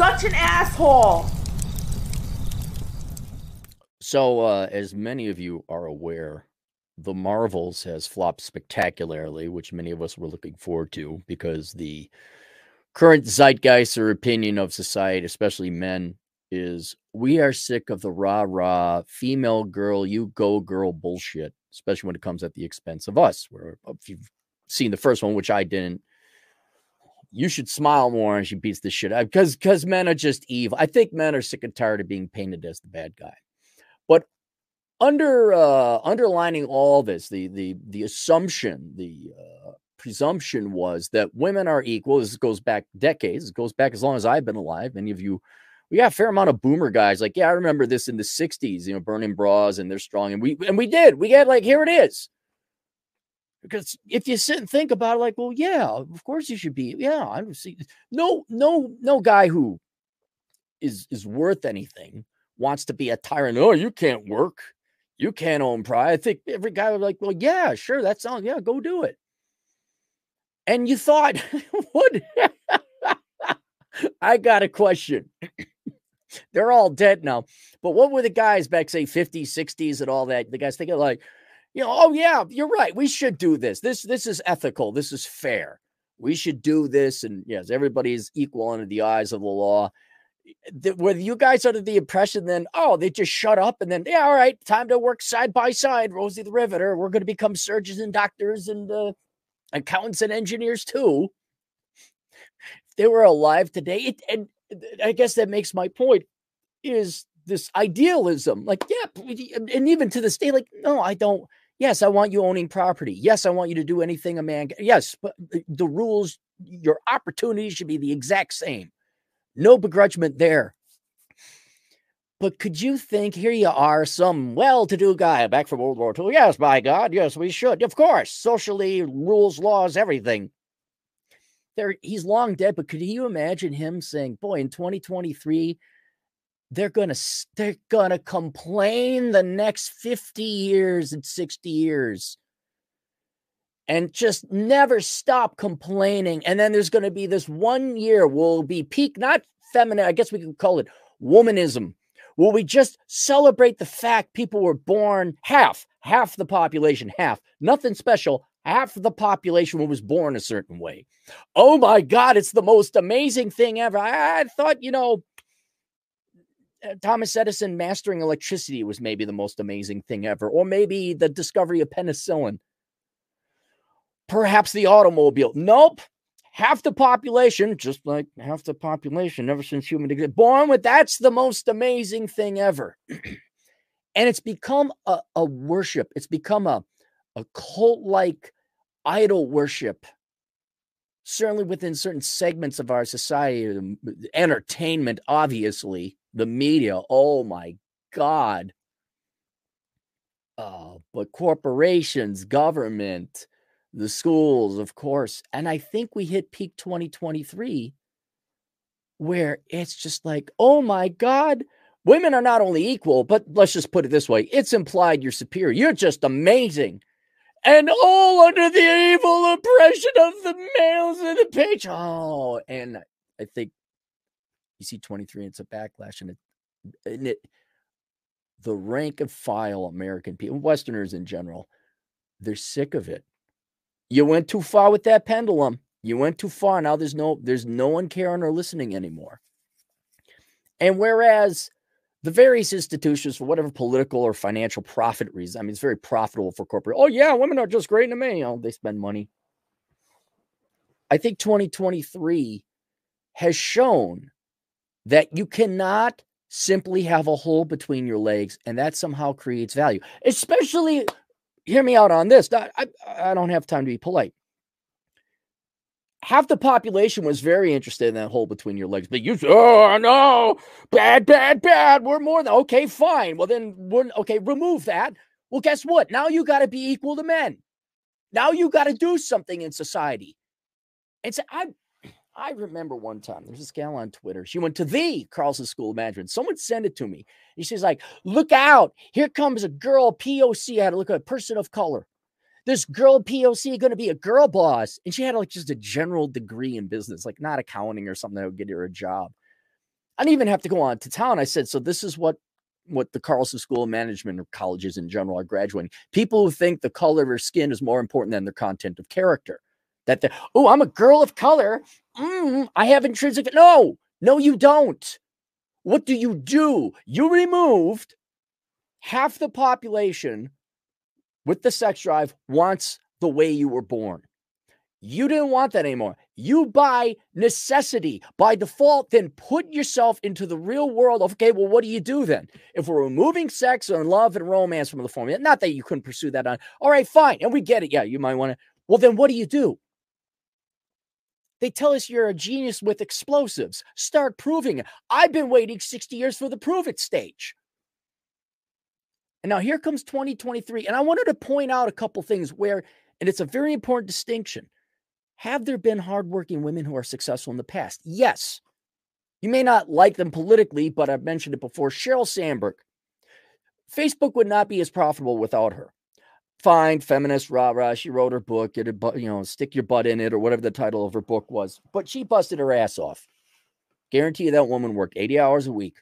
such an asshole. So, uh, as many of you are aware, The Marvels has flopped spectacularly, which many of us were looking forward to because the current zeitgeist or opinion of society, especially men, is we are sick of the rah rah female girl, you go girl bullshit, especially when it comes at the expense of us. Where if you've seen the first one, which I didn't, you should smile more and she beats the shit out because because men are just evil. I think men are sick and tired of being painted as the bad guy. But under uh, underlining all this, the the the assumption, the uh, presumption was that women are equal. This goes back decades. It goes back as long as I've been alive. Many of you, we got a fair amount of boomer guys. Like, yeah, I remember this in the '60s. You know, burning bras and they're strong, and we and we did. We got like here it is. Because if you sit and think about it, like, well, yeah, of course you should be. Yeah, I don't see no no no guy who is is worth anything wants to be a tyrant. Oh, you can't work. You can't own pride. I think every guy was like, well, yeah, sure. That sounds, yeah, go do it. And you thought, what? I got a question. They're all dead now. But what were the guys back, say, 50s, 60s, and all that? The guys thinking, like, you know, oh, yeah, you're right. We should do this. This, this is ethical. This is fair. We should do this. And yes, everybody is equal under the eyes of the law were you guys under the impression then, oh, they just shut up and then, yeah, all right, time to work side by side, Rosie the Riveter. We're going to become surgeons and doctors and uh, accountants and engineers too. If they were alive today, it, and I guess that makes my point is this idealism. Like, yeah, and even to this day, like, no, I don't. Yes, I want you owning property. Yes, I want you to do anything a man. Yes, but uh, the rules, your opportunities should be the exact same no begrudgment there. But could you think here you are, some well to do guy back from World War II? Yes, by God, yes, we should. Of course, socially, rules, laws, everything. There, he's long dead, but could you imagine him saying, Boy, in 2023, they're gonna they're gonna complain the next 50 years and 60 years and just never stop complaining. And then there's to be this one year will be peak, not feminine, I guess we could call it womanism. Will we just celebrate the fact people were born half, half the population, half, nothing special, half the population was born a certain way. Oh my God, it's the most amazing thing ever. I, I thought, you know, Uh, Thomas Edison mastering electricity was maybe the most amazing thing ever, or maybe the discovery of penicillin perhaps the automobile. Nope. Half the population, just like half the population ever since human existed, born with that's the most amazing thing ever. and it's become a, a worship. It's become a, a cult like idol worship certainly within certain segments of our society, entertainment, obviously, the media. Oh my God. Uh, but corporations, government, the schools, of course. And I think we hit peak 2023 where it's just like, oh my God, women are not only equal, but let's just put it this way it's implied you're superior. You're just amazing. And all under the evil oppression of the males in the page. Oh, and I think you see 23, it's a backlash, and it, and it the rank and file American people, Westerners in general, they're sick of it. You went too far with that pendulum. You went too far. Now there's no there's no one caring or listening anymore. And whereas the various institutions, for whatever political or financial profit reason, I mean, it's very profitable for corporate. Oh yeah, women are just great to me. You know, they spend money. I think 2023 has shown that you cannot simply have a hole between your legs and that somehow creates value, especially hear me out on this. I, I, don't have time to be polite. Half the population was very interested in that hole between your legs, but you, oh no, bad, bad, bad. We're more than okay, fine. Well, then we're okay, remove that. Well, guess what? Now you got to be equal to men. Now you got to do something in society. And so I I remember one time there's this gal on Twitter. She went to the Carlson School of Management. Someone sent it to me. And she's like, look out. Here comes a girl POC. I had to look at a person of color. This girl POC going to be a girl boss. And she had like just a general degree in business, like not accounting or something that would get her a job. I didn't even have to go on to town. I said, so this is what what the Carlson School of Management or colleges in general are graduating. People who think the color of their skin is more important than their content of character. That the oh, I'm a girl of color. Mm, I have intrinsic. No, no, you don't. What do you do? You removed half the population with the sex drive wants the way you were born. You didn't want that anymore. You by necessity, by default, then put yourself into the real world of, okay, well, what do you do then? If we're removing sex and love and romance from the formula, not that you couldn't pursue that on, all right, fine. And we get it. Yeah, you might want to. Well, then what do you do? They tell us you're a genius with explosives. Start proving it. I've been waiting 60 years for the prove it stage. And now here comes 2023. And I wanted to point out a couple things where, and it's a very important distinction. Have there been hardworking women who are successful in the past? Yes. You may not like them politically, but I've mentioned it before. Sheryl Sandberg. Facebook would not be as profitable without her. Fine, feminist, rah rah. She wrote her book, get a you know, stick your butt in it, or whatever the title of her book was. But she busted her ass off. Guarantee you that woman worked 80 hours a week.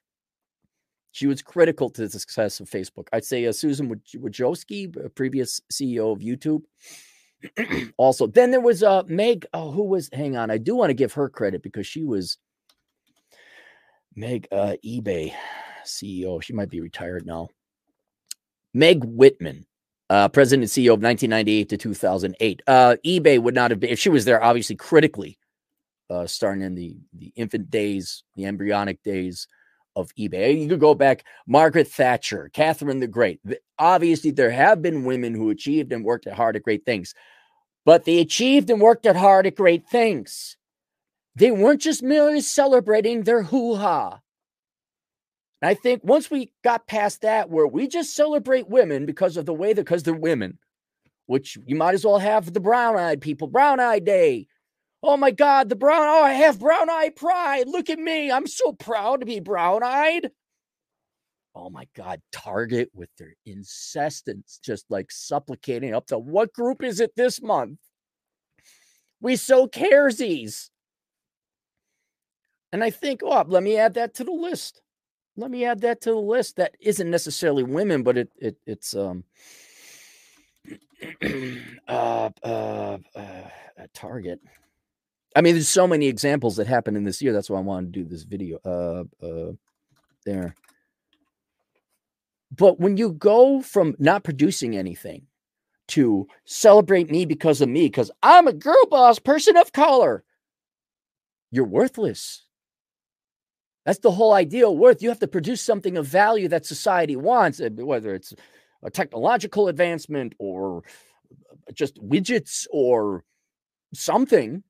She was critical to the success of Facebook. I'd say uh, Susan Wojcicki, previous CEO of YouTube, also, then there was uh Meg. Oh, who was? Hang on, I do want to give her credit because she was Meg uh, eBay CEO. She might be retired now. Meg Whitman, uh, president and CEO of 1998 to 2008. Uh, eBay would not have been if she was there. Obviously, critically, uh, starting in the the infant days, the embryonic days of eBay. You could go back, Margaret Thatcher, Catherine the Great. Obviously, there have been women who achieved and worked hard at great things, but they achieved and worked at hard at great things. They weren't just merely celebrating their hoo ha. And I think once we got past that, where we just celebrate women because of the way that, because they're women, which you might as well have the brown eyed people, brown eyed day, Oh my God, the brown, oh, I have brown eye pride. Look at me. I'm so proud to be brown eyed. Oh my God, Target with their incessant, just like supplicating up to what group is it this month? We so caresies. And I think, oh, let me add that to the list. Let me add that to the list. That isn't necessarily women, but it, it it's um uh, uh, uh, a Target. I mean, there's so many examples that happened in this year. That's why I wanted to do this video. Uh, uh, there. But when you go from not producing anything to celebrate me because of me, because I'm a girl boss person of color, you're worthless. That's the whole idea of worth. You have to produce something of value that society wants, eh, whether it's a technological advancement or just widgets or something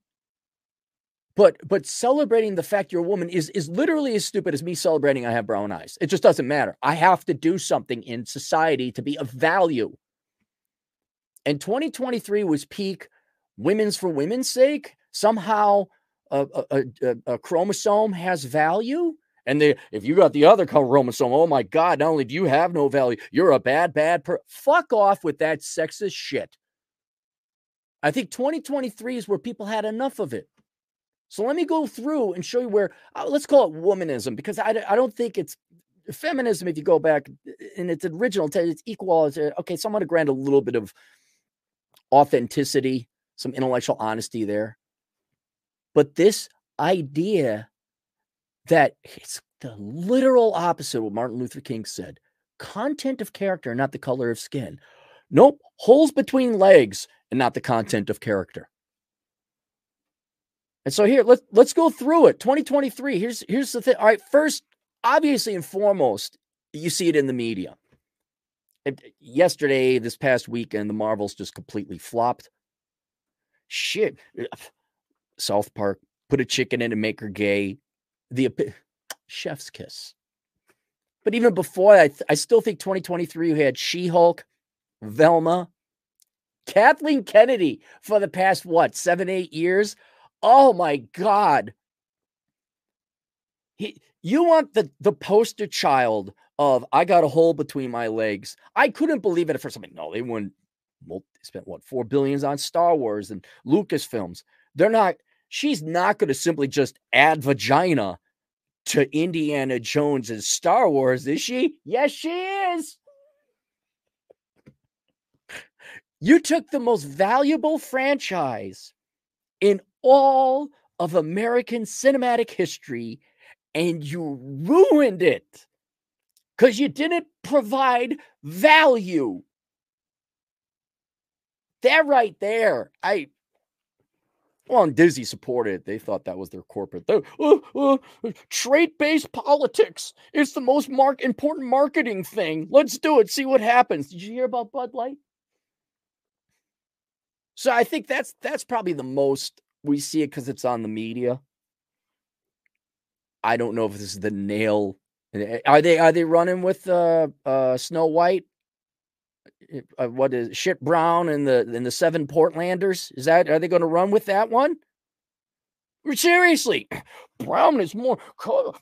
but but celebrating the fact you're a woman is is literally as stupid as me celebrating I have brown eyes. It just doesn't matter. I have to do something in society to be of value. And 2023 was peak women's for women's sake. Somehow a, a, a, a chromosome has value. And they, if you got the other chromosome, oh my God, not only do you have no value, you're a bad, bad person. Fuck off with that sexist shit. I think 2023 is where people had enough of it. So let me go through and show you where, uh, let's call it womanism, because I, I don't think it's feminism. If you go back in its original, it's equal. It's, okay, so I'm going to grant a little bit of authenticity, some intellectual honesty there. But this idea that it's the literal opposite of what Martin Luther King said content of character, not the color of skin. Nope, holes between legs and not the content of character. And so here, let's let's go through it. 2023. Here's here's the thing. All right, first, obviously and foremost, you see it in the media. And uh, yesterday, this past weekend, the Marvels just completely flopped. Shit. Uh, South Park put a chicken in to make her gay. The chef's kiss. But even before I, I still think 2023 we had She-Hulk, Velma, Kathleen Kennedy for the past what seven, eight years Oh my God. He, you want the, the poster child of I got a hole between my legs. I couldn't believe it at first. I'm like, no, they wouldn't. Well, they spent what four billions on Star Wars and Lucasfilms. They're not. She's not going to simply just add vagina to Indiana Jones Star Wars, is she? Yes, she is. You took the most valuable franchise in all of American cinematic history and you ruined it because you didn't provide value. That right there, I well, and Disney supported it. They thought that was their corporate. Uh, uh, trait-based politics. It's the most mark important marketing thing. Let's do it. See what happens. Did you hear about Bud Light? So I think that's that's probably the most we see it because it's on the media. I don't know if this is the nail. Eh, are they are they running with uh uh Snow White? Uh, what is shit Brown and the and the seven Portlanders? Is that are they going to run with that one? Seriously, Brown is more.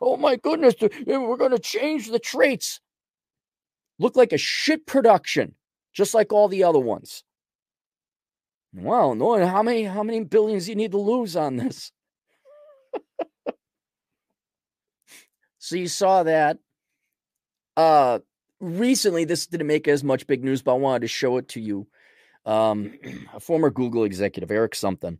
Oh my goodness, we're going to change the traits. Look like a shit production, just like all the other ones. Wow, no, how many how many billions do you need to lose on this? so you saw that. Uh recently this didn't make as much big news, but I wanted to show it to you. Um, a former Google executive, Eric something.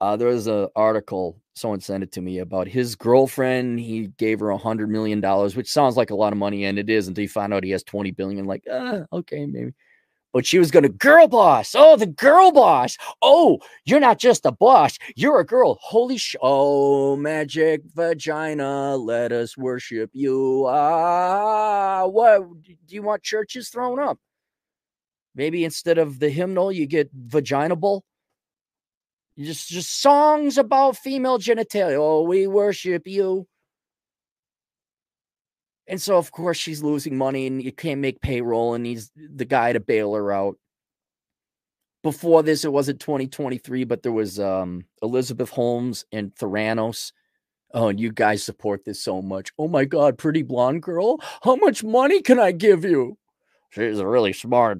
Uh, there was an article someone sent it to me about his girlfriend. He gave her a hundred million dollars, which sounds like a lot of money, and it is until you find out he has twenty billion. Like, uh, okay, maybe but she was going to girl boss. Oh, the girl boss. Oh, you're not just a boss. You're a girl. Holy sh! Oh, magic vagina. Let us worship you. Ah, what do you want churches thrown up? Maybe instead of the hymnal, you get vaginable. Just, just songs about female genitalia. Oh, we worship you. And so, of course, she's losing money and you can't make payroll, and he's the guy to bail her out. Before this, it wasn't 2023, but there was um, Elizabeth Holmes and Theranos. Oh, and you guys support this so much. Oh my God, pretty blonde girl. How much money can I give you? She's a really smart.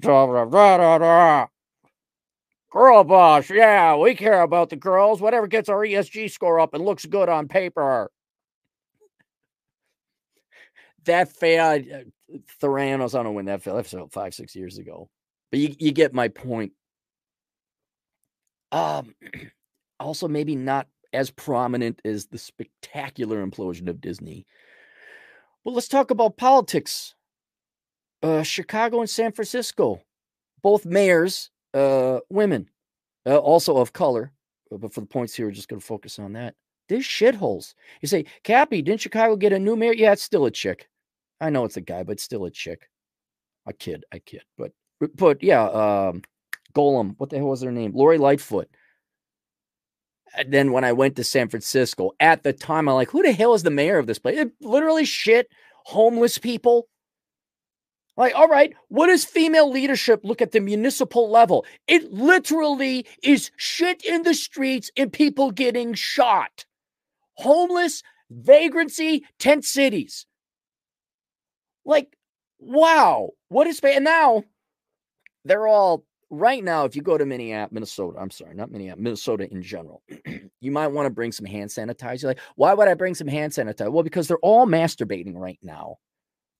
Girl boss. Yeah, we care about the girls. Whatever gets our ESG score up and looks good on paper that failed. Uh, Theranos, I don't know when that fell. That fell five, six years ago. But you, you get my point. Um, also, maybe not as prominent as the spectacular implosion of Disney. Well, let's talk about politics. Uh, Chicago and San Francisco, both mayors, uh, women, uh, also of color. Uh, but for the points here, we're just going to focus on that. These shitholes. You say, Cappy, didn't Chicago get a new mayor? Yeah, it's still a chick. I know it's a guy, but still a chick. A kid, a kid. But but yeah, um Golem, what the hell was her name? Lori Lightfoot. And then when I went to San Francisco, at the time, I'm like, who the hell is the mayor of this place? It literally shit homeless people. Like, all right, what does female leadership look at the municipal level? It literally is shit in the streets and people getting shot. Homeless, vagrancy, tent cities. Like, wow, what is and now they're all right now. If you go to Minneapolis, Minnesota, I'm sorry, not Minneapolis, Minnesota in general, you might want to bring some hand sanitizer. Like, why would I bring some hand sanitizer? Well, because they're all masturbating right now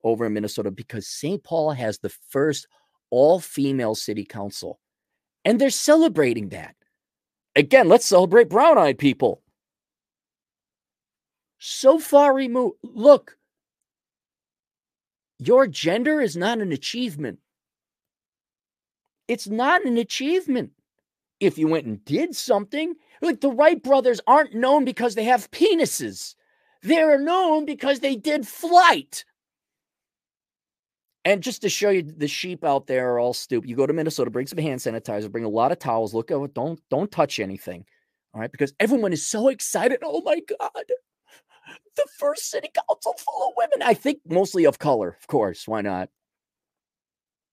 over in Minnesota because St. Paul has the first all female city council, and they're celebrating that. Again, let's celebrate brown eyed people. So far removed. Look, your gender is not an achievement. It's not an achievement. If you went and did something, like the Wright brothers aren't known because they have penises, they're known because they did flight. And just to show you the sheep out there are all stupid. You go to Minnesota, bring some hand sanitizer, bring a lot of towels. Look at. Don't don't touch anything. All right, because everyone is so excited. Oh my God the first city council full of women. I think mostly of color, of course. Why not?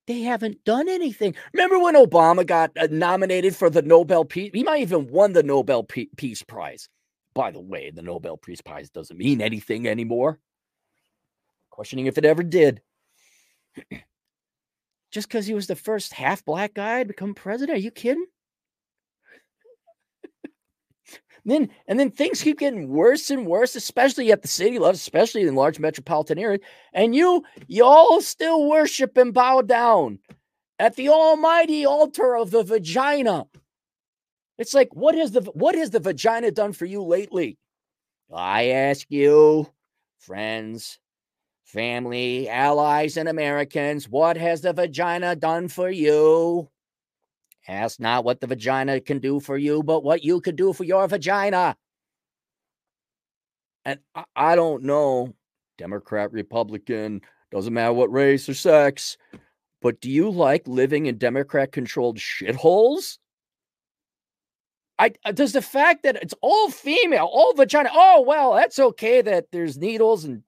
They haven't done anything. Remember when Obama got uh, nominated for the Nobel Peace? He might even won the Nobel Peace Prize. By the way, the Nobel Peace Prize doesn't mean anything anymore. Questioning if it ever did. Just because he was the first half black guy to become president? Are you kidding? Then and then things keep getting worse and worse, especially at the city level, especially in large metropolitan areas. And you, you all still worship and bow down at the almighty altar of the vagina. It's like, what has the what has the vagina done for you lately? I ask you, friends, family, allies, and Americans, what has the vagina done for you? Ask not what the vagina can do for you, but what you could do for your vagina. And I, don't know, Democrat, Republican, doesn't matter what race or sex, but do you like living in Democrat controlled shitholes? I uh, does the fact that it's all female, all vagina. Oh well, that's okay that there's needles and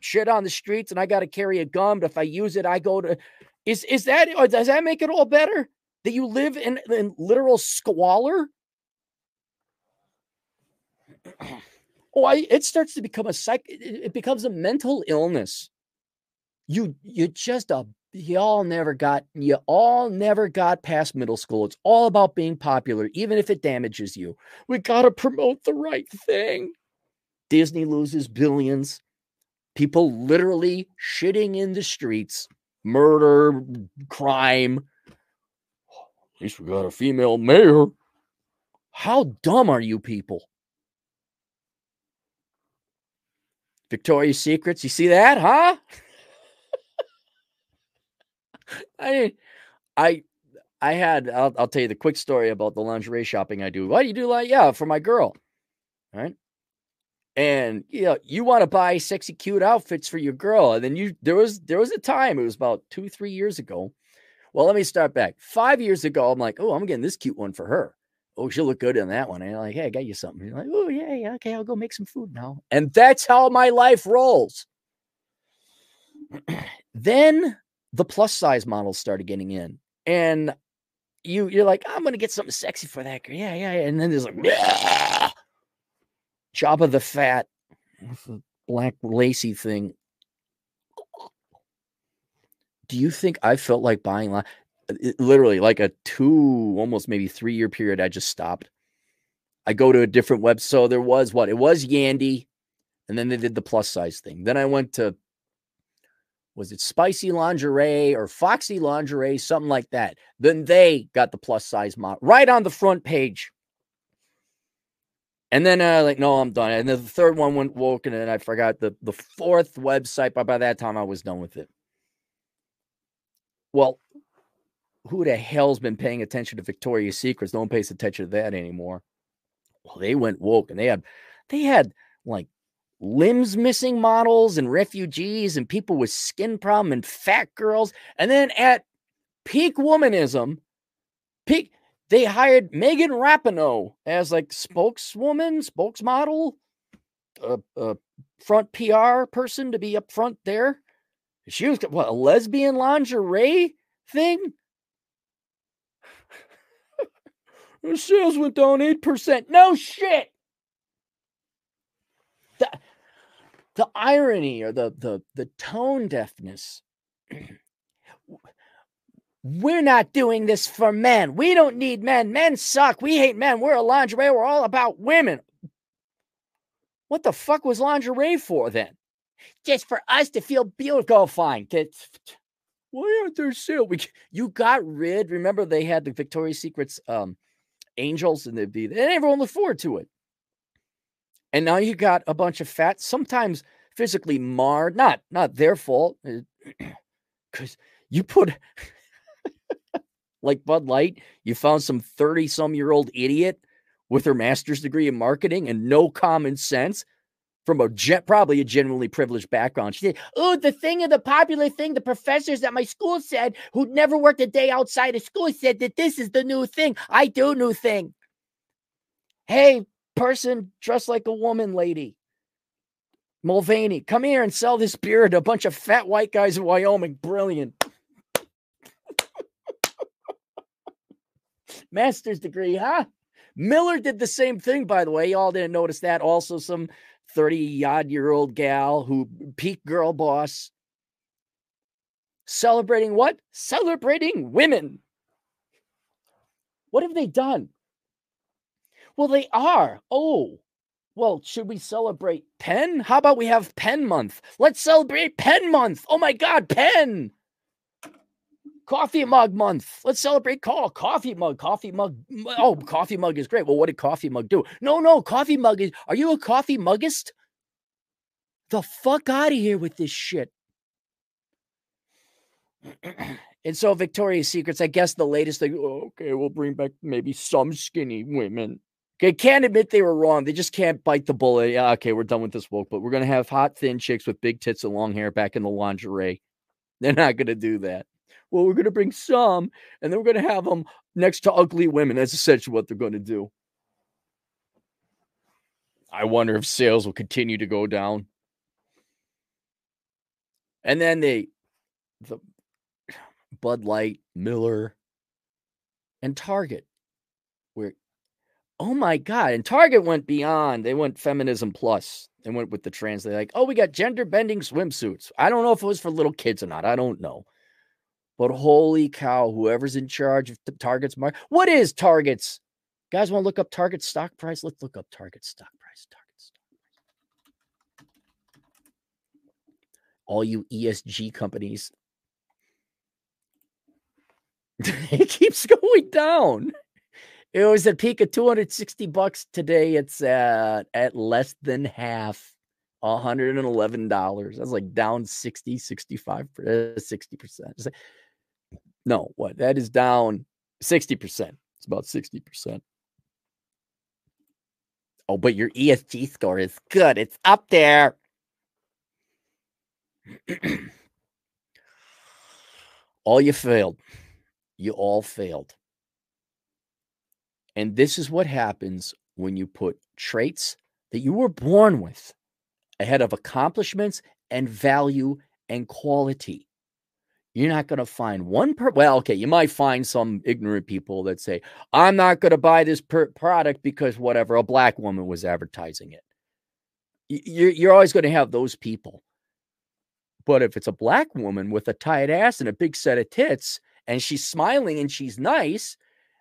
shit on the streets, and I got to carry a gun. But if I use it, I go to. Is is that or does that make it all better? That you live in, in literal squalor? oh, I, it starts to become a psych. It becomes a mental illness. You you just a you all never got you all never got past middle school. It's all about being popular, even if it damages you. We gotta promote the right thing. Disney loses billions. People literally shitting in the streets, murder, crime least we got a female mayor. How dumb are you people? Victoria's Secrets, you see that, huh? I I I had I'll, I'll tell you the quick story about the lingerie shopping I do. Why do you do like yeah, for my girl. right? And you know, you want to buy sexy cute outfits for your girl. And then you there was there was a time, it was about two, three years ago, well, let me start back. Five years ago, I'm like, oh, I'm getting this cute one for her. Oh, she'll look good in that one. And you're like, hey, I got you something. You're like, oh, yeah, yeah, okay, I'll go make some food now. And that's how my life rolls. then the plus size models started getting in. And you you're like, I'm gonna get something sexy for that girl. Yeah, yeah, yeah. And then there's like Jabba the Fat, black lacy thing do you think I felt like buying uh, literally like a two, almost maybe three year period? I just stopped. I go to a different web. So there was what it was Yandy, and then they did the plus size thing. Then I went to was it spicy lingerie or foxy lingerie, something like that. Then they got the plus size model right on the front page. And then uh, like, no, I'm done. And then the third one went woken, and I forgot the the fourth website. But by that time, I was done with it. Well, who the hell's been paying attention to Victoria's Secrets? No one pays attention to that anymore. Well, they went woke and they had they had like limbs missing models and refugees and people with skin problem and fat girls. And then at peak womanism, peak they hired Megan Rapinoe as like spokeswoman, spokesmodel, a, front PR person to be up front there. She was what a lesbian lingerie thing. Her sales went down eight percent. No shit. The, the irony or the the the tone deafness. We're not doing this for men. We don't need men. Men suck. We hate men. We're a lingerie. We're all about women. What the fuck was lingerie for then? Just for us to feel beautiful. Fine. Why aren't there sales? We, you got rid. Remember, they had the Victoria's Secrets um, angels, and they'd be, and everyone looked forward to it. And now you got a bunch of fat, sometimes physically marred. Not not their fault, because you put like Bud Light. You found some thirty some year old idiot with her master's degree in marketing and no common sense from a probably a genuinely privileged background. She said, "Oh, the thing of the popular thing, the professors at my school said, who'd never worked a day outside of school, said that this is the new thing. I do new thing. Hey, person dressed like a woman, lady." Mulvaney, come here and sell this beer to a bunch of fat white guys in Wyoming. Brilliant. Master's degree, huh? Miller did the same thing, by the way. Y'all didn't notice that. Also, some 30 odd year old gal who peak girl boss. Celebrating what? Celebrating women. What have they done? Well, they are. Oh, well, should we celebrate Pen? How about we have Pen Month? Let's celebrate Pen Month. Oh my God, Pen. Coffee mug month. Let's celebrate call coffee mug. Coffee mug. Oh, coffee mug is great. Well, what did coffee mug do? No, no, coffee mug is. Are you a coffee muggist? The fuck out of here with this shit. and so Victoria's Secrets, I guess the latest thing. Oh, okay, we'll bring back maybe some skinny women. Okay, can't admit they were wrong. They just can't bite the bullet. Yeah, okay, we're done with this woke, but we're gonna have hot, thin chicks with big tits and long hair back in the lingerie. They're not gonna do that. Well, we're gonna bring some, and then we're gonna have them next to ugly women. That's essentially what they're gonna do. I wonder if sales will continue to go down. And then they, the Bud Light, Miller, and Target, where oh my god and target went beyond they went feminism plus they went with the trans they're like oh we got gender bending swimsuits i don't know if it was for little kids or not i don't know but holy cow whoever's in charge of target's market what is target's guys want to look up target stock price let's look up target stock price target stock price all you esg companies it keeps going down it was a peak of 260 bucks. Today it's at, at less than half, $111. That's like down 60, 65, 60%. No, what? That is down 60%. It's about 60%. Oh, but your ESG score is good. It's up there. all you failed. You all failed. And this is what happens when you put traits that you were born with ahead of accomplishments and value and quality. You're not going to find one per well, okay, you might find some ignorant people that say, I'm not going to buy this per- product because whatever, a black woman was advertising it. You're, you're always going to have those people. But if it's a black woman with a tight ass and a big set of tits, and she's smiling and she's nice,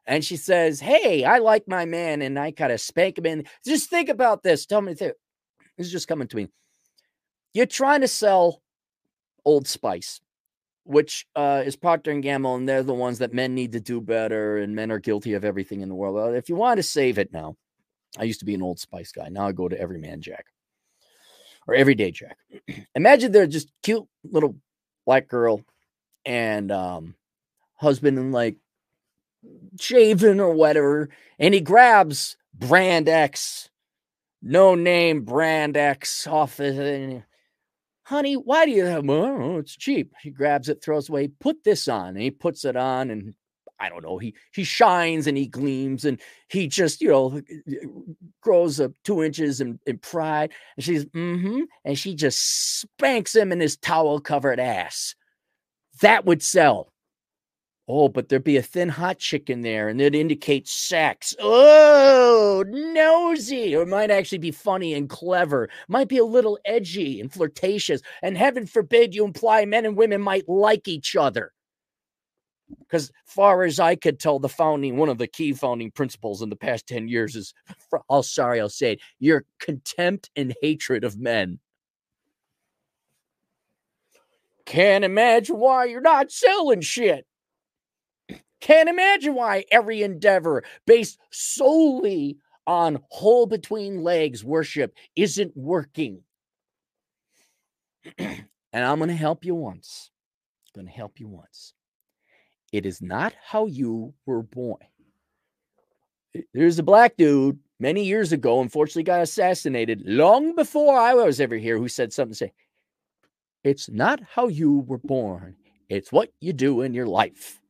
and she says, Hey, I like my man, and I kind of spank him in. Just think about this. Tell me, this is just coming to me. You're trying to sell Old Spice, which uh, is Procter and Gamble, and they're the ones that men need to do better, and men are guilty of everything in the world. If you want to save it now, I used to be an Old Spice guy. Now I go to Everyman Jack or Everyday Jack. Imagine they're just cute little black girl and um, husband and like shaven or whatever, and he grabs brand X, no name brand X off it. Honey, why do you have? Well, it's cheap. He grabs it, throws away. Put this on, and he puts it on, and I don't know. He he shines and he gleams, and he just you know grows up two inches in, in pride. And she's mm-hmm, and she just spanks him in his towel covered ass. That would sell. Oh, but there'd be a thin hot chick in there and it indicates sex. Oh, nosy. Or it might actually be funny and clever. Might be a little edgy and flirtatious. And heaven forbid you imply men and women might like each other. Because far as I could tell, the founding, one of the key founding principles in the past 10 years is, oh, sorry, I'll say it, your contempt and hatred of men. Can't imagine why you're not selling shit. Can't imagine why every endeavor based solely on hole between legs worship isn't working. and I'm going to help you once. Going to help you once. It is not how you were born. There's a black dude many years ago, unfortunately, got assassinated long before I was ever here, who said something say, It's not how you were born, it's what you do in your life.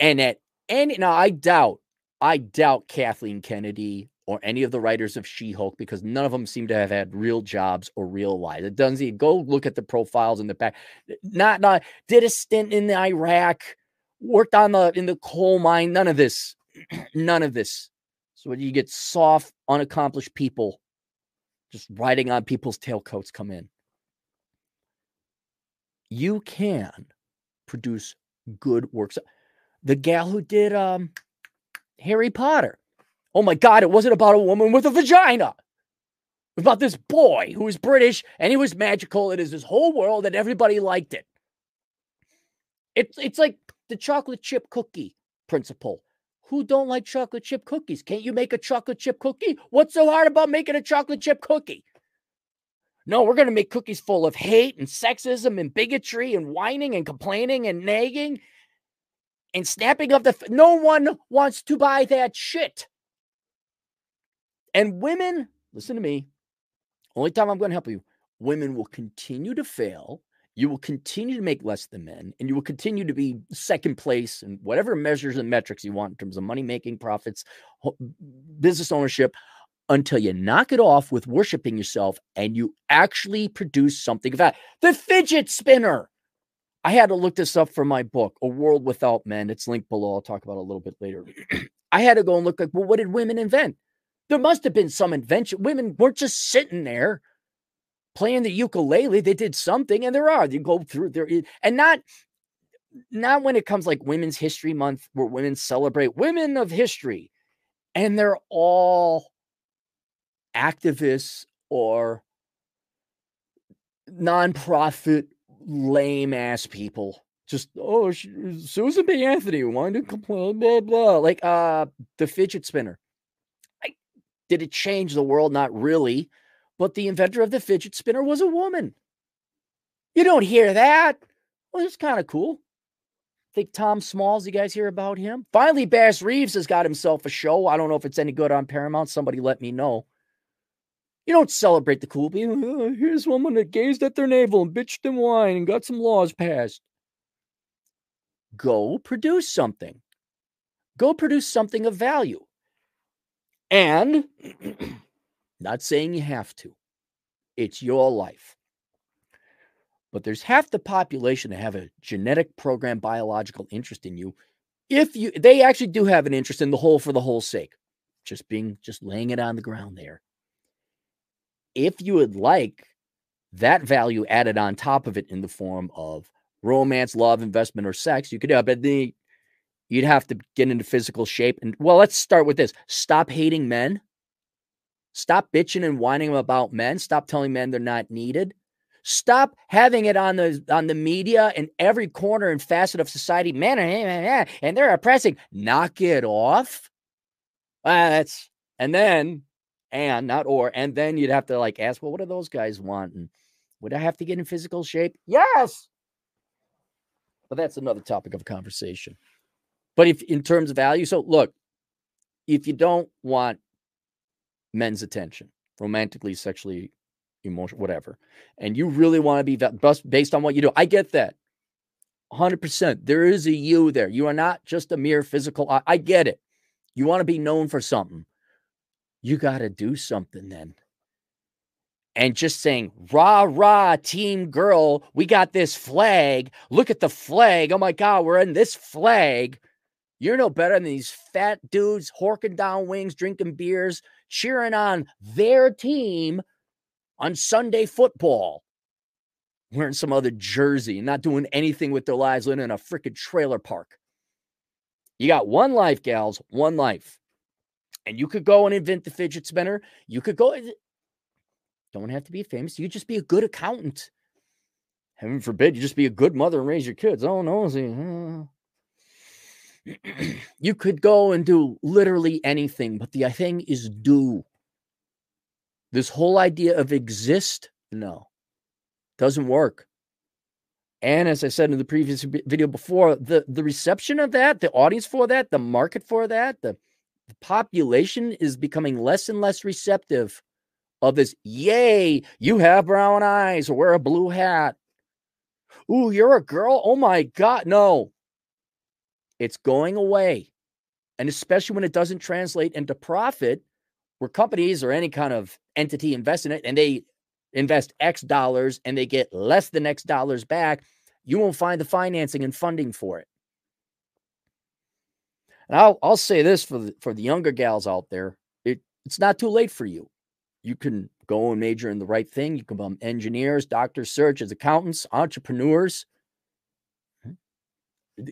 And at any now, I doubt, I doubt Kathleen Kennedy or any of the writers of She-Hulk because none of them seem to have had real jobs or real lives. It doesn't go look at the profiles in the back. Not not did a stint in the Iraq, worked on the in the coal mine. None of this. none of this. So you get soft, unaccomplished people just riding on people's tailcoats come in. You can produce good works the gal who did um Harry Potter. Oh my God, it wasn't about a woman with a vagina. It was about this boy who was British and he was magical. It is this whole world and everybody liked it. It's it's like the chocolate chip cookie principle. Who don't like chocolate chip cookies? Can't you make a chocolate chip cookie? What's so hard about making a chocolate chip cookie? No, we're going to make cookies full of hate and sexism and bigotry and whining and complaining and nagging and snapping of the. F- no one wants to buy that shit. And women, listen to me. Only time I'm going to help you. Women will continue to fail. You will continue to make less than men, and you will continue to be second place in whatever measures and metrics you want in terms of money making, profits, business ownership until you knock it off with worshiping yourself and you actually produce something of that. The fidget spinner. I had to look this up for my book, A World Without Men. It's linked below. I'll talk about it a little bit later. I had to go and look like, well, what did women invent? There must have been some invention. Women weren't just sitting there playing the ukulele. They did something, and there are. You go through there, and not not when it comes like Women's History Month, where women celebrate women of history, and they're all activists or nonprofit lame ass people. Just oh, Susan B. Anthony wanted to complain, blah blah. Like uh, the fidget spinner. I, did it change the world? Not really, but the inventor of the fidget spinner was a woman. You don't hear that. Well, it's kind of cool. Think Tom Smalls, you guys hear about him? Finally, Bass Reeves has got himself a show. I don't know if it's any good on Paramount. Somebody let me know. You don't celebrate the cool people. Oh, here's woman that gazed at their navel and bitched and whined and got some laws passed. Go produce something. Go produce something of value. And not saying you have to. It's your life. But there's half the population that have a genetic program biological interest in you. If you they actually do have an interest in the whole for the whole sake. Just being just laying it on the ground there if you would like that value added on top of it in the form of romance, love, investment, or sex, you could have, but the you'd have to get into physical shape. And well, let's start with this: stop hating men. Stop bitching and whining about men. Stop telling men they're not needed. Stop having it on the on the media and every corner and facet of society. Men are eh, eh, eh, and they're oppressing. Knock it off. Uh, that's and then and not or and then you'd have to like ask well what do those guys want and would i have to get in physical shape? Yes! But that's another topic of conversation. But if in terms of value so look if you don't want men's attention romantically sexually emotional whatever and you really want to be based on what you do i get that. 100% there is a you there. You are not just a mere physical I, I get it. You want to be known for something you got to do something then. And just saying, rah, rah, team girl, we got this flag. Look at the flag. Oh my God, we're in this flag. You're no better than these fat dudes horking down wings, drinking beers, cheering on their team on Sunday football, wearing some other jersey, not doing anything with their lives, living in a freaking trailer park. You got one life, gals, one life. And you could go and invent the fidget spinner. You could go. Eh, don't have to be famous. You just be a good accountant. Heaven forbid you just be a good mother and raise your kids. Oh no, you could go and do literally anything, but the thing is do. This whole idea of exist, no, doesn't work. And as I said in the previous video before, the the reception of that, the audience for that, the market for that, the the population is becoming less and less receptive of this. Yay, you have brown eyes or wear a blue hat. Ooh, you're a girl. Oh my God. No, it's going away. And especially when it doesn't translate into profit, where companies or any kind of entity invest in it and they invest X dollars and they get less than X dollars back, you won't find the financing and funding for it. And I'll I'll say this for the for the younger gals out there, it it's not too late for you. You can go and major in the right thing. You can become engineers, doctors, surgeons, accountants, entrepreneurs. Mm-hmm.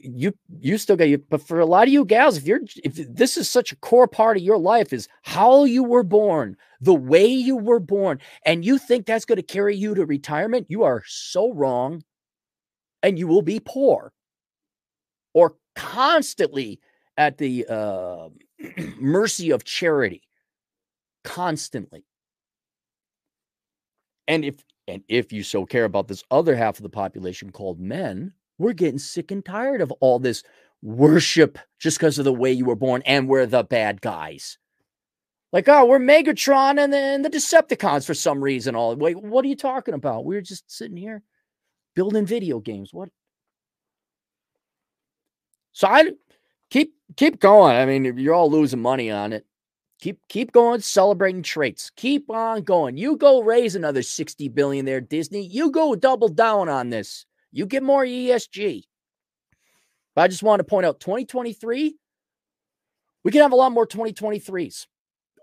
you you still got you but for a lot of you gals if you're if this is such a core part of your life is how you were born the way you were born and you think that's going to carry you to retirement you are so wrong and you will be poor or constantly at the uh, mercy of charity constantly and if and if you so care about this other half of the population called men we're getting sick and tired of all this worship just because of the way you were born and we're the bad guys. Like, oh, we're Megatron and the, and the Decepticons for some reason. All wait, what are you talking about? We are just sitting here building video games. What? So I keep keep going. I mean, you're all losing money on it. Keep keep going, celebrating traits. Keep on going. You go raise another 60 billion there, Disney. You go double down on this. You get more ESG. But I just want to point out 2023, we could have a lot more 2023s.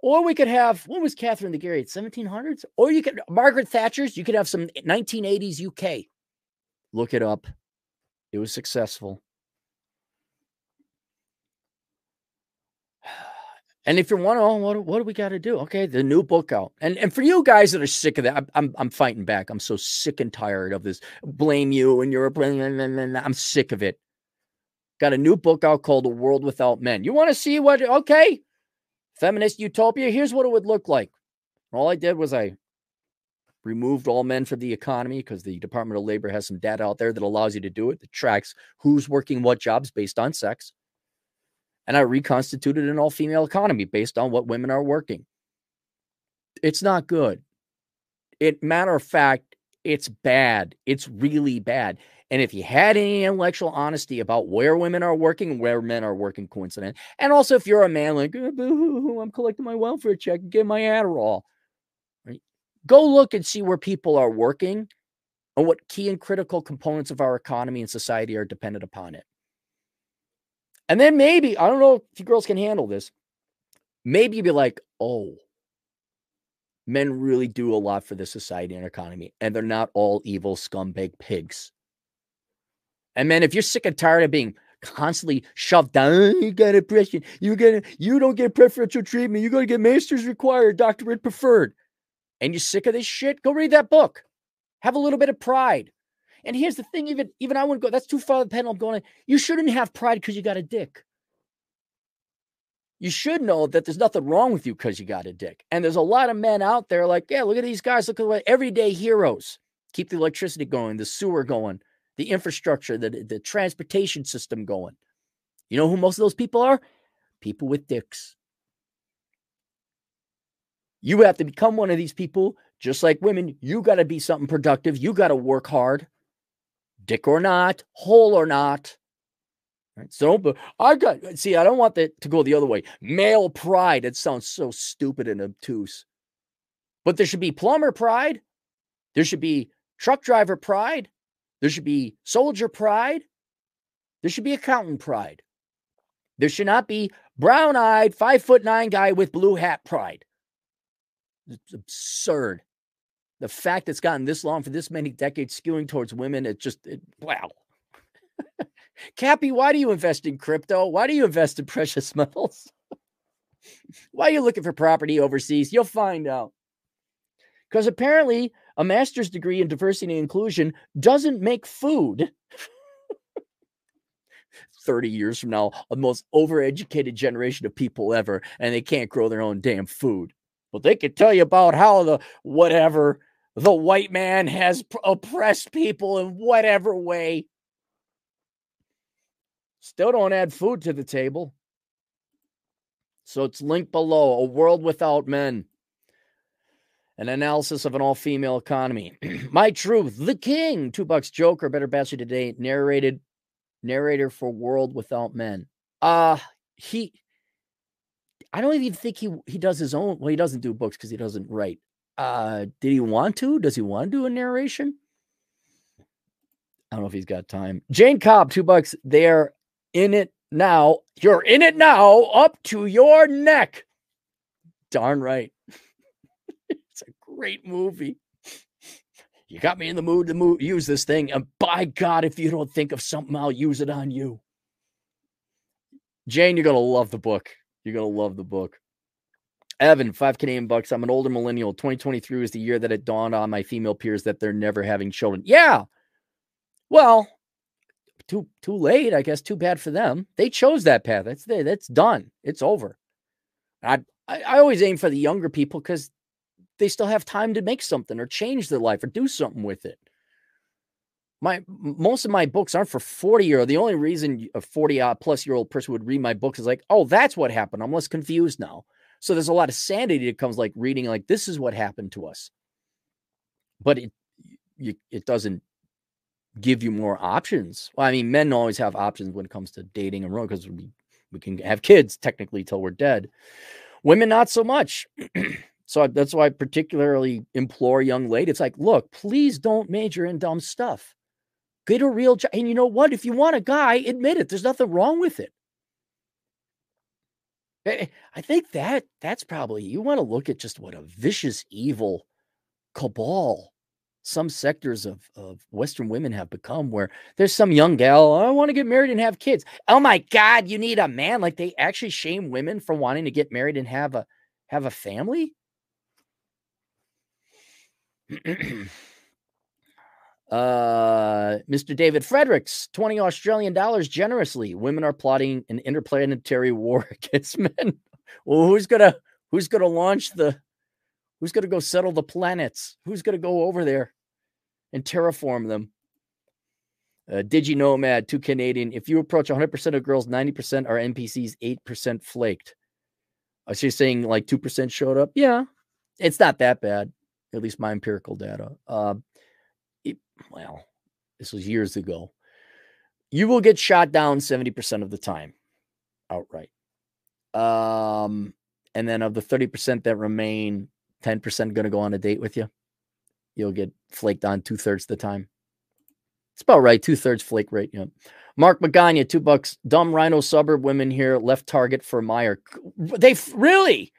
Or we could have, when was Catherine the Great? 1700s? Or you could, Margaret Thatcher's, you could have some 1980s UK. Look it up. It was successful. And if you're wondering, oh, what, what do we got to do? Okay, the new book out. And and for you guys that are sick of that, I'm, I'm, fighting back. I'm so sick and tired of this. Blame you and you're I'm sick of it. Got a new book out called A World Without Men. You want to see what? Okay, feminist utopia. Here's what it would look like. All I did was I removed all men from the economy because the Department of Labor has some data out there that allows you to do it. That tracks who's working what jobs based on sex and I reconstituted an all female economy based on what women are working. It's not good. It matter of fact, it's bad. It's really bad. And if you had any intellectual honesty about where women are working where men are working, coincident, and also if you're a man like I'm collecting my welfare check and get my Adderall, right? go look and see where people are working and what key and critical components of our economy and society are dependent upon it. And then maybe, I don't know if you girls can handle this. Maybe you'd be like, oh, men really do a lot for the society and economy, and they're not all evil scumbag pigs. And man, if you're sick and tired of being constantly shoved down, you got oppression, you get you don't get preferential treatment, you're gonna get master's required, doctorate preferred, and you're sick of this shit, go read that book. Have a little bit of pride. And here's the thing: even even I wouldn't go. That's too far the pendulum going. You shouldn't have pride because you got a dick. You should know that there's nothing wrong with you because you got a dick. And there's a lot of men out there like, yeah, look at these guys. Look at what everyday heroes keep the electricity going, the sewer going, the infrastructure, the the transportation system going. You know who most of those people are? People with dicks. You have to become one of these people, just like women. You got to be something productive. You got to work hard dick or not, hole or not. Right? So, but I got see, I don't want that to go the other way. Male pride, it sounds so stupid and obtuse. But there should be plumber pride. There should be truck driver pride. There should be soldier pride. There should be accountant pride. There should not be brown eyed, five foot nine guy with blue hat pride. It's absurd the fact it's gotten this long for this many decades skewing towards women, it just, it, wow. Cappy, why do you invest in crypto? Why do you invest in precious metals? why are you looking for property overseas? You'll find out. Because apparently, a master's degree in diversity and inclusion doesn't make food. 30 years from now, a most overeducated generation of people ever, and they can't grow their own damn food. But they could tell you about how the whatever the white man has oppressed people in whatever way. Still don't add food to the table. So it's linked below A World Without Men, an analysis of an all female economy. My Truth, The King, Two Bucks Joker, Better Bastard Today, narrated, narrator for World Without Men. Uh, he, I don't even think he he does his own. Well, he doesn't do books because he doesn't write. Uh, did he want to? Does he want to do a narration? I don't know if he's got time. Jane Cobb, two bucks. They're in it now. You're in it now, up to your neck. Darn right. it's a great movie. You got me in the mood to move, use this thing. And by God, if you don't think of something, I'll use it on you. Jane, you're going to love the book. You're going to love the book. Evan, five Canadian bucks. I'm an older millennial. 2023 was the year that it dawned on my female peers that they're never having children. Yeah. Well, too too late. I guess too bad for them. They chose that path. That's that's done. It's over. I I, I always aim for the younger people because they still have time to make something or change their life or do something with it. My most of my books aren't for 40 year old. The only reason a 40 uh, plus year old person would read my books is like, oh, that's what happened. I'm less confused now. So there's a lot of sanity that comes like reading like this is what happened to us. But it you, it doesn't give you more options. Well, I mean, men always have options when it comes to dating and because we we can have kids technically till we're dead. Women not so much. so that's why I particularly implore young ladies. It's like, look, please don't major in dumb stuff. Get a real job. And you know what? If you want a guy, admit it. There's nothing wrong with it. Eh, I think that that's probably you want to look at just what a vicious, evil cabal some sectors of, of Western women have become where there's some young gal, oh, I want to get married and have kids. Oh my God, you need a man. Like they actually shame women for wanting to get married and have a have a family. uh Mr. David Fredericks, 20 Australian dollars generously. Women are plotting an interplanetary war against men. Well, who's gonna who's gonna launch the Who's to go settle the planets? Who's to go over there and terraform them? Uh, Digi Nomad, two Canadian. If you approach 100% of girls, 90% are NPCs, 8% flaked. Uh, so you're saying like 2% showed up? Yeah, it's not that bad, at least my empirical data. Uh, well, this was years ago. You will get shot down 70% of the time outright. Um, and then of the 30% that remain, 10% going to go on a date with you, you'll get flaked on two thirds of the time. It's about right. Two thirds flake rate. Yeah. Mark Magana, two bucks. Dumb RINO suburb women here left target for Meijer. They really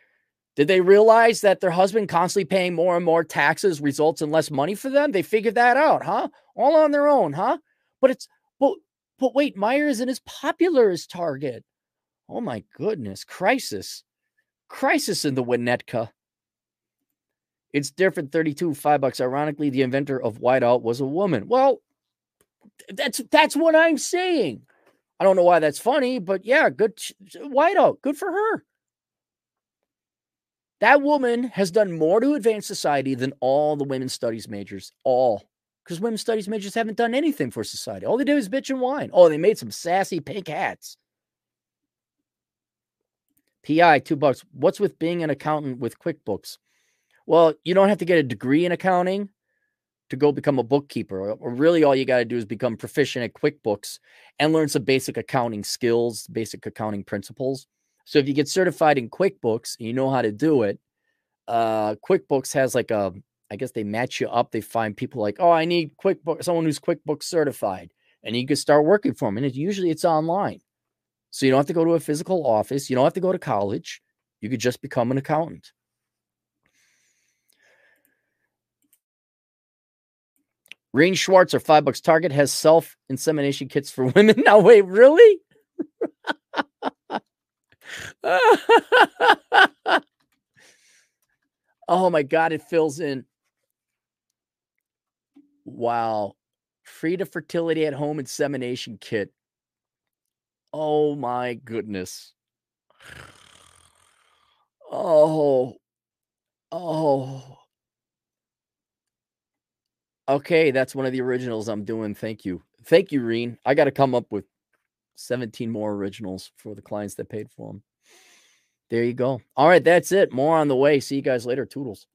did they realize that their husband constantly paying more and more taxes results in less money for them? They figured that out, huh? All on their own, huh? But it's but but wait, Meijer isn't as popular as Target. Oh my goodness, crisis, crisis in the Winnetka. It's different 32, five bucks. Ironically, the inventor of whiteout was a woman. Well, that's that's what I'm saying. I don't know why that's funny, but yeah, good whiteout. Good for her. That woman has done more to advance society than all the women's studies majors. All. Because women's studies majors haven't done anything for society. All they do is bitch and whine. Oh, they made some sassy pink hats. PI, two bucks. What's with being an accountant with QuickBooks? Well, you don't have to get a degree in accounting to go become a bookkeeper. Or really, all you got to do is become proficient at QuickBooks and learn some basic accounting skills, basic accounting principles. So if you get certified in QuickBooks and you know how to do it, uh, QuickBooks has like a, I guess they match you up. They find people like, oh, I need QuickBooks, someone who's QuickBooks certified, and you can start working for them. And it, usually it's online, so you don't have to go to a physical office. You don't have to go to college. You could just become an accountant. Rain Schwartz or five bucks. Target has self insemination kits for women. Now, wait, really? oh my God, it fills in. Wow. Frida Fertility at home insemination kit. Oh my goodness. Oh, oh. Okay, that's one of the originals I'm doing. Thank you. Thank you, Reen. I got to come up with 17 more originals for the clients that paid for them. There you go. All right, that's it. More on the way. See you guys later. Toodles.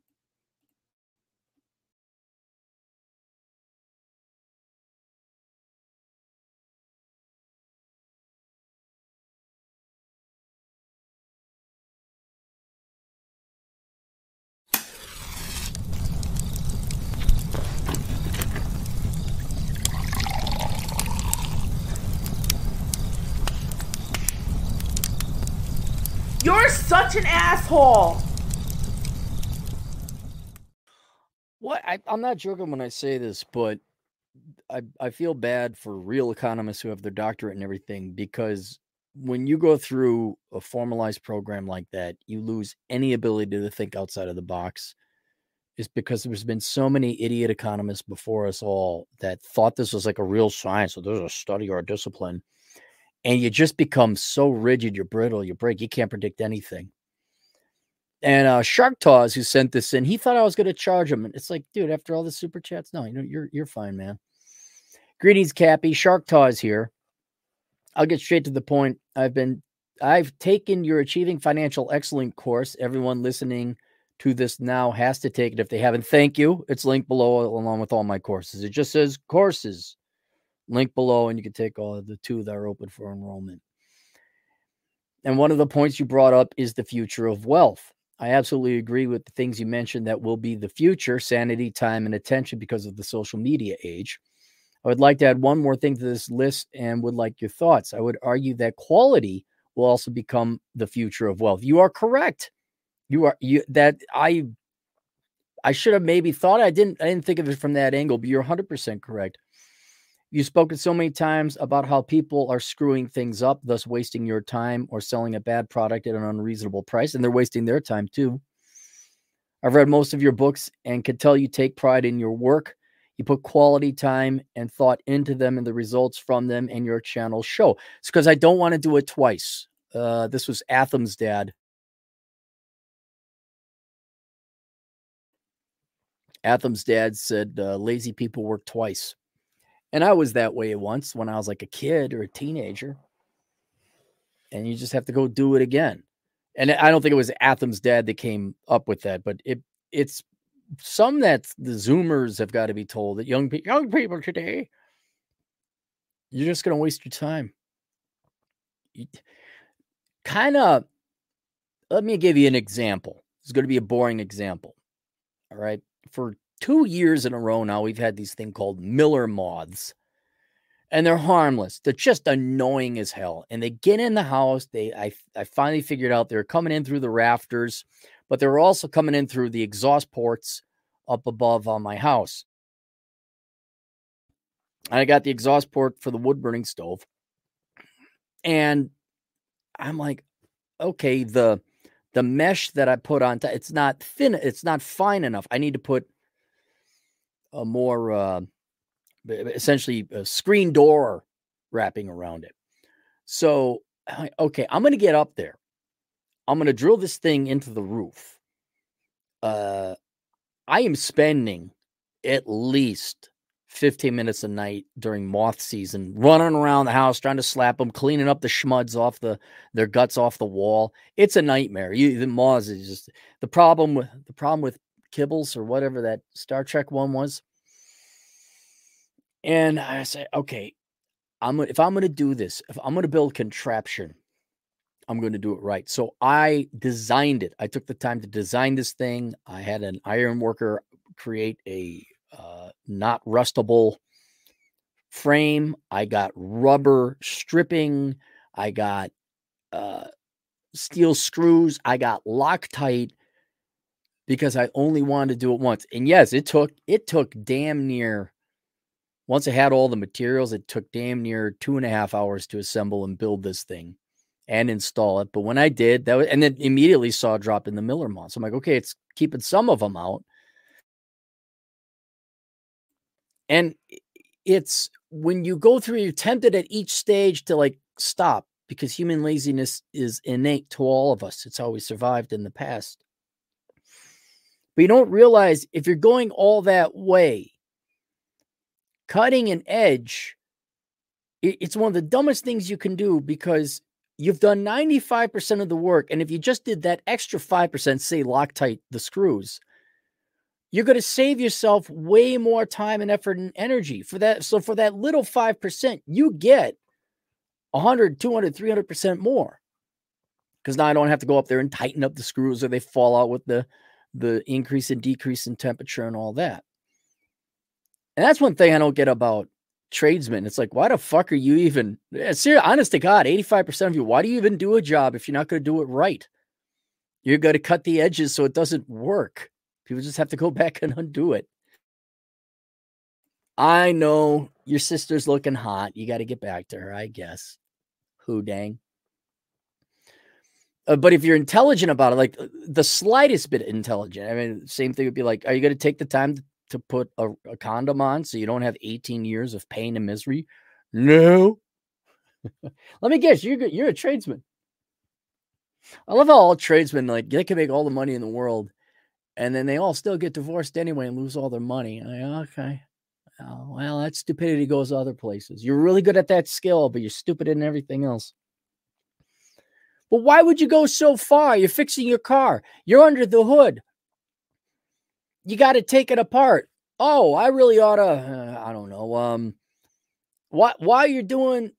Asshole. Well, I, I'm not joking when I say this, but I, I feel bad for real economists who have their doctorate and everything because when you go through a formalized program like that, you lose any ability to think outside of the box. Is because there's been so many idiot economists before us all that thought this was like a real science, or there's a study or a discipline, and you just become so rigid, you're brittle, you break, you can't predict anything. And uh, Shark Tawes, who sent this in, he thought I was going to charge him, and it's like, dude, after all the super chats, no, you know, you're you're fine, man. Greetings, Cappy. Shark Tawes here. I'll get straight to the point. I've been I've taken your Achieving Financial Excellence course. Everyone listening to this now has to take it if they haven't. Thank you. It's linked below along with all my courses. It just says courses. Link below, and you can take all of the two that are open for enrollment. And one of the points you brought up is the future of wealth. I absolutely agree with the things you mentioned that will be the future sanity, time, and attention because of the social media age. I would like to add one more thing to this list and would like your thoughts. I would argue that quality will also become the future of wealth. You are correct. You are you that I I should have maybe thought I didn't I didn't think of it from that angle, but you're 100% correct. You've spoken so many times about how people are screwing things up, thus wasting your time or selling a bad product at an unreasonable price, and they're wasting their time too. I've read most of your books and can tell you take pride in your work you put quality time and thought into them and the results from them and your channel show. It's because I don't want to do it twice. Uh, this was Atham's dad. Atham's dad said uh, lazy people work twice. And I was that way once when I was like a kid or a teenager. And you just have to go do it again. And I don't think it was Atham's dad that came up with that, but it it's some that the Zoomers have got to be told that young pe- young people today, you're just going to waste your time. Kind of. Let me give you an example. It's going to be a boring example. All right. For two years in a row now, we've had these thing called Miller moths, and they're harmless. They're just annoying as hell. And they get in the house. They, I, I finally figured out they're coming in through the rafters but they're also coming in through the exhaust ports up above on my house. I got the exhaust port for the wood burning stove. And I'm like, okay, the the mesh that I put on top, it's not thin, it's not fine enough. I need to put a more uh essentially a screen door wrapping around it. So okay, I'm gonna get up there. I'm going to drill this thing into the roof. Uh, I am spending at least 15 minutes a night during moth season, running around the house trying to slap them, cleaning up the schmuds off the their guts off the wall. It's a nightmare. You the moths is just the problem with the problem with tribbles or whatever that Star Trek one was. And I say, okay, I'm if I'm going to do this, if I'm going to build contraption I'm going to do it right. So I designed it. I took the time to design this thing. I had an iron worker create a uh, not rustable frame. I got rubber stripping. I got uh, steel screws. I got Loctite because I only wanted to do it once. And yes, it took it took damn near once I had all the materials, it took damn near two and a half hours to assemble and build this thing and install it. But when I did that, was, and then immediately saw a drop in the Miller moths. I'm like, okay, it's keeping some of them out. And it's when you go through, you're tempted at each stage to like stop because human laziness is innate to all of us. It's how we survived in the past. But you don't realize if you're going all that way, cutting an edge, it's one of the dumbest things you can do because You've done 95% of the work. And if you just did that extra 5%, say Loctite the screws, you're going to save yourself way more time and effort and energy for that. So for that little 5%, you get 100, 200, 300% more. Because now I don't have to go up there and tighten up the screws or they fall out with the, the increase and decrease in temperature and all that. And that's one thing I don't get about tradesmen. It's like, why the fuck are you even serious, honest to God, 85% of you, why do you even do a job if you're not going to do it right? You're going to cut the edges so it doesn't work. People just have to go back and undo it. I know your sister's looking hot. You got to get back to her, I guess. Who dang. Uh, but if you're intelligent about it, like uh, the slightest bit intelligent, I mean, same thing would be like, are you going to take the time to put a, a condom on so you don't have 18 years of pain and misery? No. Let me guess, you're you're a tradesman. I love how all tradesmen like they can make all the money in the world, and then they all still get divorced anyway and lose all their money. Like, okay, oh, well, that stupidity goes other places. You're really good at that skill, but you're stupid in everything else. But why would you go so far? You're fixing your car. You're under the hood. You got to take it apart. Oh, I really ought to. Uh, I don't know. Um, why? Why you're doing?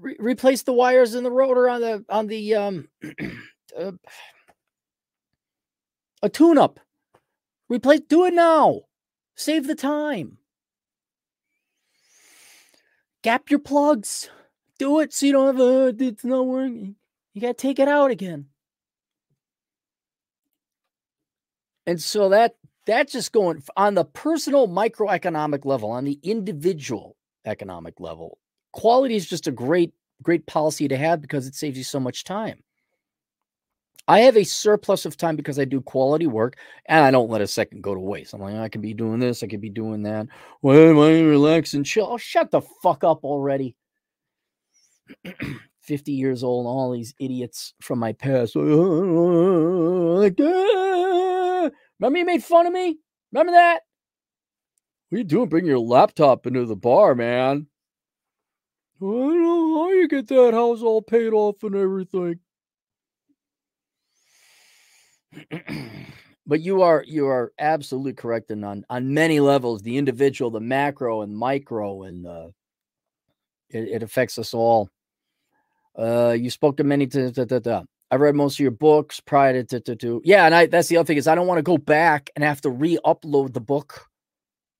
Re- replace the wires in the rotor on the on the um uh, a tune up. Replace. Do it now. Save the time. Gap your plugs. Do it so you don't have a. It's not working. You got to take it out again. And so that that's just going on the personal microeconomic level, on the individual economic level. Quality is just a great, great policy to have because it saves you so much time. I have a surplus of time because I do quality work and I don't let a second go to waste. I'm like, I could be doing this, I could be doing that. Well, am I relax and chill? Oh, shut the fuck up already. 50 years old, and all these idiots from my past. Remember you made fun of me? Remember that? What are you doing? Bring your laptop into the bar, man. I don't know how you get that house all paid off and everything. but you are you are absolutely correct and on on many levels the individual the macro and micro and uh, it, it affects us all uh, you spoke to many. I read most of your books prior to, to, to, yeah, and I that's the other thing is I don't want to go back and have to re-upload the book.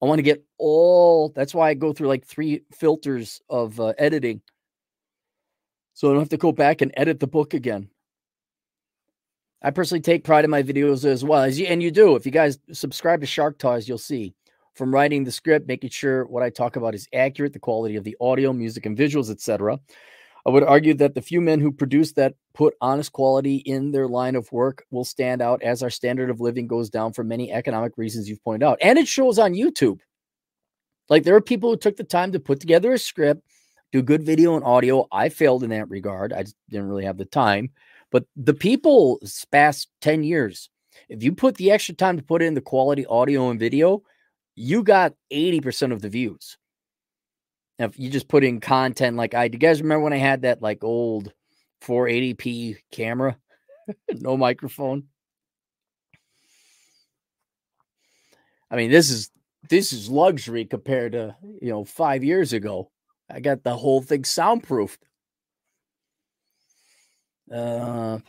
I want to get all. That's why I go through like three filters of uh, editing, so I don't have to go back and edit the book again. I personally take pride in my videos as well as you, and you do. If you guys subscribe to Shark Toys, you'll see from writing the script, making sure what I talk about is accurate, the quality of the audio, music, and visuals, etc I would argue that the few men who produce that put honest quality in their line of work will stand out as our standard of living goes down for many economic reasons you've pointed out. And it shows on YouTube. Like there are people who took the time to put together a script, do good video and audio. I failed in that regard. I just didn't really have the time. But the people past 10 years, if you put the extra time to put in the quality audio and video, you got 80% of the views. If you just put in content like I, do you guys remember when I had that like old 480p camera, no microphone? I mean, this is this is luxury compared to you know five years ago. I got the whole thing soundproofed. Uh,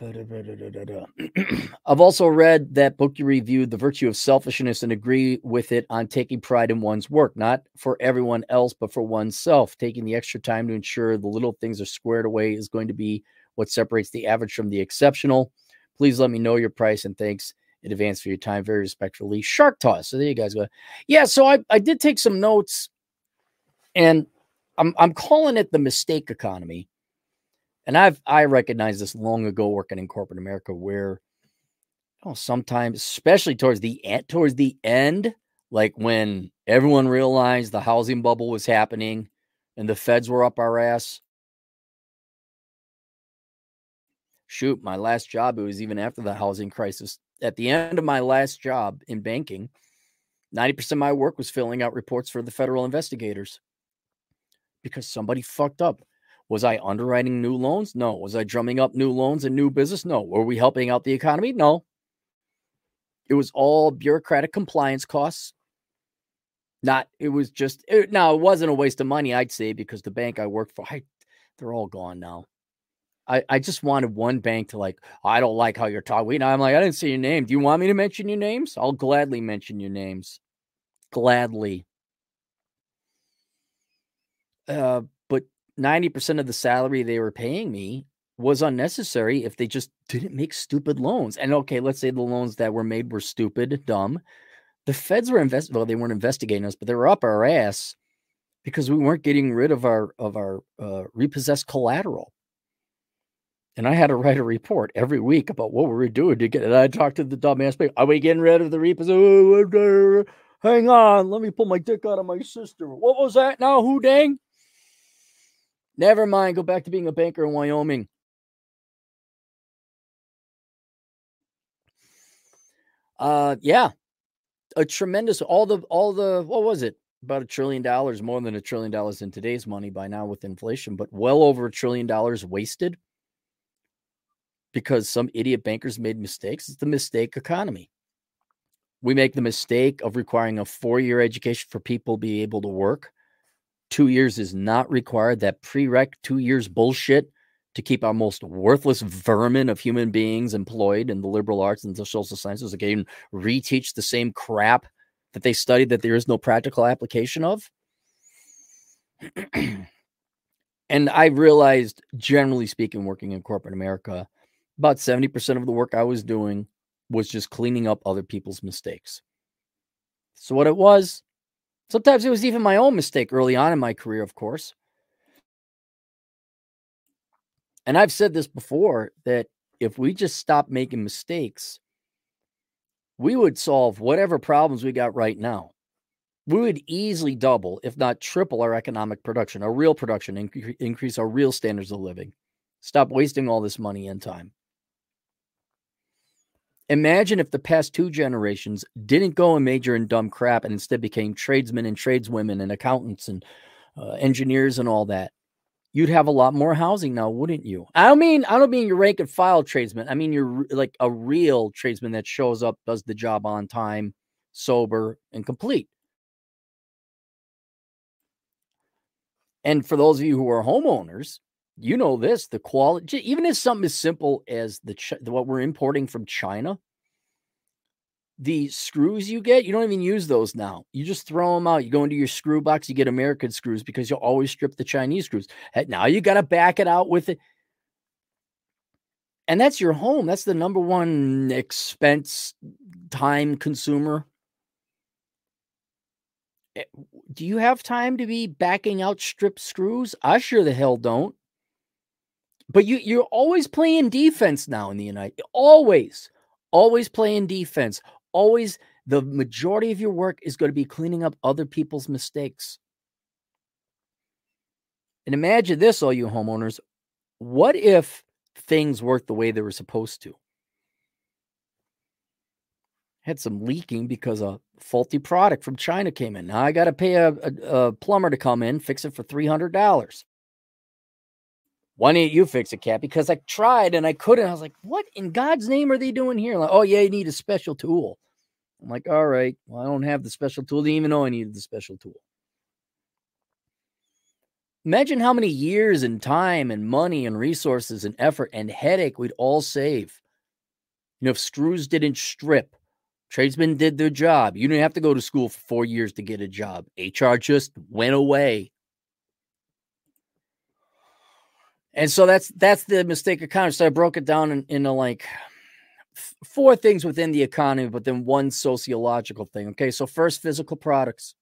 I've also read that book you reviewed, The Virtue of Selfishness, and agree with it on taking pride in one's work, not for everyone else, but for oneself. Taking the extra time to ensure the little things are squared away is going to be what separates the average from the exceptional. Please let me know your price and thanks in advance for your time. Very respectfully, Shark Toss. So there you guys go. Yeah, so I, I did take some notes and I'm, I'm calling it the mistake economy and I've I recognized this long ago working in corporate America where oh sometimes especially towards the end towards the end like when everyone realized the housing bubble was happening and the feds were up our ass. Shoot my last job it was even after the housing crisis. At the end of my last job in banking 90% of my work was filling out reports for the federal investigators because somebody fucked up was I underwriting new loans? No. Was I drumming up new loans and new business? No. Were we helping out the economy? No. It was all bureaucratic compliance costs. Not, it was just, it, now it wasn't a waste of money, I'd say, because the bank I worked for, I, they're all gone now. I, I just wanted one bank to like, I don't like how you're talking. I'm like, I didn't see your name. Do you want me to mention your names? I'll gladly mention your names. Gladly. Uh, 90% of the salary they were paying me was unnecessary if they just didn't make stupid loans. And okay, let's say the loans that were made were stupid, dumb. The feds were investing, well, they weren't investigating us, but they were up our ass because we weren't getting rid of our of our uh, repossessed collateral. And I had to write a report every week about what we were doing to get it. I talked to the dumbass bank. Are we getting rid of the repossessed? Hang on, let me pull my dick out of my sister. What was that now? Who dang? Never mind. Go back to being a banker in Wyoming. Uh, yeah, a tremendous all the all the what was it about a trillion dollars more than a trillion dollars in today's money by now with inflation, but well over a trillion dollars wasted because some idiot bankers made mistakes. It's the mistake economy. We make the mistake of requiring a four year education for people to be able to work. Two years is not required. That prereq two years bullshit to keep our most worthless vermin of human beings employed in the liberal arts and the social sciences again reteach the same crap that they studied that there is no practical application of and i realized generally speaking working in corporate america about 70% of the work i was doing was just cleaning up other people's mistakes so what it was sometimes it was even my own mistake early on in my career of course and I've said this before that if we just stop making mistakes, we would solve whatever problems we got right now. We would easily double, if not triple, our economic production, our real production, inc- increase our real standards of living. Stop wasting all this money and time. Imagine if the past two generations didn't go and major in dumb crap and instead became tradesmen and tradeswomen and accountants and uh, engineers and all that you'd have a lot more housing now, wouldn't you? I don't mean I don't mean your rank and file tradesman. I mean you're like a real tradesman that shows up, does the job on time, sober, and complete. And for those of you who are homeowners, you know this: the quality, even if something as simple as the what we're importing from China, the screws you get, you don't even use those now. You just throw them out. You go into your screw box, you get American screws because you'll always strip the Chinese screws. Now you got to back it out with it. And that's your home. That's the number one expense time consumer. Eh, do you have time to be backing out stripped screws? I sure the hell don't. But you you're always playing defense now in the United. Always, always playing defense always the majority of your work is going to be cleaning up other people's mistakes. And imagine this, all you homeowners. What if things worked the way they were supposed to? Had some leaking because a faulty product from China came in. Now I got to pay a, a, a, plumber to come in, fix it for $300. Why didn't you fix it, Cat? Because I tried and I couldn't. I was like, what in God's name are they doing here? Like, oh, yeah, you need a special tool. I'm like, all right, well, I don't have the special tool. Didn't even know I needed the special tool. Imagine how many years and time and money and resources and effort and headache we'd all save. You know, if screws didn't strip, tradesmen did their job. You didn't have to go to school for four years to get a job. HR just went away. And so that's that's the mistake of Congress. So I broke it down in, into like four things within the economy, but then one sociological thing. Okay, so first, physical products.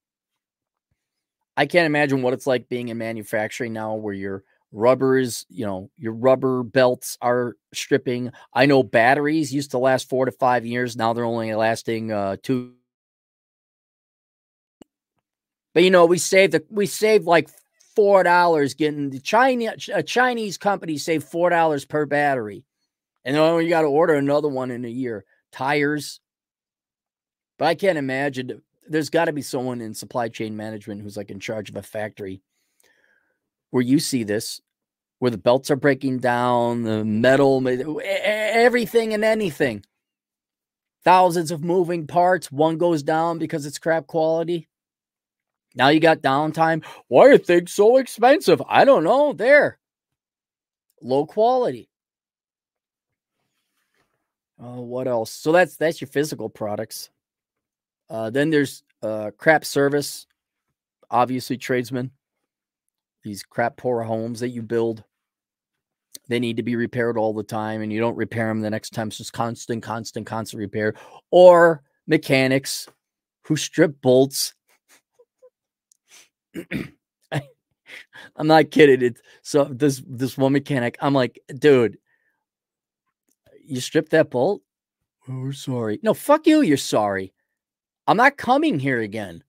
I can't imagine what it's like being in manufacturing now, where your rubber is, you know, your rubber belts are stripping. I know batteries used to last four to five years. Now they're only lasting uh, two. But you know, we saved we saved like four dollars getting the Chinese a Chinese company save four dollars per battery. And then you got to order another one in a year. Tires. But I can't imagine. There's got to be someone in supply chain management who's like in charge of a factory where you see this, where the belts are breaking down, the metal, everything and anything. Thousands of moving parts. One goes down because it's crap quality. Now you got downtime. Why are things so expensive? I don't know. There. Low quality. Uh, what else? So that's that's your physical products. Uh, then there's uh, crap service, obviously tradesmen. These crap poor homes that you build, they need to be repaired all the time, and you don't repair them the next time. It's just constant, constant, constant repair. Or mechanics who strip bolts. I'm not kidding. It's so this this one mechanic. I'm like, dude, you stripped that bolt. Oh, we're sorry. No, fuck you. You're sorry. I'm not coming here again.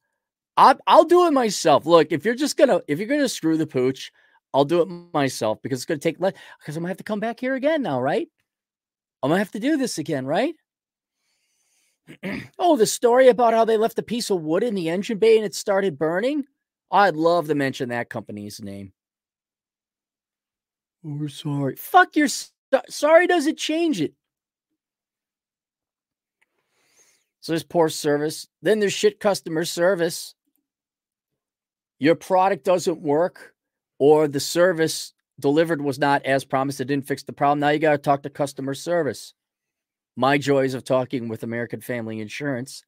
I'll, I'll do it myself. Look, if you're just gonna if you're gonna screw the pooch, I'll do it myself because it's gonna take less because I'm gonna have to come back here again now, right? I'm gonna have to do this again, right? oh, the story about how they left a piece of wood in the engine bay and it started burning. I'd love to mention that company's name. We're sorry. Fuck your sorry doesn't change it. So there's poor service. Then there's shit customer service. Your product doesn't work, or the service delivered was not as promised. It didn't fix the problem. Now you got to talk to customer service. My joys of talking with American Family Insurance.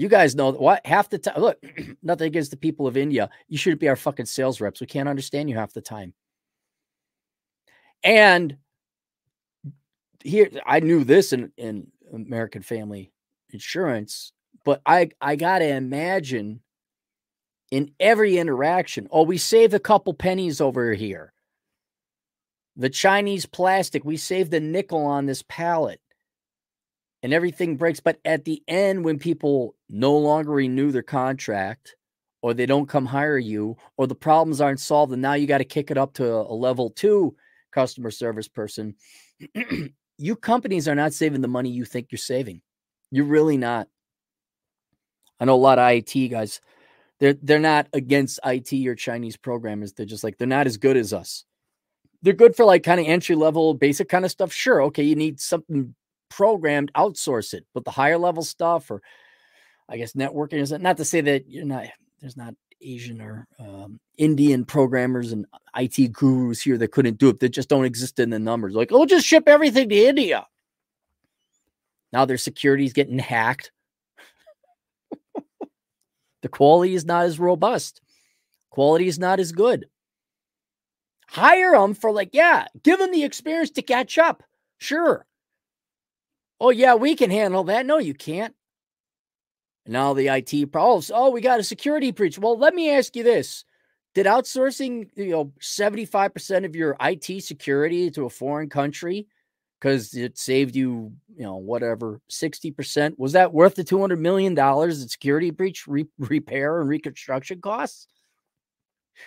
You guys know what half the time. Look, nothing against the people of India. You shouldn't be our fucking sales reps. We can't understand you half the time. And here, I knew this in, in American Family insurance, but I I gotta imagine in every interaction, oh, we saved a couple pennies over here. The Chinese plastic, we saved a nickel on this pallet. And everything breaks. But at the end, when people no longer renew their contract, or they don't come hire you, or the problems aren't solved, and now you got to kick it up to a, a level two customer service person, you companies are not saving the money you think you're saving. You're really not. I know a lot of IT guys. They're they're not against IT or Chinese programmers. They're just like they're not as good as us. They're good for like kind of entry level, basic kind of stuff. Sure, okay, you need something programmed, outsource it. But the higher level stuff, or I guess networking is not to say that you're not. There's not Asian or um, Indian programmers and IT gurus here that couldn't do it. That just don't exist in the numbers. Like, oh, just ship everything to India. Now their security is getting hacked. the quality is not as robust. Quality is not as good. Hire them for like, yeah, give them the experience to catch up. Sure. Oh, yeah, we can handle that. No, you can't. now the IT problems. Oh, oh, we got a security breach. Well, let me ask you this. Did outsourcing, you know, 75% of your IT security to a foreign country because it saved you, you know, whatever, 60%. Was that worth the $200 million in security breach re- repair and reconstruction costs?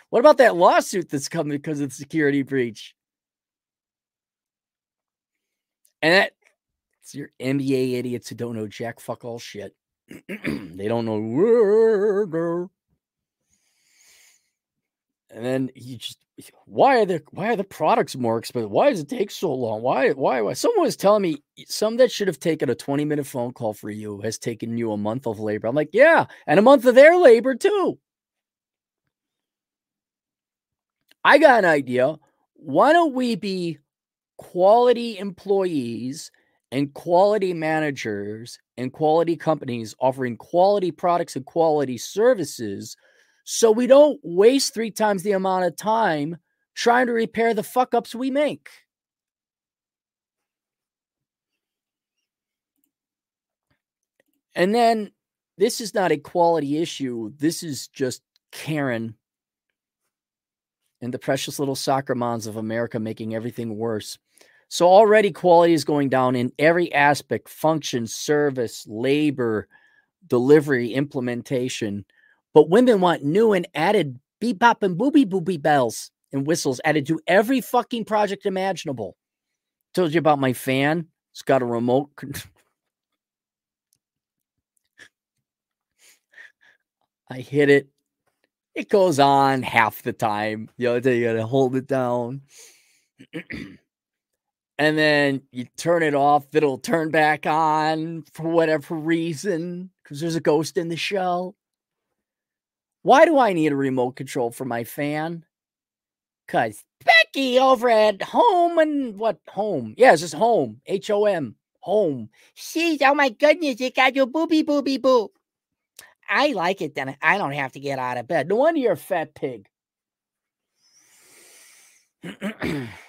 What about that lawsuit that's coming because of the security breach? And that it's your MBA idiots who don't know jack fuck all shit. they don't know and then you just why are the why are the products more expensive? Why does it take so long? Why why why? Someone was telling me some that should have taken a 20 minute phone call for you has taken you a month of labor. I'm like, yeah, and a month of their labor too. I got an idea. Why don't we be quality employees and quality managers and quality companies offering quality products and quality services? so we don't waste three times the amount of time trying to repair the fuck ups we make. And then this is not a quality issue. This is just Karen and the precious little soccer moms of America making everything worse. So already quality is going down in every aspect function, service, labor, delivery, implementation. But women want new and added bebop and booby booby bells and whistles added to every fucking project imaginable. Told you about my fan. It's got a remote. I hit it. It goes on half the time. You know, you gotta hold it down. and then you turn it off, it'll turn back on for whatever reason, because there's a ghost in the shell. Why do I need a remote control for my fan? Because Becky over at home and what home? Yeah, it's just home. H O M. Home. She's oh my goodness, you got your booby booby boo. I like it then. I don't have to get out of bed. No wonder you're a fat pig.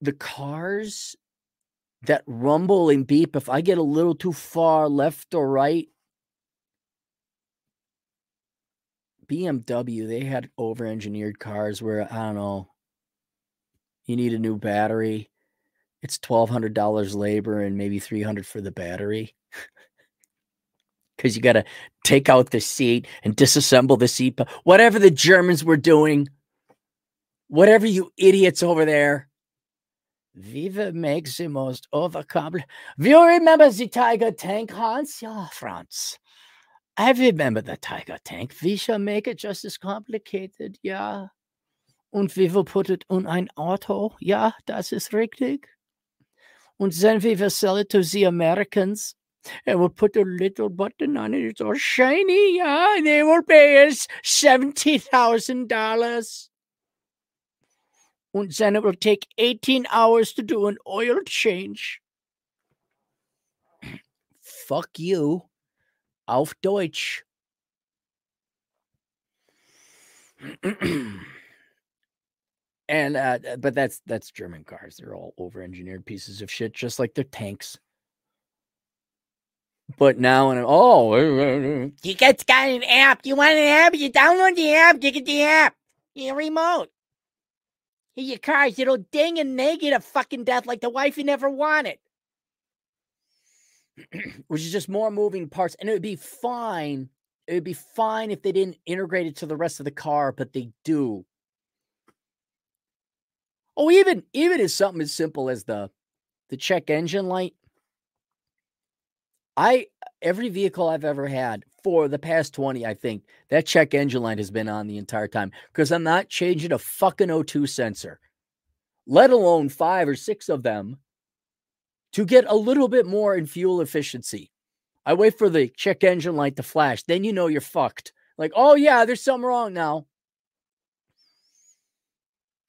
the cars that rumble and beep, if I get a little too far left or right, BMW, they had over engineered cars where I don't know, you need a new battery. It's twelve hundred dollars labor and maybe three hundred for the battery. Because you got to take out the seat and disassemble the seat. Whatever the Germans were doing, whatever you idiots over there, Viva makes the most overcomplicated. Do you remember the Tiger tank, Hans? Yeah, Franz. I remember the Tiger tank. We shall make it just as complicated, ja. Und we will put it on ein Auto. Ja, das ist richtig. Und then we will sell it to the Americans. And we'll put a little button on it. It's all shiny, yeah. And they will pay us $70,000. And then it will take 18 hours to do an oil change. Fuck you. Auf Deutsch. and uh, but that's that's German cars. They're all over engineered pieces of shit, just like their tanks. But now and oh, you get got an app. You want an app? You download the app. You get the app. Your remote. Here your cars. It'll ding and they get a fucking death like the wife you never wanted. Which is just more moving parts, and it would be fine. It would be fine if they didn't integrate it to the rest of the car, but they do. Oh, even even as something as simple as the the check engine light. I every vehicle I've ever had for the past 20, I think that check engine light has been on the entire time because I'm not changing a fucking O2 sensor, let alone five or six of them to get a little bit more in fuel efficiency. I wait for the check engine light to flash, then you know you're fucked. Like, oh yeah, there's something wrong now.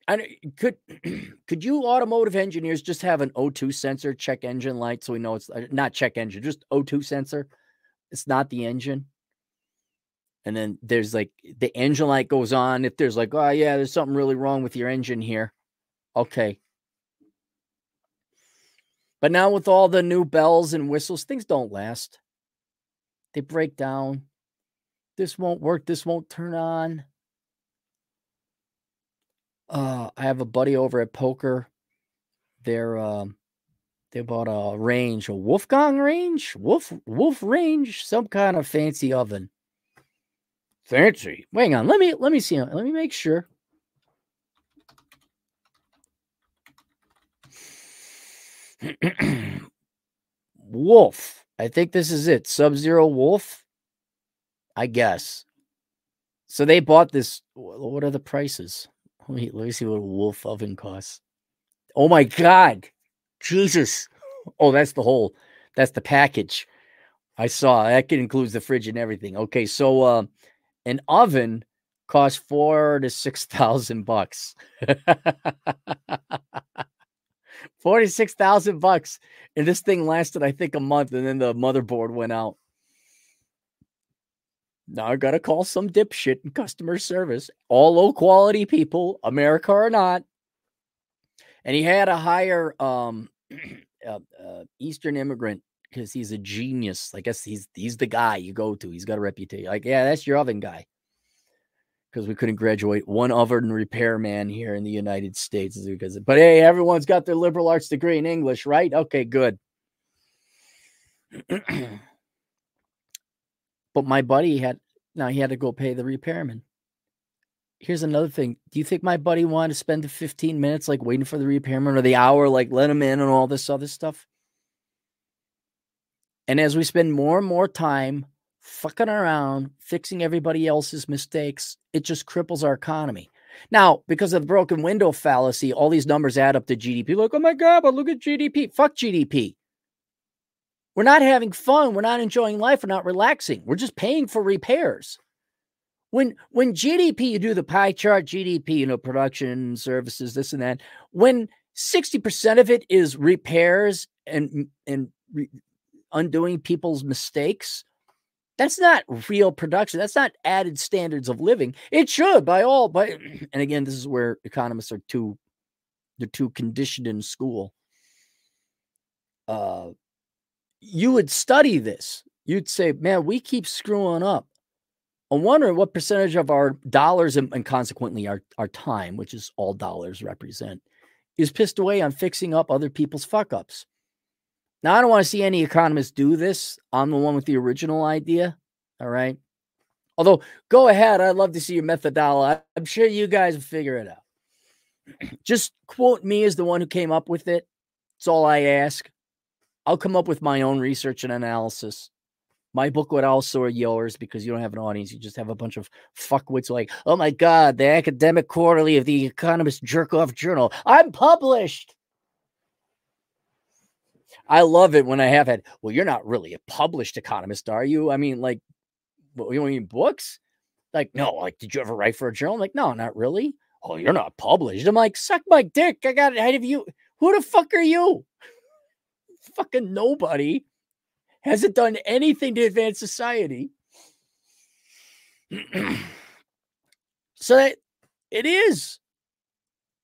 And could could you automotive engineers just have an O2 sensor check engine light so we know it's uh, not check engine, just O2 sensor? It's not the engine. And then there's like the engine light goes on. If there's like, oh yeah, there's something really wrong with your engine here. Okay. But now with all the new bells and whistles, things don't last. They break down. This won't work. This won't turn on. Uh, I have a buddy over at poker. They're um, they bought a range, a Wolfgang range, Wolf Wolf range, some kind of fancy oven. Fancy. Hang on, let me let me see. Let me make sure. Wolf. I think this is it. Sub Zero Wolf. I guess. So they bought this. What are the prices? Let me let me see what a wolf oven costs. Oh my god. Jesus. Oh, that's the whole that's the package. I saw that includes the fridge and everything. Okay, so uh, an oven costs four to six thousand bucks. Forty-six thousand bucks, and this thing lasted, I think, a month, and then the motherboard went out. Now I gotta call some dipshit in customer service, all low quality people, America or not. And he had a higher um uh, uh, Eastern immigrant because he's a genius. I guess he's he's the guy you go to. He's got a reputation. Like, yeah, that's your oven guy. Because we couldn't graduate one oven repairman here in the United States. Because, but hey, everyone's got their liberal arts degree in English, right? Okay, good. But my buddy had now he had to go pay the repairman. Here's another thing. Do you think my buddy wanted to spend the 15 minutes like waiting for the repairman or the hour, like let him in and all this other stuff? And as we spend more and more time fucking around, fixing everybody else's mistakes, it just cripples our economy. Now, because of the broken window fallacy, all these numbers add up to GDP. Like, oh my God, but look at GDP. Fuck GDP. We're not having fun. We're not enjoying life. We're not relaxing. We're just paying for repairs. When when GDP, you do the pie chart, GDP, you know, production, services, this and that. When 60% of it is repairs and and re, undoing people's mistakes, that's not real production. That's not added standards of living. It should by all, but and again, this is where economists are too they're too conditioned in school. Uh you would study this. You'd say, man, we keep screwing up. I'm wondering what percentage of our dollars and, and consequently our, our time, which is all dollars represent, is pissed away on fixing up other people's fuck ups. Now, I don't want to see any economists do this. I'm the one with the original idea. All right. Although, go ahead. I'd love to see your methodology. I'm sure you guys will figure it out. Just quote me as the one who came up with it. That's all I ask. I'll come up with my own research and analysis. My book would also are yours because you don't have an audience. You just have a bunch of fuckwits like, oh my God, the academic quarterly of the Economist Jerk Off Journal. I'm published. I love it when I have had, well, you're not really a published economist, are you? I mean, like, what, you mean books? Like, no, like, did you ever write for a journal? I'm like, no, not really. Oh, you're not published. I'm like, suck my dick. I got it. ahead of you. Who the fuck are you? Fucking nobody hasn't done anything to advance society. so that it is.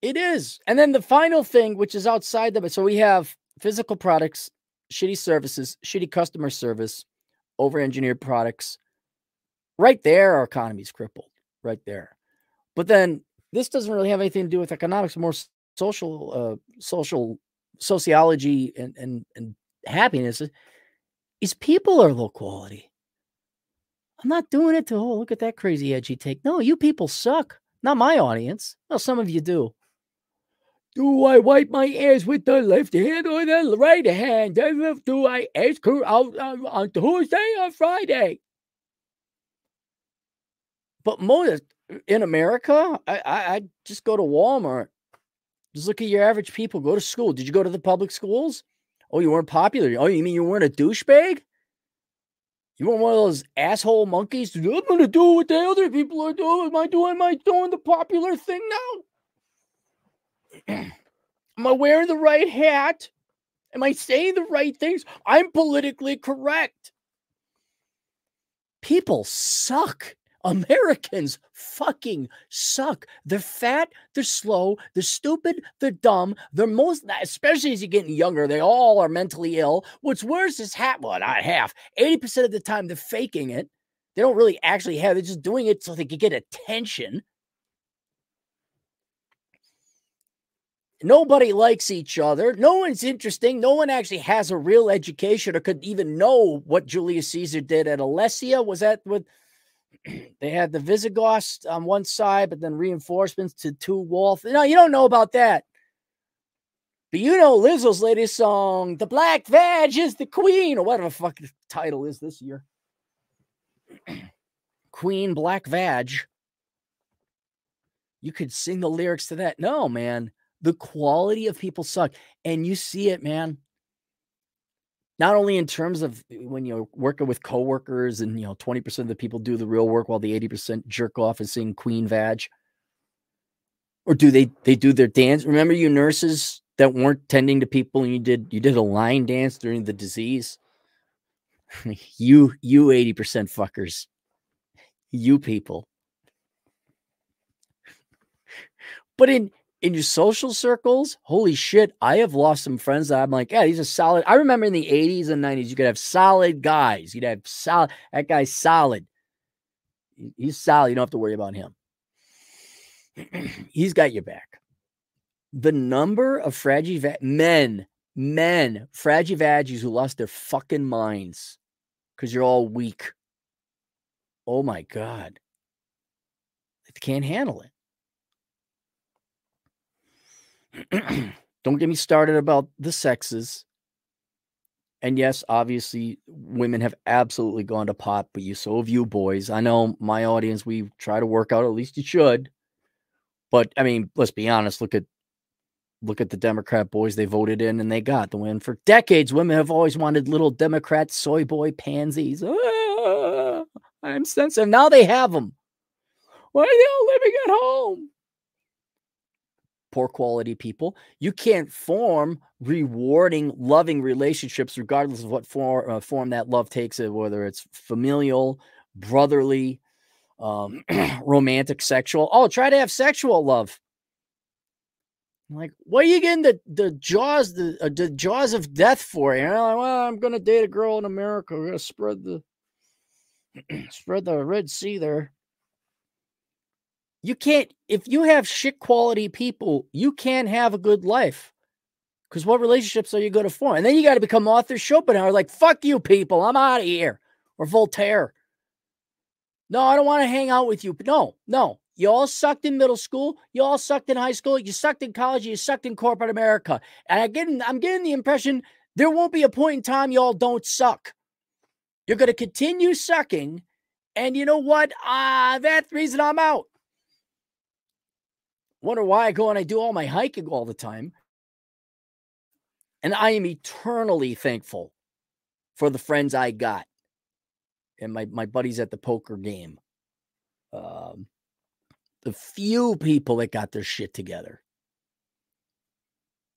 It is. And then the final thing, which is outside it. So we have physical products, shitty services, shitty customer service, over engineered products. Right there, our economy's crippled. Right there. But then this doesn't really have anything to do with economics, more social, uh, social sociology and, and, and happiness is people are low quality. I'm not doing it to, oh, look at that crazy edgy take. No, you people suck. Not my audience. Well, some of you do. Do I wipe my ass with the left hand or the right hand? Do I ask her out uh, on Tuesday or Friday? But most in America, I, I, I just go to Walmart. Just look at your average people. Go to school. Did you go to the public schools? Oh, you weren't popular. Oh, you mean you weren't a douchebag? You weren't one of those asshole monkeys? I'm gonna do what the other people are doing. Am I doing am I doing the popular thing now? am I wearing the right hat? Am I saying the right things? I'm politically correct. People suck. Americans fucking suck. They're fat, they're slow, they're stupid, they're dumb. They're most, especially as you're getting younger, they all are mentally ill. What's worse is half, well, not half, 80% of the time they're faking it. They don't really actually have, they're just doing it so they can get attention. Nobody likes each other. No one's interesting. No one actually has a real education or could even know what Julius Caesar did at Alesia. Was that with they had the Visigoths on one side, but then reinforcements to two Wolf. No, you don't know about that. But you know Lizzo's latest song, The Black Vag is the Queen, or whatever the fuck the title is this year. Queen Black Vag. You could sing the lyrics to that. No, man. The quality of people suck. And you see it, man not only in terms of eh, when you're working with coworkers and you know 20% of the people do the real work while the 80% jerk off and sing queen vag? Or do they they do their dance? Remember you nurses that weren't tending to people and you did you did a line dance during the disease? You you 80% fuckers. You people. But in in your social circles, holy shit, I have lost some friends that I'm like, yeah, these are solid. I remember in the 80s and 90s, you could have solid guys. You'd have solid, that guy's solid. He's solid. You don't have to worry about him. He's got your back. The number of fragile men, men, fragile vaggies who lost their fucking minds because you're all weak. Oh my God. They can't handle it. Don't get me started about the sexes. And yes, obviously, women have absolutely gone to pot, but you so have you boys. I know my audience, we try to work out, at least you should. But I mean, let's be honest, look at look at the Democrat boys they voted in and they got the win. For decades, women have always wanted little Democrat soy boy pansies. Ah, I'm sensitive. Now they have them. Why are they all living at home? Poor quality people. You can't form rewarding, loving relationships, regardless of what form, uh, form that love takes, whether it's familial, brotherly, um, romantic, sexual. Oh, try to have sexual love. Like, what are you getting the, the jaws the, uh, the jaws of death for? You know, like, well, I'm gonna date a girl in America. We're gonna spread the Spread the Red Sea there. You can't, if you have shit quality people, you can't have a good life. Because what relationships are you going to form? And then you got to become Arthur Schopenhauer, like, fuck you people, I'm out of here. Or Voltaire. No, I don't want to hang out with you. No, no. You all sucked in middle school. You all sucked in high school. You sucked in college. You sucked in corporate America. And I get, I'm getting the impression there won't be a point in time y'all don't suck. You're going to continue sucking. And you know what? Ah, uh, that's the reason I'm out. Wonder why I go and I do all my hiking all the time. And I am eternally thankful for the friends I got and my, my buddies at the poker game. Um, the few people that got their shit together.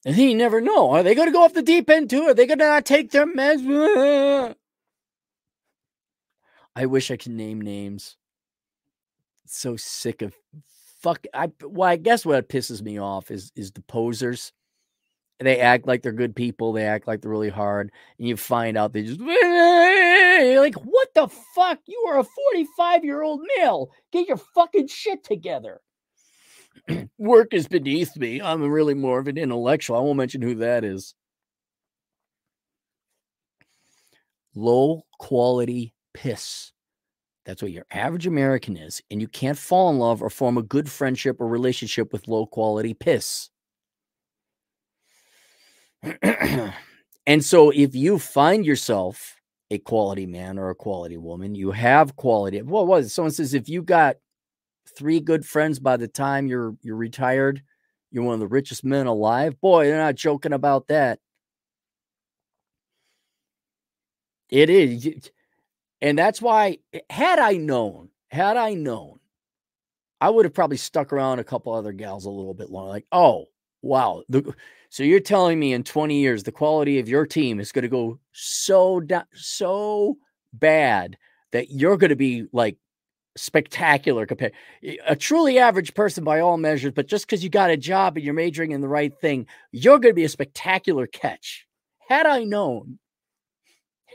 And you never know. Are they going to go off the deep end too? Are they going to not take their meds? I wish I could name names. So sick of fuck. I well, I guess what pisses me off is is the posers. They act like they're good people. They act like they're really hard, and you find out they just you're like, what the fuck? You are a 45 year old male. Get your fucking shit together. Work is beneath me. I'm really more of an intellectual. I won't mention who that is. Low quality piss. That's what your average American is. And you can't fall in love or form a good friendship or relationship with low quality piss. and so if you find yourself a quality man or a quality woman, you have quality. What was it? Someone says if you got three good friends by the time you're you're retired, you're one of the richest men alive. Boy, they're not joking about that. It is. And that's why, eh, had I known, had I known, I would have probably stuck around a couple other gals a little bit longer. Like, oh, wow. The, so you're telling me in 20 years, the quality of your team is going to go so, so bad that you're going to be like spectacular compared a truly average person by all measures but just because you got a job and you're majoring in the right thing you're going to be a spectacular catch had i known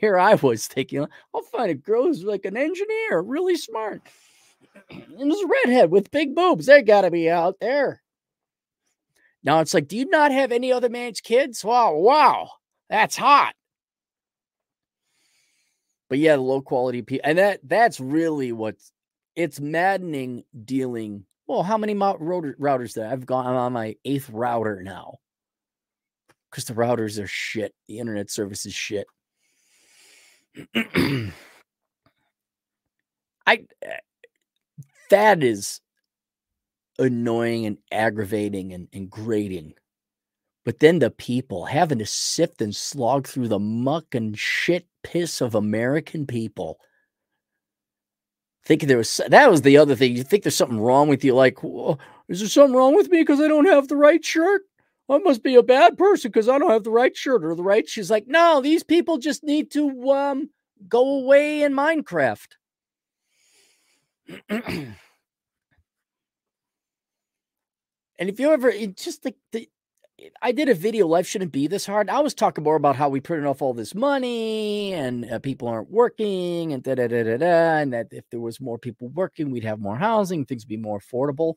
here I was thinking, I'll find a girl who's like an engineer, really smart. And this redhead with big boobs. They got to be out there. Now it's like, do you not have any other man's kids? Wow, wow, that's hot. But yeah, the low quality people, and that that's really what's it's maddening dealing. Well, how many router, routers there? I've gone I'm on my eighth router now because the routers are shit. The internet service is shit. I eh, that is annoying and aggravating and, and grating. But then the people having to sift and slog through the muck and shit piss of American people. Thinking there was that was the other thing. You think there's something wrong with you? Like, is there something wrong with me because I don't have the right shirt? I must be a bad person because I don't have the right shirt or the right. She's like, no, these people just need to um, go away in Minecraft. and if you ever just like the, I did a video, Life Shouldn't Be This Hard. I was talking more about how we printed off all this money and uh, people aren't working and da da da da da. And that if there was more people working, we'd have more housing, things would be more affordable.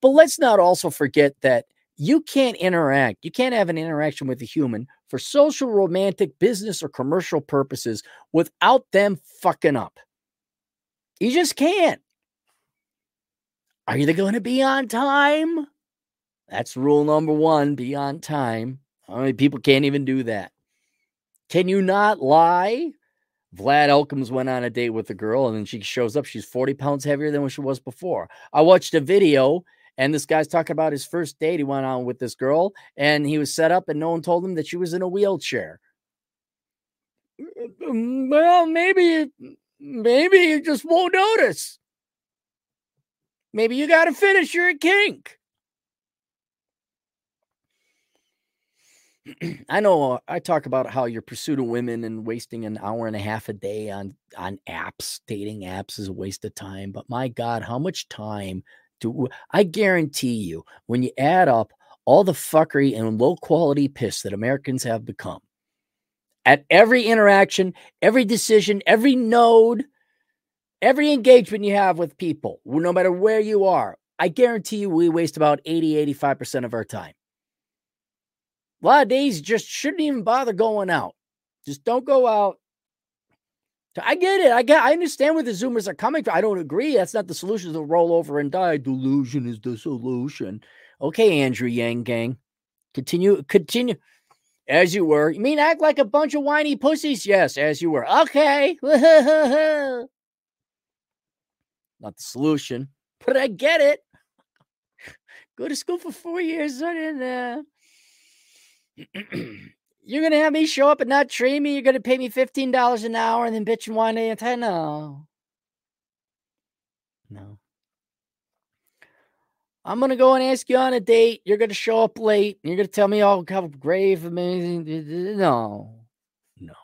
But let's not also forget that you can't interact. You can't have an interaction with a human for social, romantic, business, or commercial purposes without them fucking up. You just can't. Are you going to be on time? That's rule number one be on time. How many people can't even do that? Can you not lie? Vlad Elkins went on a date with a girl and then she shows up. She's 40 pounds heavier than what she was before. I watched a video and this guy's talking about his first date he went on with this girl, and he was set up, and no one told him that she was in a wheelchair. Mm, mm, mm well, maybe, maybe you just won't notice. Maybe you got to finish your kink. I know uh, I talk about how your pursuit of women and wasting an hour and a half a day on on apps, dating apps is a waste of time. But my God, how much time to I guarantee you, when you add up all the fuckery and low quality piss that Americans have become, at every interaction, every decision, every node, Every engagement you have with people, no matter where you are, I guarantee you we waste about 80, 85% of our time. A lot of days just shouldn't even bother going out. Just don't go out. I get it. I get I understand where the zoomers are coming from. I don't agree. That's not the solution to roll over and die. Delusion is the solution. Okay, Andrew Yang gang. Continue, continue. As you were. You mean act like a bunch of whiny pussies? Yes, as you were. Okay. Not the solution, but I get it. Go to school for four years. Uh, you're gonna have me show up and not train me. You're gonna pay me fifteen dollars an hour and then bitch and whine anti. No, no. I'm gonna go and ask you on a date. You're gonna show up late. And you're gonna tell me all how grave, amazing. No, no.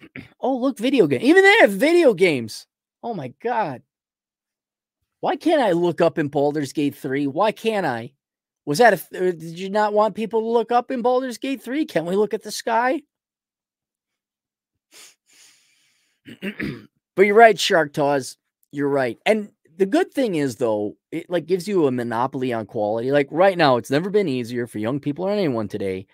Oh, look, video game. Even they have video games. Oh my god. Why can't I look up in Baldur's Gate 3? Why can't I? Was that a, uh, did you not want people to look up in Baldur's Gate 3? Can we look at the sky? but you're right, Shark Toss. You're right. And the good thing is though, it like gives you a monopoly on quality. Like right now, it's never been easier for young people or anyone today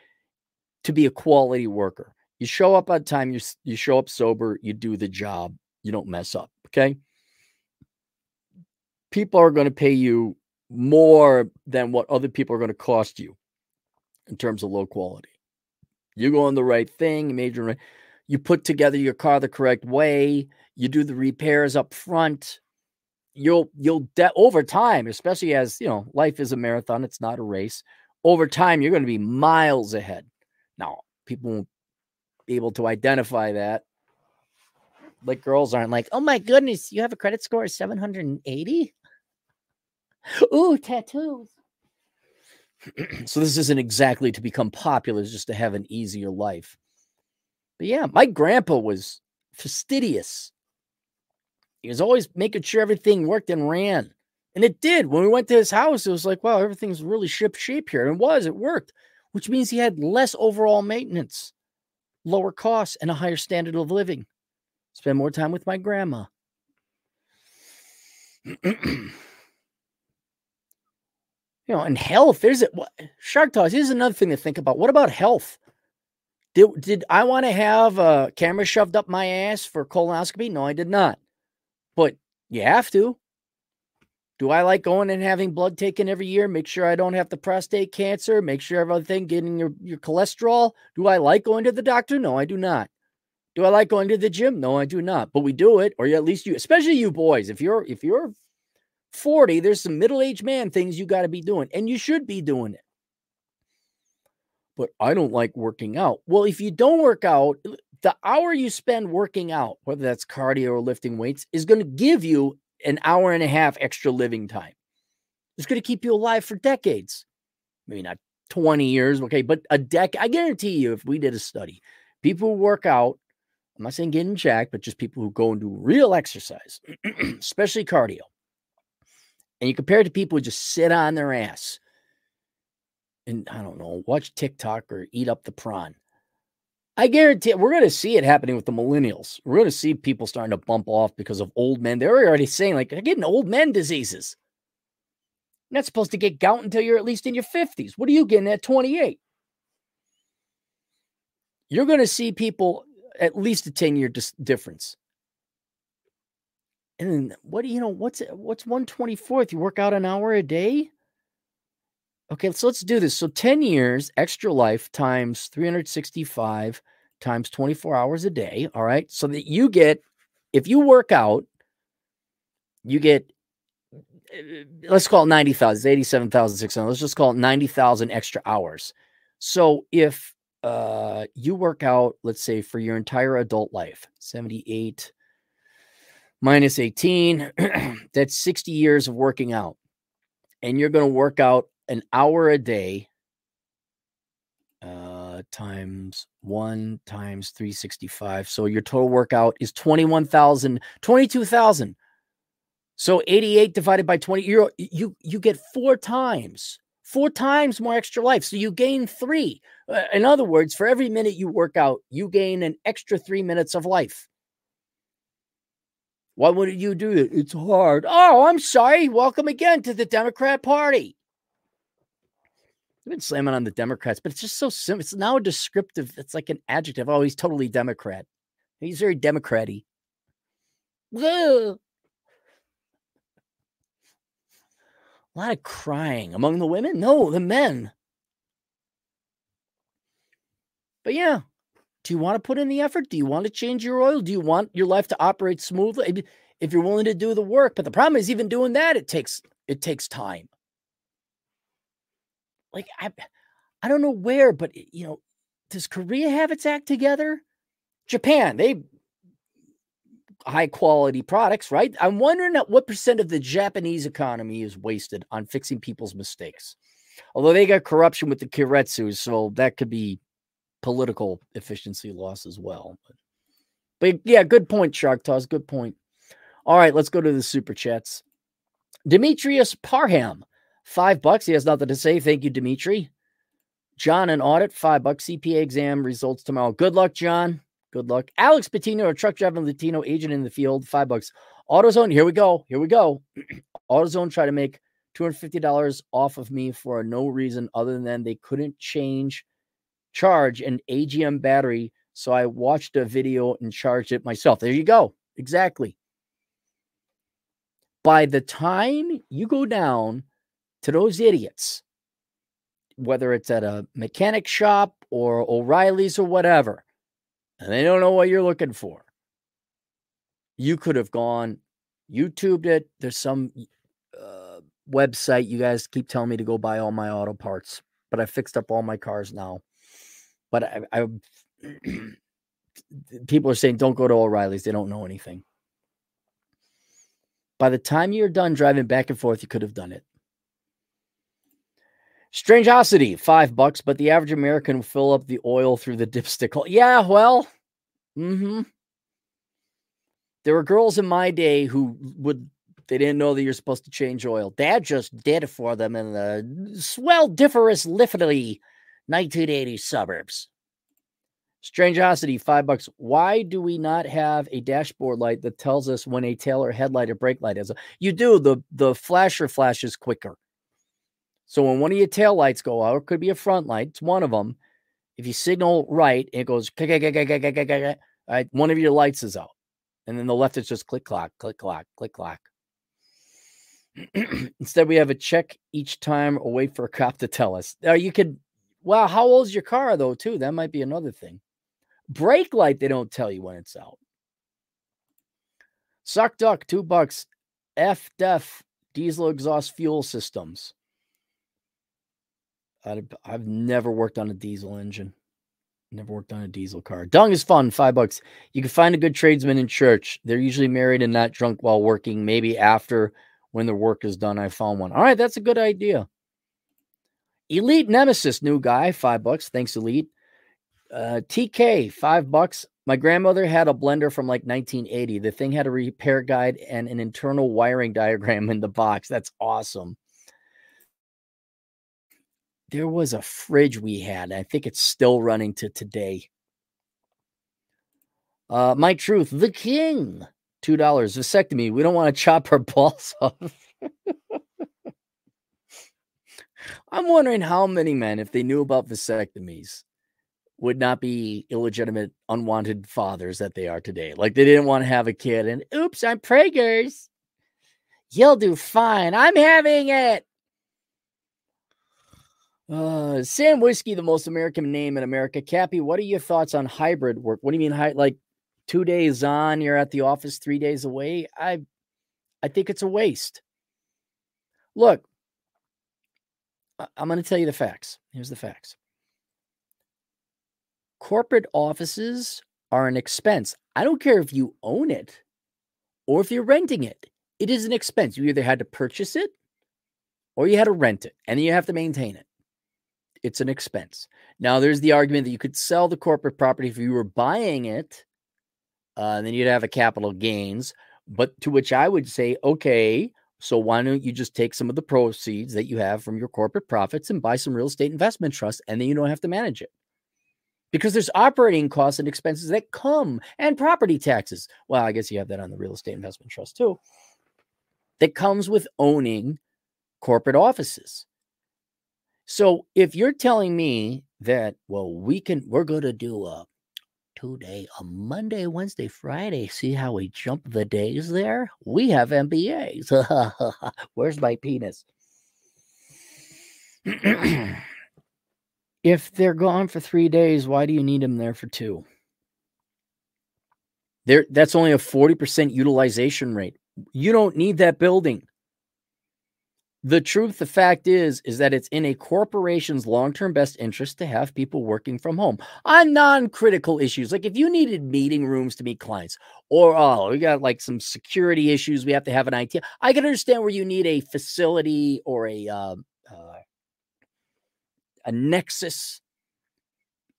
to be a quality worker. You show up on time, you you show up sober, you do the job, you don't mess up, okay? People are going to pay you more than what other people are going to cost you in terms of low quality. You go on the right thing, major you put together your car the correct way, you do the repairs up front, you'll you'll de- over time, especially as you know, life is a marathon, it's not a race. Over time, you're going to be miles ahead. Now, people won't be able to identify that. Like girls aren't like, oh my goodness, you have a credit score of 780? Ooh, tattoos. so this isn't exactly to become popular, it's just to have an easier life. But yeah, my grandpa was fastidious. He was always making sure everything worked and ran. And it did. When we went to his house, it was like, wow, everything's really ship shape here. And it was, it worked, which means he had less overall maintenance, lower costs, and a higher standard of living. Spend more time with my grandma. you know, and health, there's a Shark Toss. Here's another thing to think about. What about health? Did, did I want to have a camera shoved up my ass for colonoscopy? No, I did not but you have to. Do I like going and having blood taken every year? Make sure I don't have the prostate cancer. Make sure everything getting your, your cholesterol. Do I like going to the doctor? No, I do not. Do I like going to the gym? No, I do not. But we do it, or at least you, especially you boys. If you're if you're 40, there's some middle-aged man things you got to be doing, and you should be doing it. But I don't like working out. Well, if you don't work out, the hour you spend working out, whether that's cardio or lifting weights, is going to give you an hour and a half extra living time. It's going to keep you alive for decades. Maybe not 20 years, okay, but a decade. I guarantee you, if we did a study, people who work out, I'm not saying get in jack, but just people who go and do real exercise, especially cardio, and you compare it to people who just sit on their ass and I don't know, watch TikTok or eat up the prawn. I guarantee we're going to see it happening with the millennials. We're going to see people starting to bump off because of old men. They're already saying, like, they're getting old men diseases. You're not supposed to get gout until you're at least in your 50s. What are you getting at 28? You're going to see people at least a 10 year dis- difference. And what do you know? What's what's 124th? You work out an hour a day? Okay, so let's do this. So 10 years extra life times 365 times 24 hours a day. All right. So that you get, if you work out, you get, eh, let's call it 90,000, 87,600. Let's just call it 90,000 extra hours. So if uh, you work out, let's say for your entire adult life, 78 minus 18, that's 60 years of working out. And you're going to work out an hour a day uh, times one times 365. So your total workout is 21,000, 22,000. So 88 divided by 20, you you you get four times, four times more extra life. So you gain three. Uh, in other words, for every minute you work out, you gain an extra three minutes of life. Why wouldn't you do it? It's hard. Oh, I'm sorry. Welcome again to the Democrat Party. I've been slamming on the Democrats, but it's just so simple. It's now a descriptive. It's like an adjective. Oh, he's totally Democrat. He's very Democraty. A lot of crying among the women. No, the men. But yeah, do you want to put in the effort? Do you want to change your oil? Do you want your life to operate smoothly? If you're willing to do the work, but the problem is even doing that, it takes it takes time. Like I I don't know where, but you know, does Korea have its act together? Japan, they high quality products, right? I'm wondering what percent of the Japanese economy is wasted on fixing people's mistakes. Although they got corruption with the keiretsu, so that could be political efficiency loss as well. But, but yeah, good point, Shark Toss. Good point. All right, let's go to the super chats. Demetrius Parham, five bucks. He has nothing to say. Thank you, Dimitri. John, an audit, five bucks. CPA exam results tomorrow. Good luck, John. Good luck. Alex Patino, a truck driving Latino agent in the field, five bucks. AutoZone, here we go. Here we go. AutoZone try to make $250 off of me for no reason other than they couldn't change, charge an AGM battery. So I watched a video and charged it myself. There you go. Exactly. By the time you go down to those idiots, whether it's at a mechanic shop or O'Reilly's or whatever, and they don't know what you're looking for. You could have gone, YouTubed it. There's some uh, website you guys keep telling me to go buy all my auto parts, but I fixed up all my cars now. But I, I people are saying don't go to O'Reilly's. They don't know anything. By the time you're done driving back and forth, you could have done it. Strangeosity, five bucks, but the average American will fill up the oil through the dipstick hole. Yeah, well, mm-hmm. There were girls in my day who would they didn't know that you're supposed to change oil. Dad just did it for them, and the sweldiferous liftily 1980s suburbs. Strangeosity, five bucks. Why do we not have a dashboard light that tells us when a tail or headlight or brake light is? You do. The the flasher flashes quicker. So when one of your tail lights go out, it could be a front light. It's one of them. If you signal right, it goes. right. one of your lights is out, and then the left is just click clock, click clock, click clock. Instead, we have a check each time or wait for a cop to tell us. Now you could wow, how old's your car though, too? That might be another thing. Brake light, they don't tell you when it's out. Suck duck, two bucks. F def diesel exhaust fuel systems. I've, I've never worked on a diesel engine. Never worked on a diesel car. Dung is fun, five bucks. You can find a good tradesman in church. They're usually married and not drunk while working. Maybe after when the work is done, I found one. All right, that's a good idea. Elite Nemesis, new guy, five bucks. Thanks, Elite. Uh, TK, five bucks. My grandmother had a blender from like 1980. The thing had a repair guide and an internal wiring diagram in the box. That's awesome there was a fridge we had. I think it's still running to today. Uh, my truth, the king, two dollars vasectomy. We don't want to chop our balls off. I'm wondering how many men, if they knew about vasectomies, would not be illegitimate, unwanted fathers that they are today. Like they didn't want to have a kid, and oops, I'm preggers. You'll do fine. I'm having it. Uh, Sam Whiskey, the most American name in America. Cappy, what are your thoughts on hybrid work? What do you mean, like two days on, you're at the office three days away? I, I think it's a waste. Look, I'm going to tell you the facts. Here's the facts. Corporate offices are an expense. I don't care if you own it or if you're renting it. It is an expense. You either had to purchase it or you had to rent it, and then you have to maintain it it's an expense. Now, there's the argument that you could sell the corporate property if you were buying it, uh, and then you'd have a capital gains. But to which I would say, okay, so why don't you just take some of the proceeds that you have from your corporate profits and buy some real estate investment trust, and then you don't have to manage it because there's operating costs and expenses that come and property taxes. Well, I guess you have that on the real estate investment trust too. That comes with owning corporate offices. So if you're telling me that, well, we can, we're going to do a two day, a Monday, Wednesday, Friday, see how we jump the days there? We have MBAs. Where's my penis? if they're gone for three days, why do you need them there for two? There, that's only a 40% utilization rate. You don't need that building. The truth, the fact is, is that it's in a corporation's long-term best interest to have people working from home on non-critical issues. Like if you needed meeting rooms to meet clients, or oh, we got like some security issues, we have to have an IT. I can understand where you need a facility or a uh, uh, a nexus.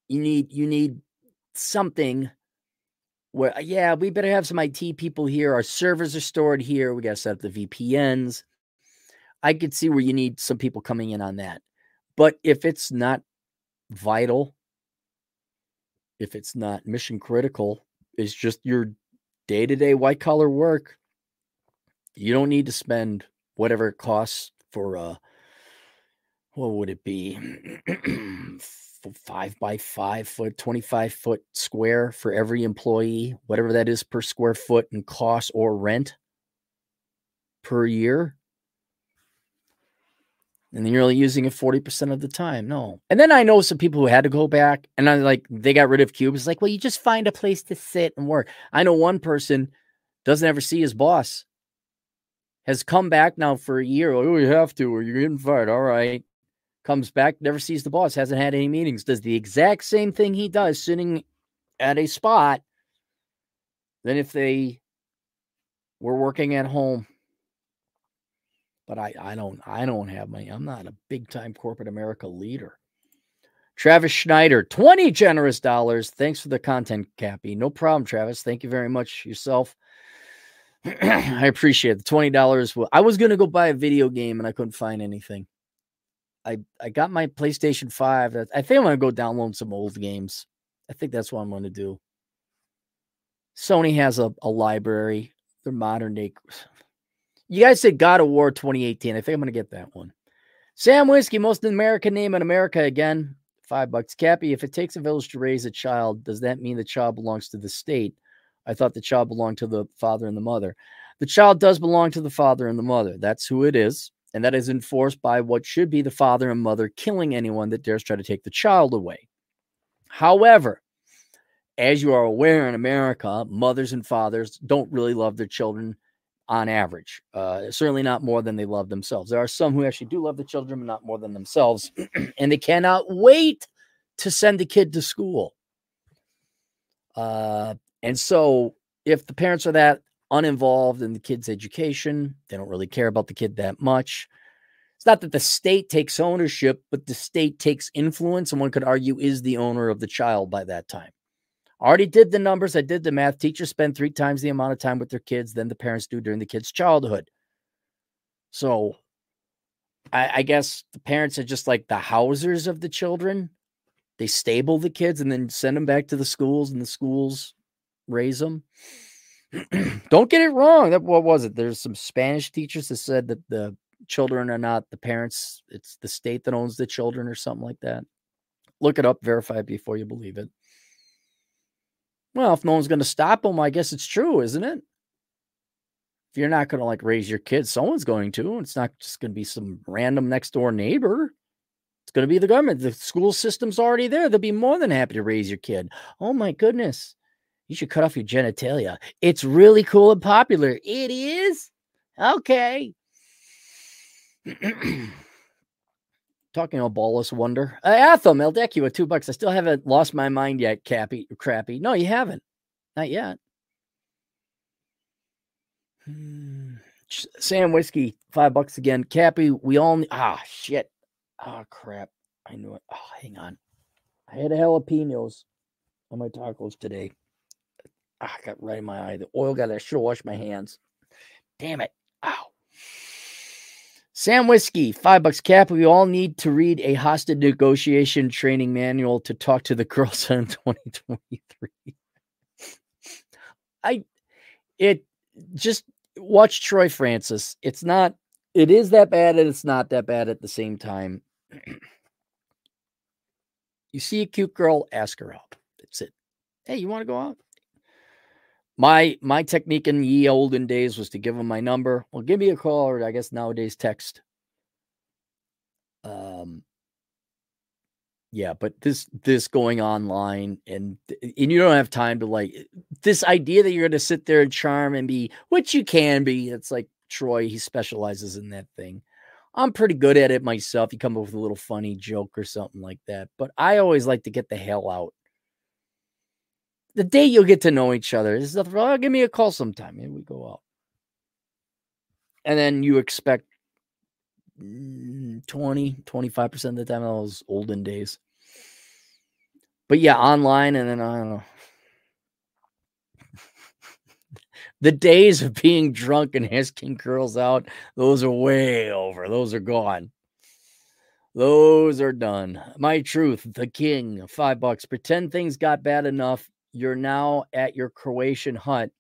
You need you need something where yeah, we better have some IT people here. Our servers are stored here. We got to set up the VPNs. I could see where you need some people coming in on that. But if it's not vital, if it's not mission critical, it's just your day to day white collar work. You don't need to spend whatever it costs for uh what would it be? five by five foot, 25 foot square for every employee, whatever that is per square foot in cost or rent per year. And you're only using it 40% of the time. No. And then I know some people who had to go back and I like they got rid of cubes. Like, well, you just find a place to sit and work. I know one person doesn't ever see his boss. Has come back now for a year. Oh, you have to, or you're getting fired. All right comes back, never sees the boss, hasn't had any meetings, does the exact same thing he does sitting at a spot than if they were working at home. But I, I don't I don't have money. I'm not a big time corporate America leader. Travis Schneider, 20 generous dollars. Thanks for the content, Cappy. No problem, Travis. Thank you very much yourself. I appreciate it. The $20. I was to go buy a video game and I couldn't find anything. I I got my PlayStation 5. I think I'm gonna go download some old games. I think that's what I'm gonna do. Sony has a, a library. They're modern day. You guys said God of War 2018. I think I'm gonna get that one. Sam Whiskey, most American name in America again. Five bucks. Cappy, if it takes a village to raise a child, does that mean the child belongs to the state? I thought the child belonged to the father and the mother. The child does belong to the father and the mother. That's who it is and that is enforced by what should be the father and mother killing anyone that dares try to take the child away. However, as you are aware in America, mothers and fathers don't really love their children on average. Uh, certainly not more than they love themselves. There are some who actually do love the children, but not more than themselves, and they cannot wait to send the kid to school. Uh, and so, if the parents are that uninvolved in the kid's education. They don't really care about the kid that much. It's not that the state takes ownership, but the state takes influence, and one could argue is the owner of the child by that time. Already did the numbers. I did the math. Teachers spend three times the amount of time with their kids than the parents do during the kid's childhood. So I, I guess the parents are just like the housers of the children. They stable the kids and then send them back to the schools, and the schools raise them. don't get it wrong. That what was it? There's some Spanish teachers that said that the children are not the parents; it's the state that owns the children, or something like that. Look it up, verify it before you believe it. Well, if no one's going to stop them, I guess it's true, isn't it? If you're not going to like raise your kids, someone's going to. It's not just going to be some random next door neighbor. It's going to be the government. The school system's already there. They'll be more than happy to raise your kid. Oh my goodness. You should cut off your genitalia. It's really cool and popular. It is? Okay. Talking about ballless wonder. Uh, Atham, Eldecua, two bucks. I still haven't lost my mind yet, Cappy. Crappy. No, you haven't. Not yet. Sam Whiskey, five bucks again. Cappy, we all ah shit. Ah oh, crap. I knew it. Oh, hang on. I had jalapenos on my tacos today. Ah, got right in my eye. The oil got. I should have washed my hands. Damn it! Ow. Sam Whiskey, five bucks cap. We all need to read a hostage negotiation training manual to talk to the girls in 2023. I, it just watch Troy Francis. It's not, it is that bad and it's not that bad at the same time. you see a cute girl, ask her out. That's it. Hey, you want to go out? My my technique in ye olden days was to give them my number. Well, give me a call, or I guess nowadays text. Um, yeah, but this this going online and and you don't have time to like this idea that you're going to sit there and charm and be which you can be. It's like Troy, he specializes in that thing. I'm pretty good at it myself. You come up with a little funny joke or something like that, but I always like to get the hell out the day you'll get to know each other is the, oh, give me a call sometime. Maybe we go out. And then you expect mm, 20, 25% of the time those olden days. But yeah, online and then I don't know. the days of being drunk and asking girls out, those are way over. Those are gone. Those are done. My truth, the king, five bucks. Pretend things got bad enough you're now at your Croatian hut.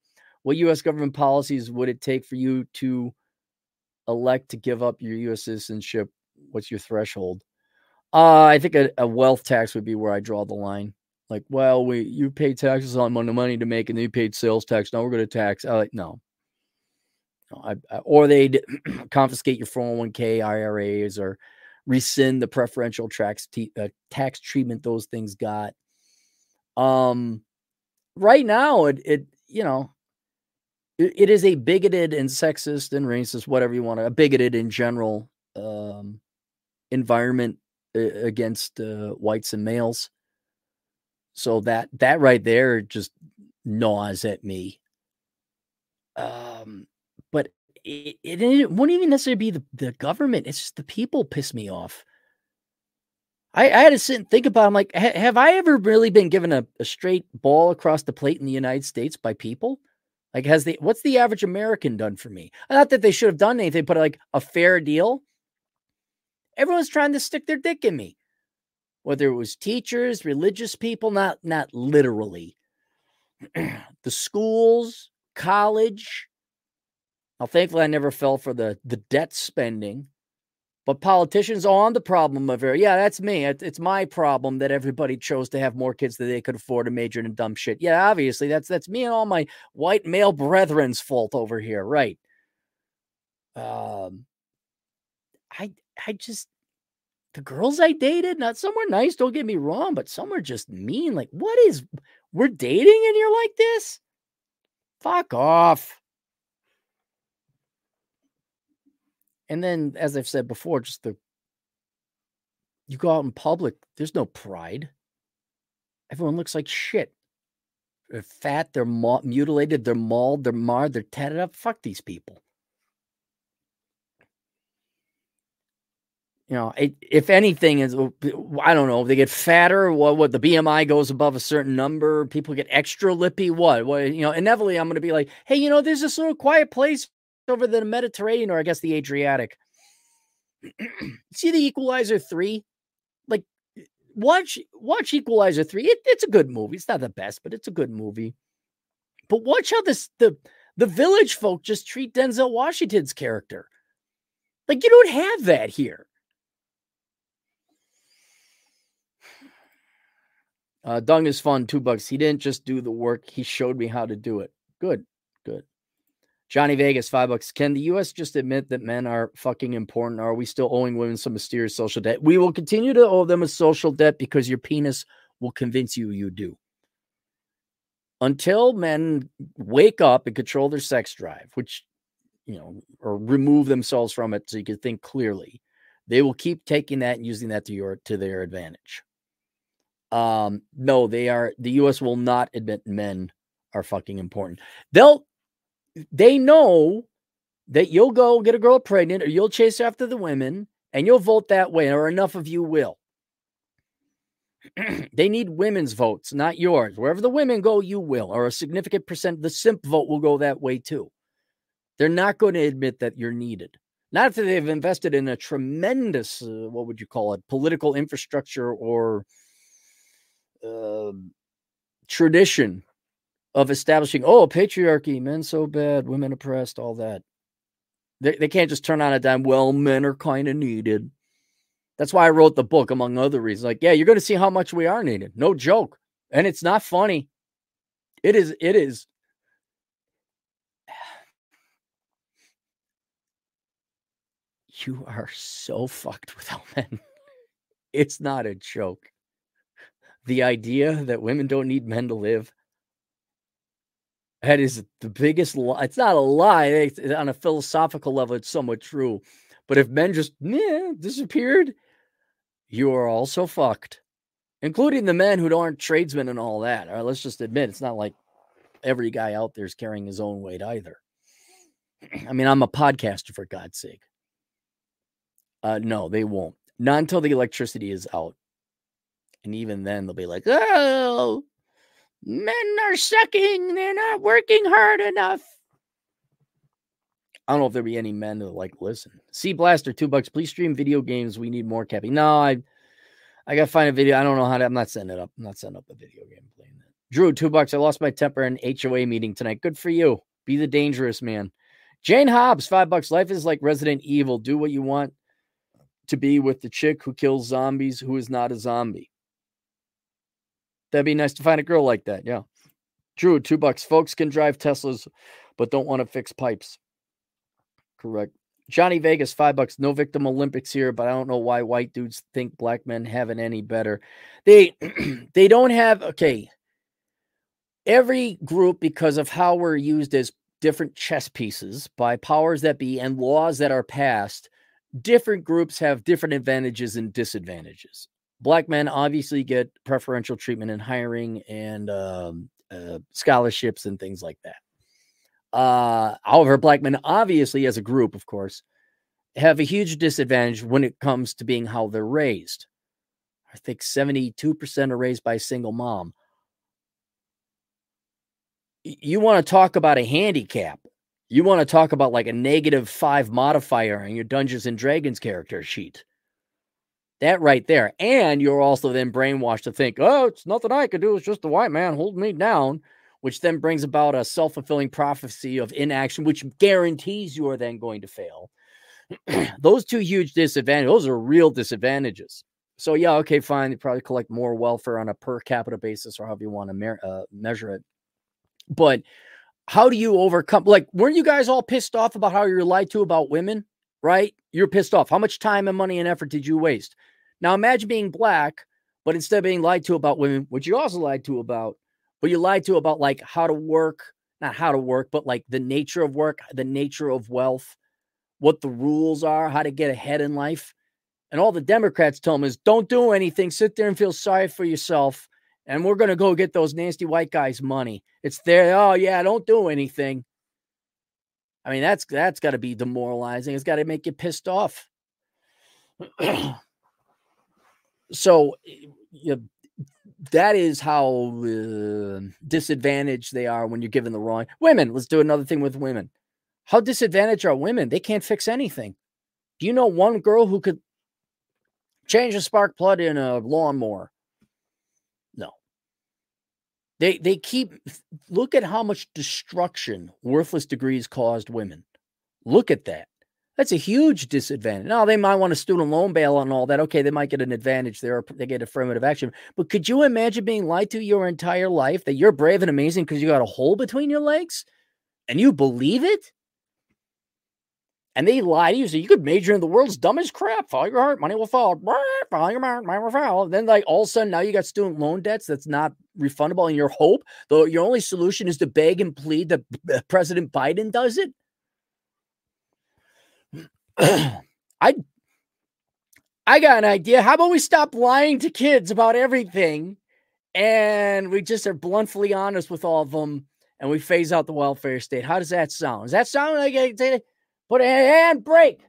What U.S. government policies would it take for you to elect to give up your U.S. citizenship? What's your threshold? Uh, I think a, a wealth tax would be where I draw the line. Like, well, we you pay taxes on the money to make, and you paid sales tax. Now we're going to tax. I like no. no I, I, or they'd confiscate your 401k IRAs or rescind the preferential tax t- uh, tax treatment those things got. Um, right now it it you know it, it is a bigoted and sexist and racist whatever you want to a bigoted in general um environment uh, against uh, whites and males. So that that right there just gnaws at me. Um but it, it, it wouldn't even necessarily be the, the government it's just the people piss me off I, I had to sit and think about. It. I'm like, ha- have I ever really been given a, a straight ball across the plate in the United States by people? Like, has the what's the average American done for me? Not that they should have done anything, but like a fair deal. Everyone's trying to stick their dick in me, whether it was teachers, religious people, not not literally. the schools, college. Now, thankfully, I never fell for the the debt spending. But politicians are on the problem of. Yeah, that's me. It's my problem that everybody chose to have more kids than they could afford and majored in dumb shit. Yeah, obviously that's that's me and all my white male brethren's fault over here, right? Um, I I just the girls I dated, not somewhere nice. Don't get me wrong, but some are just mean. Like, what is we're dating and you're like this? Fuck off. And then, as I've said before, just the you go out in public, there's no pride. Everyone looks like shit. They're fat, they're mutilated, they're mauled, they're marred, they're tatted up. Fuck these people. You know, it, if anything is, oh, I don't know, they get fatter. What, what the BMI goes above a certain number, people get extra lippy. What, what, you know, inevitably, I'm going to be like, hey, you know, there's this little quiet place over the Mediterranean or I guess the Adriatic. See the Equalizer 3? Like watch watch Equalizer 3. It, it's a good movie. It's not the best, but it's a good movie. But watch how this the the village folk just treat Denzel Washington's character. Like you don't have that here. Uh, Dung is fun, two bucks. He didn't just do the work, he showed me how to do it. Good, good. Johnny Vegas, five bucks. Can the U.S. just admit that men are fucking important? Or are we still owing women some mysterious social debt? We will continue to owe them a social debt because your penis will convince you you do. Until men wake up and control their sex drive, which, you know, or remove themselves from it so you can think clearly, they will keep taking that and using that to your to their advantage. Um, no, they are the US will not admit men are fucking important. They'll they know that you'll go get a girl pregnant or you'll chase after the women and you'll vote that way, or enough of you will. they need women's votes, not yours. Wherever the women go, you will, or a significant percent. Of the simp vote will go that way too. They're not going to admit that you're needed. Not that they've invested in a tremendous, uh, what would you call it, political infrastructure or uh, tradition of establishing, oh, patriarchy, men so bad, women oppressed, all that. They, they can't just turn on a dime. Well, men are kind of needed. That's why I wrote the book, among other reasons. Like, yeah, you're going to see how much we are needed. No joke. And it's not funny. It is, it is you are so fucked without men. It's not a joke. The idea that women don't need men to live. That is the biggest lie. It's not a lie. It's, on a philosophical level, it's somewhat true. But if men just yeah, disappeared, you are also fucked, including the men who aren't tradesmen and all that. All right, let's just admit it's not like every guy out there is carrying his own weight either. I mean, I'm a podcaster for God's sake. Uh, no, they won't. Not until the electricity is out. And even then, they'll be like, oh, men are sucking. They're not working hard enough. I don't know if there'll be any men that like listen. See Blaster, two bucks. Please stream video games. We need more capping. No, I I gotta find a video. I don't know how to. I'm not setting it up. I'm not setting up a video game playing that. Drew, two bucks. I lost my temper in HOA meeting tonight. Good for you. Be the dangerous man. Jane Hobbs, five bucks. Life is like Resident Evil. Do what you want to be with the chick who kills zombies who is not a zombie. That'd be nice to find a girl like that. Yeah. Drew, two bucks. Folks can drive Teslas, but don't want to fix pipes. Correct. Johnny Vegas, five bucks. No victim Olympics here, but I don't know why white dudes think black men have it any better. They they don't have okay. Every group, because of how we're used as different chess pieces by powers that be and laws that are passed, different groups have different advantages and disadvantages. Black men obviously get preferential treatment in hiring and um, uh, scholarships and things like that. Uh, however, black men obviously, as a group, of course, have a huge disadvantage when it comes to being how they're raised. I think 72% are raised by a single mom. You want to talk about a handicap you want to talk about like a negative five modifier on your Dungeons and Dragons character sheet. That right there. And you're also then brainwashed to think, oh, it's nothing I could do. It's just the white man holding me down, which then brings about a self fulfilling prophecy of inaction, which guarantees you are then going to fail. those two huge disadvantages, those are real disadvantages. So, yeah, okay, fine. You probably collect more welfare on a per capita basis or however you want to me- uh, measure it. But how do you overcome like weren't you guys all pissed off about how you're lied to about women right you're pissed off how much time and money and effort did you waste now imagine being black but instead of being lied to about women which you also lied to about but you lied to about like how to work not how to work but like the nature of work the nature of wealth what the rules are how to get ahead in life and all the democrats tell them is don't do anything sit there and feel sorry for yourself and we're going to go get those nasty white guys money. It's there. Oh yeah, don't do anything. I mean, that's that's got to be demoralizing. It's got to make you pissed off. so, you, that is how uh, disadvantaged they are when you're given the wrong women. Let's do another thing with women. How disadvantaged are women? They can't fix anything. Do you know one girl who could change a spark plug in a lawnmower? They they keep look at how much destruction worthless degrees caused women. Look at that. That's a huge disadvantage. Now they might want a student loan bail and all that. Okay, they might get an advantage there. They get affirmative action. But could you imagine being lied to your entire life that you're brave and amazing because you got a hole between your legs, and you believe it? And they lie to you. So you could major in the world's dumbest crap. Follow your heart, money will fall. Follow your heart, money will fall. Then, like all of a sudden, now you got student loan debts that's not refundable. And your hope, though, your only solution is to beg and plead that uh, President Biden does it. I, I got an idea. How about we stop lying to kids about everything, and we just are bluntly honest with all of them, and we phase out the welfare state? How does that sound? Does that sound like Put a hand break.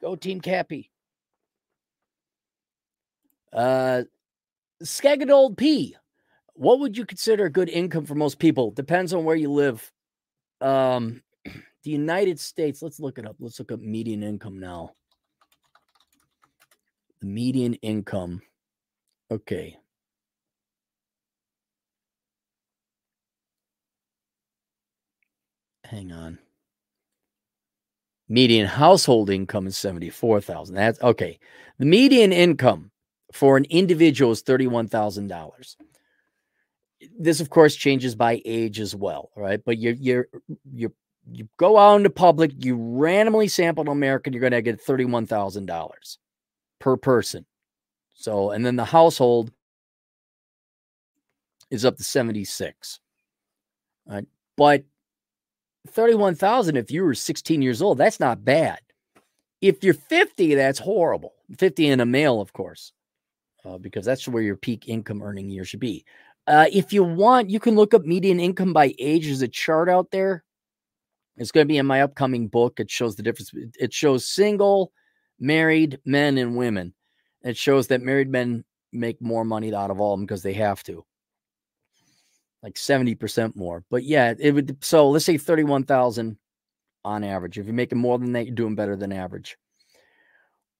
Go Team Cappy. Uh, Skagadold P. What would you consider a good income for most people? Depends on where you live. Um, the United States, let's look it up. Let's look up median income now. The median income. Okay. Hang on. Median household income is 74,000. That's okay. The median income for an individual is $31,000. This of course changes by age as well, right? But you're you're you you go out into public, you randomly sample an American, you're going to get $31,000 per person. So, and then the household is up to 76. Right? But 31,000 if you were 16 years old, that's not bad. If you're 50, that's horrible. 50 in a male, of course, uh, because that's where your peak income earning year should be. Uh, if you want, you can look up median income by age. There's a chart out there. It's going to be in my upcoming book. It shows the difference. It shows single, married men and women. It shows that married men make more money out of all of them because they have to like 70% more. But yeah, it would so let's say 31,000 on average. If you're making more than that, you're doing better than average.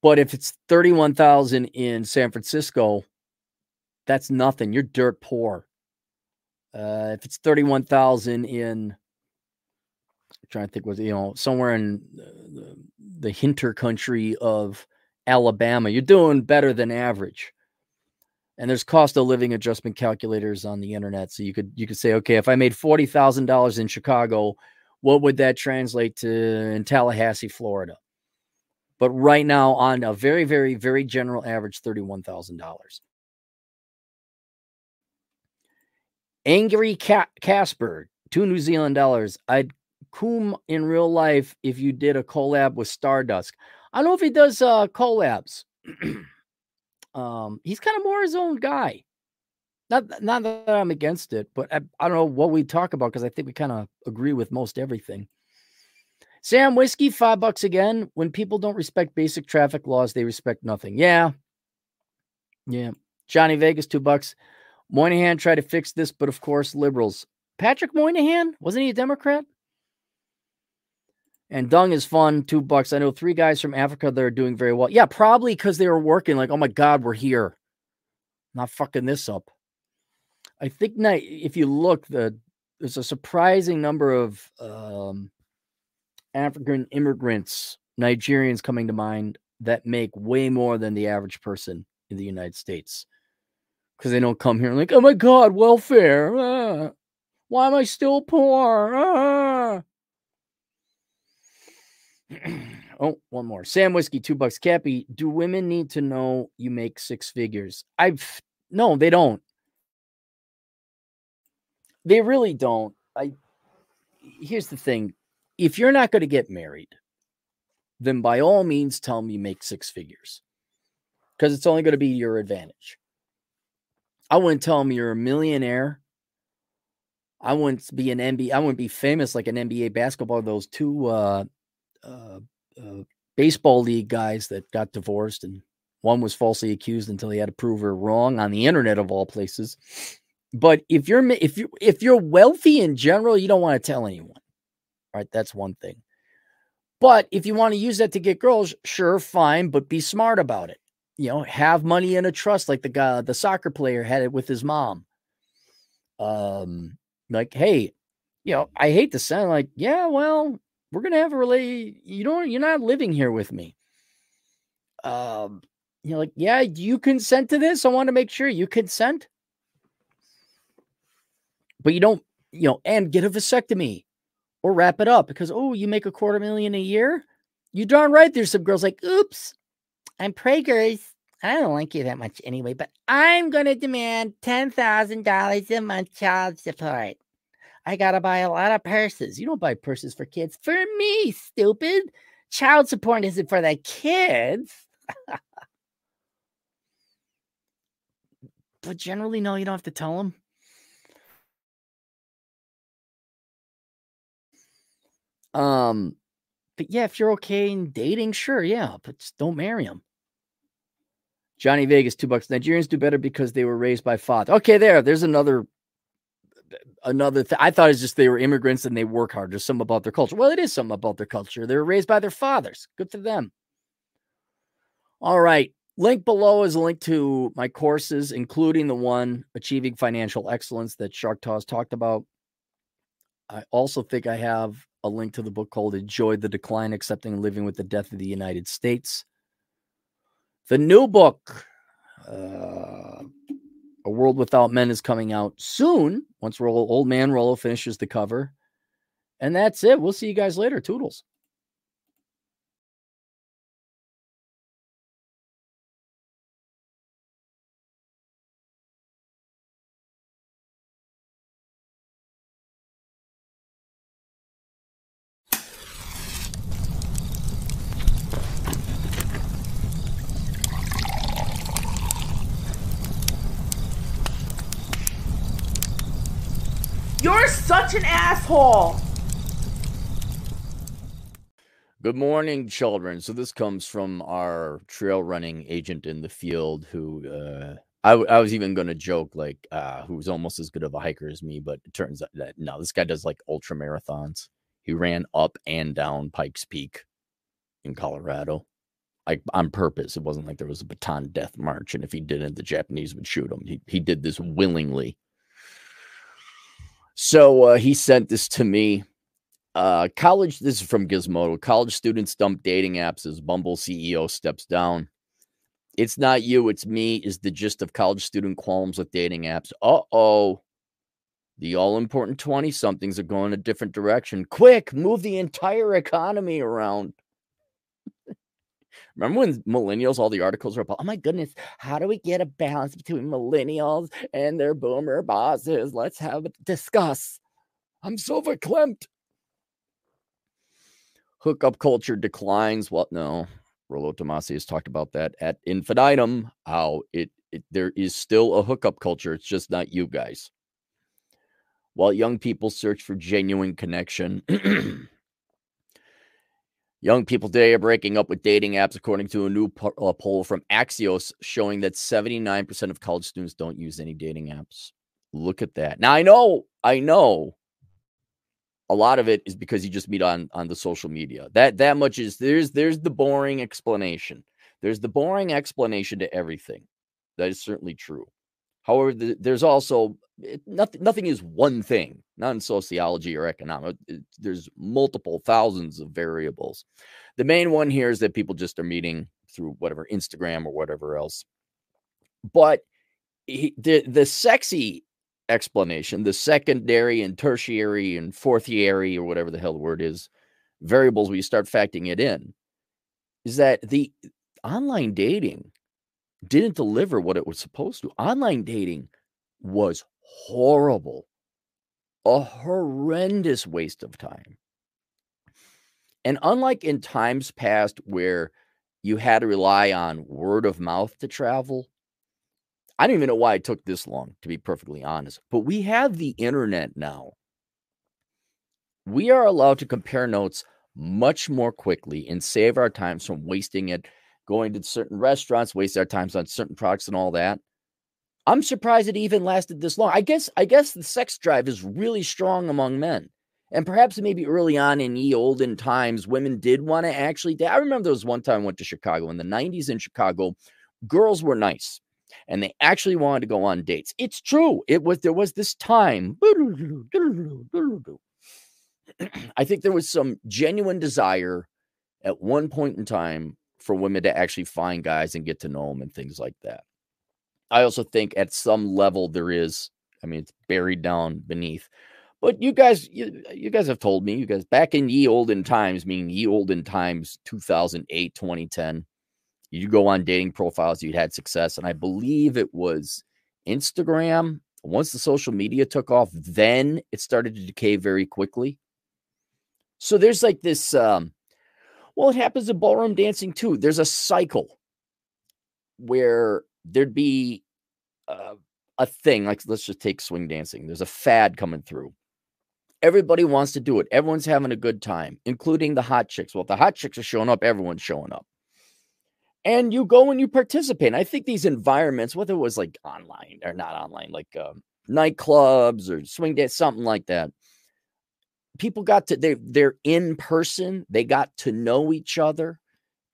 But if it's 31,000 in San Francisco, that's nothing. You're dirt poor. Uh, if it's 31,000 in I'm trying to think was you know somewhere in the, the hinter country of Alabama, you're doing better than average and there's cost of living adjustment calculators on the internet so you could you could say okay if i made $40000 in chicago what would that translate to in tallahassee florida? But right now on a very very very general average $31000 angry casper two new zealand dollars. I'd coom in real life if you did a collab with Stardusk. I don't know if he does uh collabs Um, he's kind of more his own guy. Not not that I'm against it, but I, I don't know what we talk about because I think we kind of agree with most everything. Sam Whiskey, five bucks again. When people don't respect basic traffic laws, they respect nothing. Yeah. Yeah. Johnny Vegas, two bucks. Moynihan tried to fix this, but of course, liberals. Patrick Moynihan, wasn't he a Democrat? And dung is fun, two bucks. I know three guys from Africa that are doing very well. Yeah, probably because they were working like, oh my God, we're here. Not fucking this up. I think now, if you look, the there's a surprising number of um, African immigrants, Nigerians coming to mind that make way more than the average person in the United States because they don't come here like, oh my God, welfare. Ah, why am I still poor? Ah. oh, one more. Sam Whiskey, two bucks. Cappy, do women need to know you make six figures? I've no, they don't. They really don't. I here's the thing. If you're not going to get married, then by all means tell you make six figures. Because it's only going to be your advantage. I wouldn't tell them you're a millionaire. I wouldn't be an NBA. I wouldn't be famous like an NBA basketball. Those two uh, uh, uh, baseball league guys that got divorced, and one was falsely accused until he had to prove her wrong on the internet of all places. But if you're if you if you're wealthy in general, you don't want to tell anyone, right? That's one thing. But if you want to use that to get girls, sure, fine, but be smart about it. You know, have money in a trust like the guy, the soccer player had it with his mom. Um, like, hey, you know, I hate to sound like, yeah, well, we're gonna have a really you don't you're not living here with me. Um, you're like, yeah, you consent to this. I want to make sure you consent. But you don't, you know, and get a vasectomy or wrap it up because oh, you make a quarter million a year. You darn right. There's some girls like, oops, I'm preggers. I don't like you that much anyway, but I'm gonna demand ten thousand dollars a month child support. I gotta buy a lot of purses. You don't buy purses for kids. For me, stupid. Child support isn't for the kids. but generally, no, you don't have to tell them. Um, but yeah, if you're okay in dating, sure, yeah, but just don't marry them. Johnny Vegas, two bucks. Nigerians do better because they were raised by father. Okay, there, there's another another thing. I thought it's just they were immigrants and they work hard. There's something about their culture. Well, it is something about their culture. They were raised by their fathers. Good for them. All right. Link below is a link to my courses, including the one Achieving Financial Excellence that Shark Toss talked about. I also think I have a link to the book called Enjoy the Decline, Accepting Living with the Death of the United States. The new book, uh, A World Without Men, is coming out soon once Rollo, Old Man Rollo finishes the cover. And that's it. We'll see you guys later. Toodles. You're such asshole. Good morning, children. So this comes from our trail running agent in the field who uh, I, I was even going to joke like uh, who's almost as good of a hiker as me, but it turns out that no, this guy does like ultra marathons. He ran up and down Pikes Peak in Colorado, like on purpose. It wasn't like there was a Bataan death march, and if he didn't, the Japanese would shoot him. He he did this willingly. So uh, he sent this to me. Uh, college, this is from Gizmodo. College students dump dating apps as Bumble CEO steps down. It's not you, it's me, is the gist of college student qualms with dating apps. Uh oh. The all important 20 somethings are going a different direction. Quick, move the entire economy around. Remember when millennials, all the articles were about, oh my goodness, how do we get a balance between millennials and their boomer bosses? Let's have a discuss. I'm so verklempt. Hookup culture declines. What? No. Rollo Tomasi has talked about that at infinitum. How it, it there is still a hookup culture. It's just not you guys. While young people search for genuine connection, Young people today are breaking up with dating apps, according to a new po- uh, poll from Axios showing that 79% of college students don't use any dating apps. Look at that. Now, I know, I know a lot of it is because you just meet on on the social media. That that much is there's there's the boring explanation. There's the boring explanation to everything. That is certainly true. However, the, there's also it, nothing. Nothing is one thing. Not in sociology or economics. It, uh, there's multiple thousands of variables. The main one here is that people just are meeting through whatever Instagram or whatever else. But he, the the sexy explanation, the secondary and tertiary and fourthiary or whatever the hell the word is, variables where you start factoring it in, is that the online dating didn't deliver what it was supposed to. Online dating was horrible, a horrendous waste of time. And unlike in times past where you had to rely on word of mouth to travel, I don't even know why it took this long, to be perfectly honest. But we have the internet now. We are allowed to compare notes much more quickly and save our time from wasting it going to certain restaurants, waste our times on certain products and all that. I'm surprised it even lasted this long. I guess I guess the sex drive is really strong among men. And perhaps maybe early on in ye olden times, women did want to actually date. I remember there was one time I went to Chicago in the 90s in Chicago. Girls were nice and they actually wanted to go on dates. It's true. It was there was this time. I think there was some genuine desire at one point in time for women to actually find guys and get to know them and things like that. I also think at some level there is, I mean, it's buried down beneath. But you guys, you, you guys have told me, you guys back in ye olden times, meaning ye olden times, 2008, 2010, you go on dating profiles, you'd had success. And I believe it was Instagram. Once the social media took off, then it started to decay very quickly. So there's like this um, well, it happens in ballroom dancing too. There's a cycle where there'd be uh, a thing like let's just take swing dancing. There's a fad coming through. Everybody wants to do it. Everyone's having a good time, including the hot chicks. Well, if the hot chicks are showing up, everyone's showing up. And you go and you participate. And I think these environments, whether it was like online or not online, like um, nightclubs or swing dance, something like that. People got to they they're in person, they got to know each other.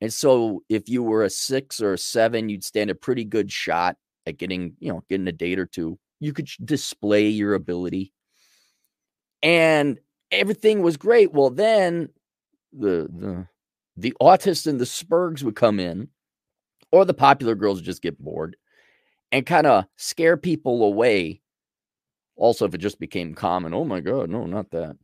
And so if you were a six or a seven, you'd stand a pretty good shot at getting, you know, getting a date or two. You could display your ability. And everything was great. Well, then the the the autists and the spurgs would come in, or the popular girls would just get bored and kind of scare people away. Also, if it just became common, oh my god, no, not that.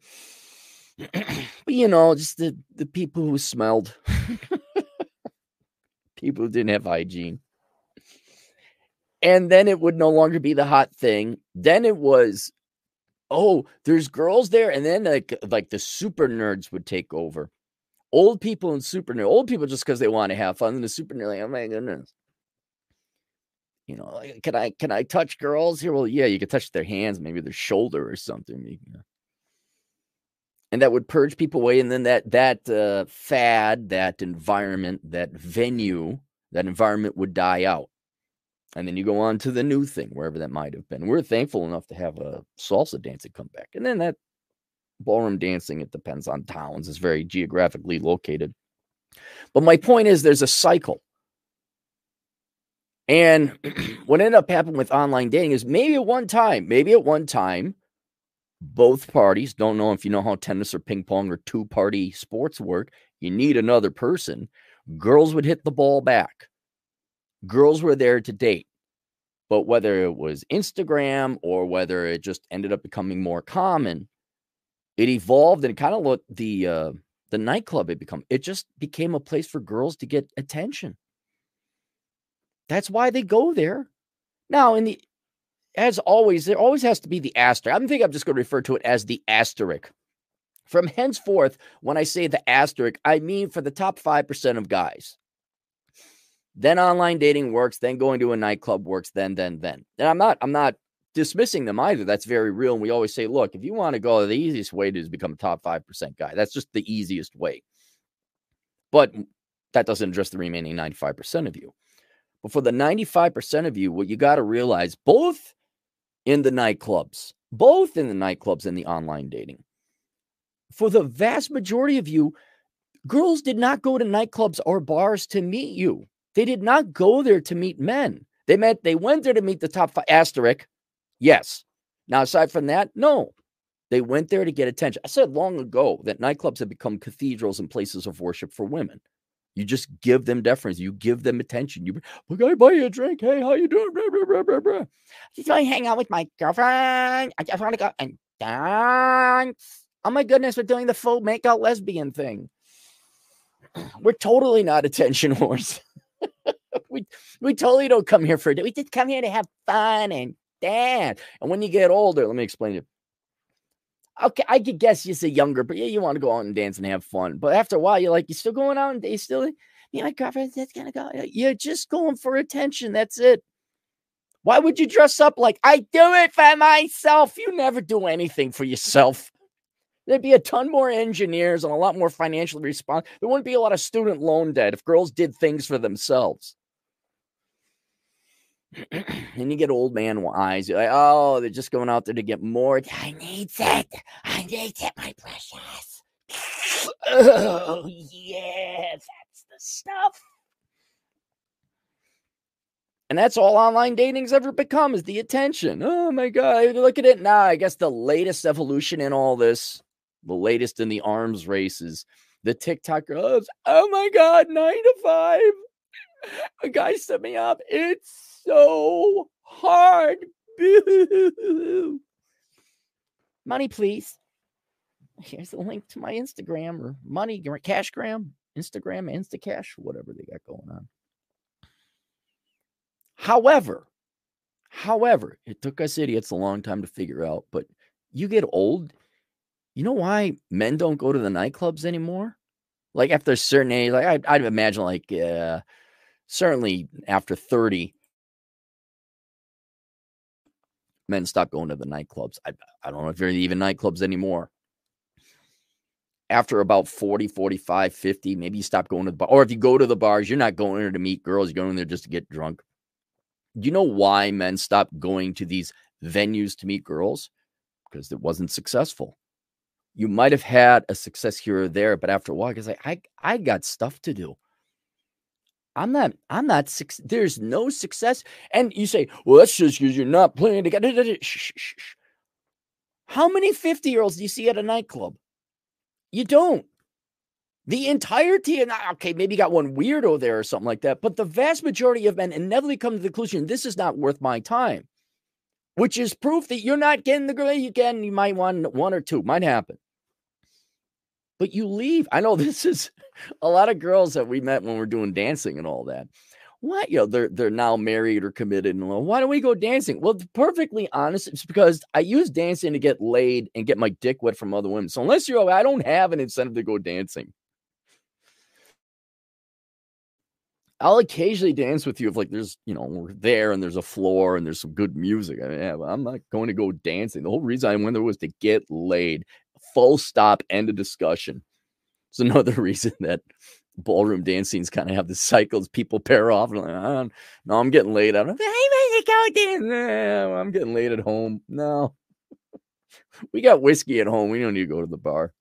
but you know, just the the people who smelled, people who didn't have hygiene. And then it would no longer be the hot thing. Then it was, oh, there's girls there, and then like like the super nerds would take over. Old people and super nerd. Old people just because they want to have fun, and the super nerd like, oh my goodness you know, can I can I touch girls here? Well, yeah, you could touch their hands, maybe their shoulder or something. You know. And that would purge people away, and then that that uh, fad, that environment, that venue, that environment would die out, and then you go on to the new thing, wherever that might have been. We're thankful enough to have a salsa dancing come back, and then that ballroom dancing. It depends on towns; is very geographically located. But my point is, there's a cycle and what ended up happening with online dating is maybe at one time, maybe at one time, both parties don't know if you know how tennis or ping pong or two party sports work. You need another person. Girls would hit the ball back. Girls were there to date. But whether it was Instagram or whether it just ended up becoming more common, it evolved and it kind of looked the uh, the nightclub it become. It just became a place for girls to get attention. That's why they go there. Now, in the as always, there always has to be the asterisk. I'm think I'm just going to refer to it as the asterisk. From henceforth, when I say the asterisk, I mean for the top 5% of guys. Then online dating works, then going to a nightclub works, then, then, then. And I'm not, I'm not dismissing them either. That's very real. And we always say, look, if you want to go, the easiest way to is become a top 5% guy. That's just the easiest way. But that doesn't address the remaining 95% of you. But for the 95% of you, what you got to realize, both in the nightclubs, both in the nightclubs and the online dating, for the vast majority of you, girls did not go to nightclubs or bars to meet you. They did not go there to meet men. They met, they went there to meet the top five asterisk. Yes. Now, aside from that, no. They went there to get attention. I said long ago that nightclubs have become cathedrals and places of worship for women. You just give them deference. You give them attention. You look, I buy you a drink. Hey, how you doing? Blah, blah, blah, blah, Just to hang out with my girlfriend. I just want to go and dance. Oh my goodness, we're doing the full make out lesbian thing. We're totally not attention whores. we we totally don't come here for it. We just come here to have fun and dance. And when you get older, let me explain it okay, I could guess you say younger, but yeah, you want to go out and dance and have fun. But after a while, you're like, you're still going out and you still, me and my girlfriend, that's gonna go. You're just going for attention. That's it. Why would you dress up like I do it for myself? You never do anything for yourself. There'd be a ton more engineers and a lot more financially responsible. There wouldn't be a lot of student loan debt if girls did things for themselves. and you get old man eyes. You're like, oh, they're just going out there to get more. I need it. I need it, my precious. oh, yeah, that's the stuff. And that's all online dating's ever become is the attention. Oh my God. Look at it now. I guess the latest evolution in all this, the latest in the arms races, the TikTok girls. Oh my God, nine to five. A guy set me up. It's so hard. Money, please. Here's the link to my Instagram or money, Cashgram, Instagram, Instacash, whatever they got going on. However, however, it took us idiots a long time to figure out, but you get old. You know why men don't go to the nightclubs anymore? Like after a certain age, like I, I'd imagine, like uh, certainly after 30, men stop going to the nightclubs. I, I don't know if are even nightclubs anymore. After about 40, 45, 50, maybe you stop going to the bar. Or if you go to the bars, you're not going there to meet girls. You're going there just to get drunk. Do you know why men stop going to these venues to meet girls because it wasn't successful. You might have had a success here or there, but after a while, because I, I got stuff to do. I'm not, I'm not, there's no success. And you say, well, that's just because you're not playing together. How many 50 year olds do you see at a nightclub? You don't. The entirety, and ah, okay, maybe you got one weirdo there or something like that, but the vast majority of men inevitably come to the conclusion this is not worth my time, which is proof that you're not getting the girl you get. You might want one or two, might happen. But you leave. I know this is a lot of girls that we met when we're doing dancing and all that. What you know, they're they're now married or committed, and why don't we go dancing? Well, perfectly honest, it's because I use dancing to get laid and get my dick wet from other women. So unless you're, I don't have an incentive to go dancing. I'll occasionally dance with you if like there's you know we're there and there's a floor and there's some good music. I I'm not going to go dancing. The whole reason I went there was to get laid. Full stop. End of discussion. It's another reason that ballroom dancings kind of have the cycles. People pair off and like, no, I'm getting laid. I don't. Dance. I'm getting laid at home. No, we got whiskey at home. We don't need to go to the bar.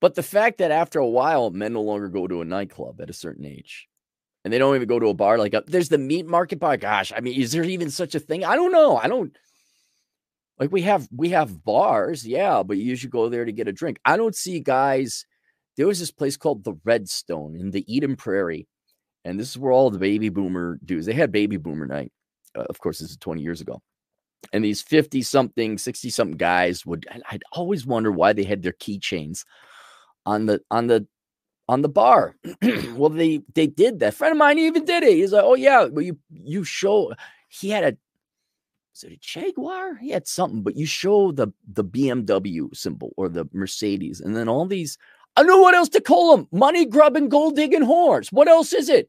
But the fact that after a while, men no longer go to a nightclub at a certain age and they don't even go to a bar like a, uh, there's the meat market bar. Gosh, I mean, is there even such a thing? I don't know. I don't like we have we have bars, yeah, but you usually go there to get a drink. I don't see guys. There was this place called the Redstone in the Eden Prairie, and this is where all the baby boomer dudes. They had baby boomer night. Uh, of course, this is 20 years ago. And these 50 something, 60 something guys would, I'd always wonder why they had their keychains on the on the on the bar. well, they they did that. Friend of mine even did it. He's like, oh yeah, well you you show. He had a is it a Jaguar? He had something, but you show the the BMW symbol or the Mercedes, and then all these. I know what else to call them: money grubbing, gold digging whores. What else is it?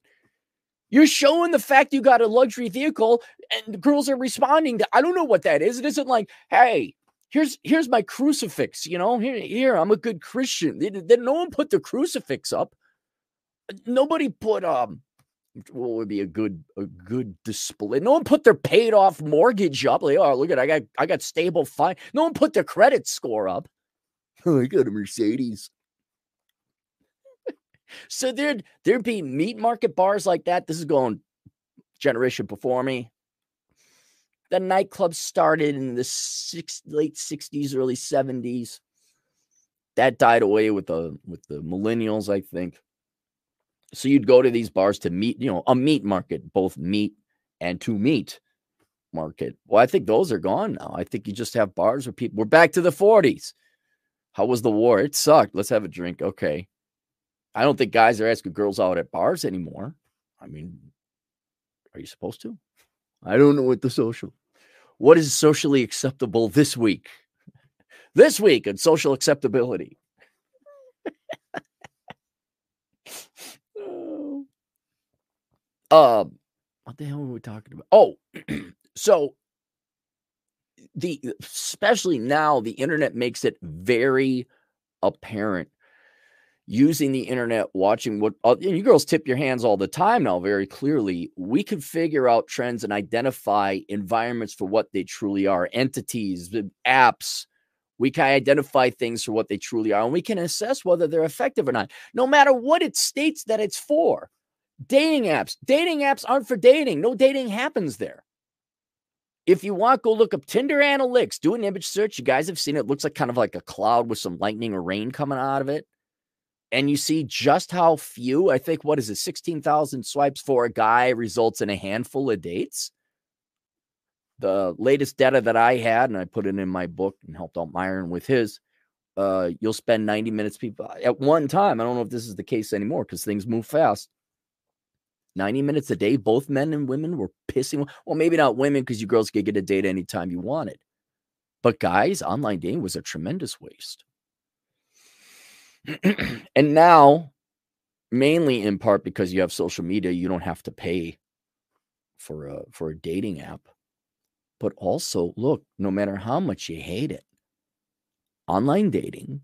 You're showing the fact you got a luxury vehicle, and the girls are responding to. I don't know what that is. It isn't like, hey, here's here's my crucifix you know here here i'm a good christian then no one put the crucifix up nobody put um what would be a good a good display? No one put their paid off mortgage up like oh look at i got i got stable fine no one put their credit score up. Oh i got a mercedes. So there'd there'd be meat market bars like that. This is going generation before me. The nightclub started in the six, late 60s, early 70s. That died away with the with the millennials, I think. So you'd go to these bars to meet, you know, a meat market, both meat and to meat market. Well, I think those are gone now. I think you just have bars where people we're back to the 40s. How was the war? It sucked. Let's have a drink. Okay. I don't think guys are asking girls out at bars anymore. I mean, are you supposed to? I don't know what the social. What is socially acceptable this week? This week in social acceptability. Um, what the hell were we talking about? Oh, so the especially now the internet makes it very apparent using the internet, watching what uh, you girls tip your hands all the time now, very clearly, we can figure out trends and identify environments for what they truly are entities, apps. We can identify things for what they truly are, and we can assess whether they're effective or not, no matter what it states that it's for. Dating apps, dating apps aren't for dating. No dating happens there. If you want, go look up Tinder Analytics, do an image search. You guys have seen it. it looks like kind of like a cloud with some lightning or rain coming out of it and you see just how few, I think, what is it, 16,000 swipes for a guy results in a handful of dates. The latest data that I had, and I put it in my book and helped out Myron with his, uh, you'll spend 90 minutes people at one time. I don't know if this is the case anymore because things move fast. 90 minutes a day, both men and women were pissing. Well, maybe not women because you girls could get a date anytime you wanted. But guys, online dating was a tremendous waste. and now, mainly in part because you have social media, you don't have to pay for a for a dating app. But also, look, no matter how much you hate it, online dating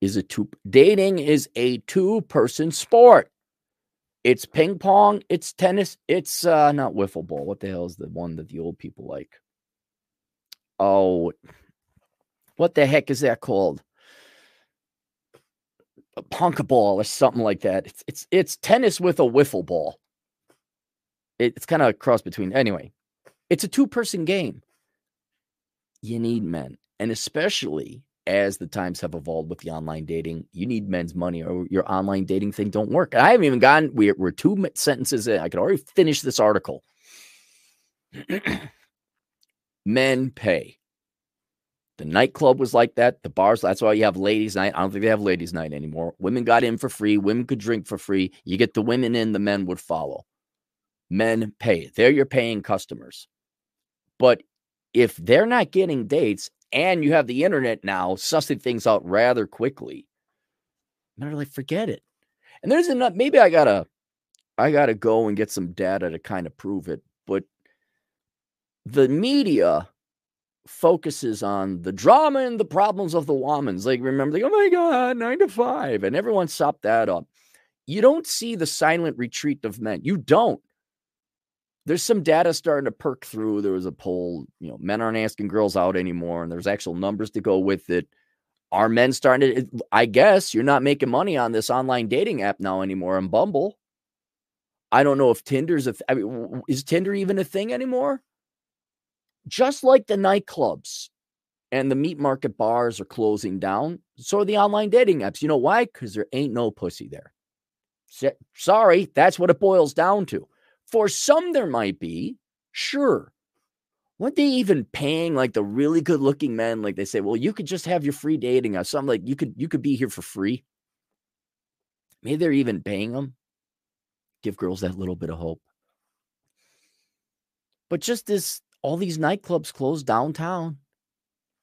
is a two dating is a two person sport. It's ping pong, it's tennis, it's uh not wiffle ball. What the hell is the one that the old people like? Oh, what the heck is that called? A punk ball or something like that. It's it's it's tennis with a wiffle ball. It's kind of a cross between anyway. It's a two-person game. You need men, and especially as the times have evolved with the online dating, you need men's money or your online dating thing don't work. I haven't even gotten, we're, we're two sentences in. I could already finish this article. Men pay. The nightclub was like that. The bars, that's why you have ladies' night. I don't think they have ladies' night anymore. Women got in for free. Women could drink for free. You get the women in, the men would follow. Men pay. They're your paying customers. But if they're not getting dates and you have the internet now sussing things out rather quickly. I'm like, forget it. And there's enough. Maybe I gotta, I gotta go and get some data to kind of prove it. But the media focuses on the drama and the problems of the womans. Like, remember, like, oh my God, nine to five. And everyone sopped that up. You don't see the silent retreat of men. You don't there's some data starting to perk through. There was a poll, you know, men aren't asking girls out anymore, and there's actual numbers to go with it. Are men starting to? I guess you're not making money on this online dating app now anymore And Bumble. I don't know if Tinder's a. I mean, is Tinder even a thing anymore? Just like the nightclubs and the meat market bars are closing down, so are the online dating apps. You know why? Because there ain't no pussy there. Sorry, that's what it boils down to. For some, there might be, sure. Weren't they even paying like the really good looking men? Like they say, well, you could just have your free dating or something like you could you could be here for free. Maybe they're even paying them. Give girls that little bit of hope. But just this, all these nightclubs closed downtown.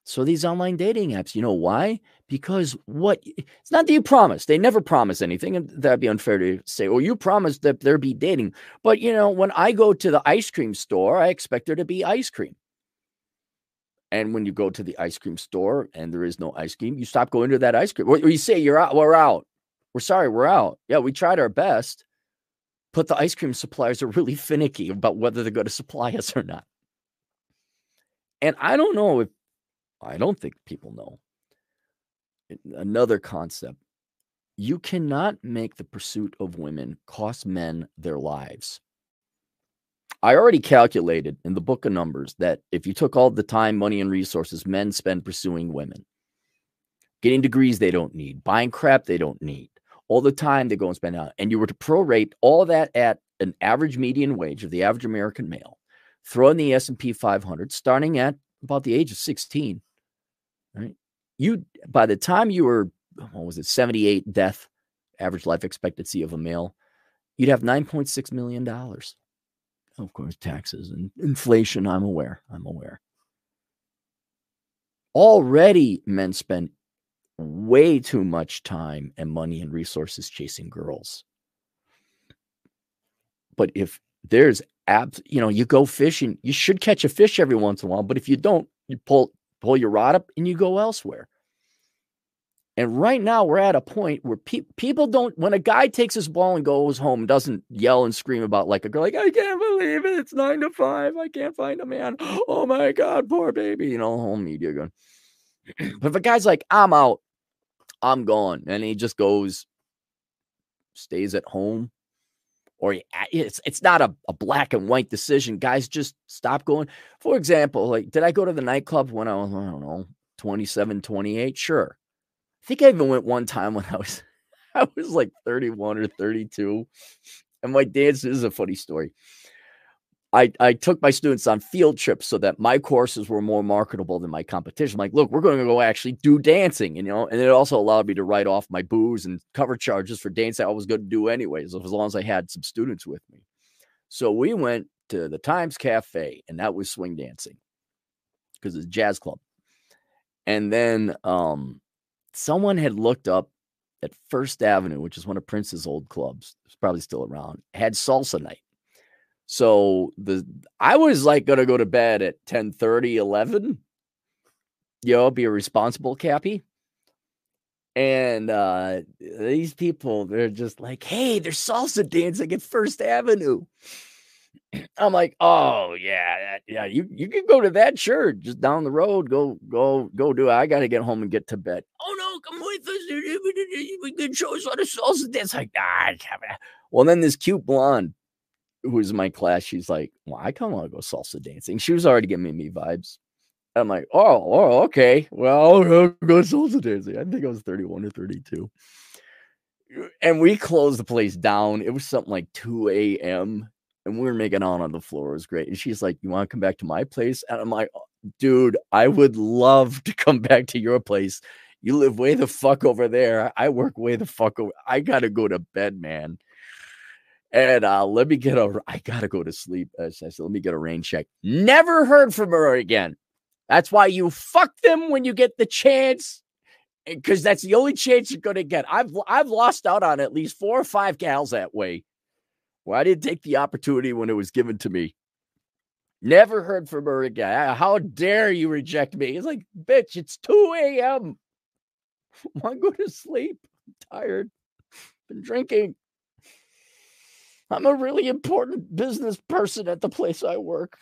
So these online dating apps, you know why? Because what it's not that you promise. They never promise anything, and that'd be unfair to say, well, you promised that there'd be dating. But you know, when I go to the ice cream store, I expect there to be ice cream. And when you go to the ice cream store and there is no ice cream, you stop going to that ice cream. Or you say you're out, we're out. We're sorry, we're out. Yeah, we tried our best. But the ice cream suppliers are really finicky about whether they're going to supply us or not. And I don't know if I don't think people know. Another concept you cannot make the pursuit of women cost men their lives. I already calculated in the book of numbers that if you took all the time, money, and resources men spend pursuing women, getting degrees they don't need, buying crap they don't need, all the time they go and spend out, and you were to prorate all that at an average median wage of the average American male, throw in the S&P 500, starting at about the age of 16, right? You by the time you were what was it 78 death average life expectancy of a male, you'd have 9.6 million dollars. Of course, taxes and inflation. I'm aware. I'm aware. Already, men spend way too much time and money and resources chasing girls. But if there's abs, you know, you go fishing, you should catch a fish every once in a while. But if you don't, you pull pull your rod up and you go elsewhere. And right now we're at a point where pe- people don't, when a guy takes his ball and goes home, doesn't yell and scream about like a girl, like, I can't believe it. It's nine to five. I can't find a man. Oh my God, poor baby. You know, home media going. but if a guy's like, I'm out, I'm gone, and he just goes, stays at home, or it's it's not a, a black and white decision. Guys just stop going. For example, like did I go to the nightclub when I was, I don't know, 27, 28? Sure. I think I even went one time when I was I was like 31 or 32. And my dance is a funny story. I, I took my students on field trips so that my courses were more marketable than my competition. like, look, we're going to go actually do dancing, you know, and it also allowed me to write off my booze and cover charges for dancing I was going to do anyways, as long as I had some students with me. So we went to the Times Cafe, and that was swing dancing because it's a jazz club. And then um, someone had looked up at First Avenue, which is one of Prince's old clubs, it's probably still around, had salsa night. So the I was like gonna go to bed at 10 30, 11. You know, be a responsible cappy. And uh, these people, they're just like, hey, they're salsa dancing at First Avenue. I'm like, oh yeah, yeah, you you can go to that church just down the road. Go go go do it. I got to get home and get to bed. Oh no, come with us. We can show us how to salsa dance. Like ah, well, then this cute blonde who's in my class, she's like, well, I kind of want to go salsa dancing. She was already giving me vibes. I'm like, oh, oh, okay. Well, I'll go salsa dancing. I think I was 31 or 32. Uh, and we closed the place down. It was something like 2 a.m. And we were making out on the floor. It was great. And she's like, You want to come back to my place? And I'm like, uh, Dude, I would love to come back to your place. You live way the fuck over there. I work way the fuck over. I got to go to bed, man. And uh, let me get a, I gotta go to sleep. I said, let me get a rain check. Never heard from her again. That's why you fuck them when you get the chance, because that's the only chance you're gonna get. I've I've lost out on at least four or five gals that way. Well, I didn't take the opportunity when it was given to me. Never heard from her again. How dare you reject me? It's like, bitch, it's 2 a.m. Want to go to sleep? I'm tired. Been drinking. I'm a really important business person at the place I work.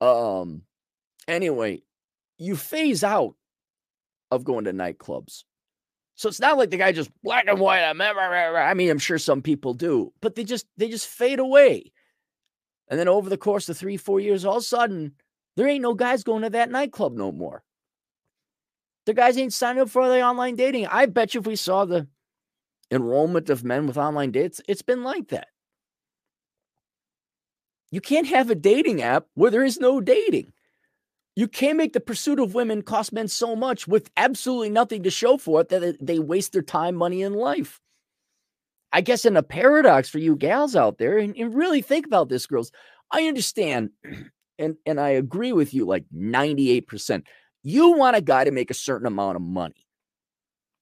Um, anyway, you phase out of going to nightclubs. So it's not like the guy just black and white. I mean, I'm sure some people do, but they just they just fade away. And then over the course of three, four years, all of a sudden, there ain't no guys going to that nightclub no more. The guys ain't signing up for the online dating. I bet you if we saw the enrollment of men with online dates, it's been like that. You can't have a dating app where there is no dating. You can't make the pursuit of women cost men so much with absolutely nothing to show for it that they waste their time, money, and life. I guess in a paradox for you gals out there, and, and really think about this, girls. I understand and, and I agree with you like 98%. You want a guy to make a certain amount of money.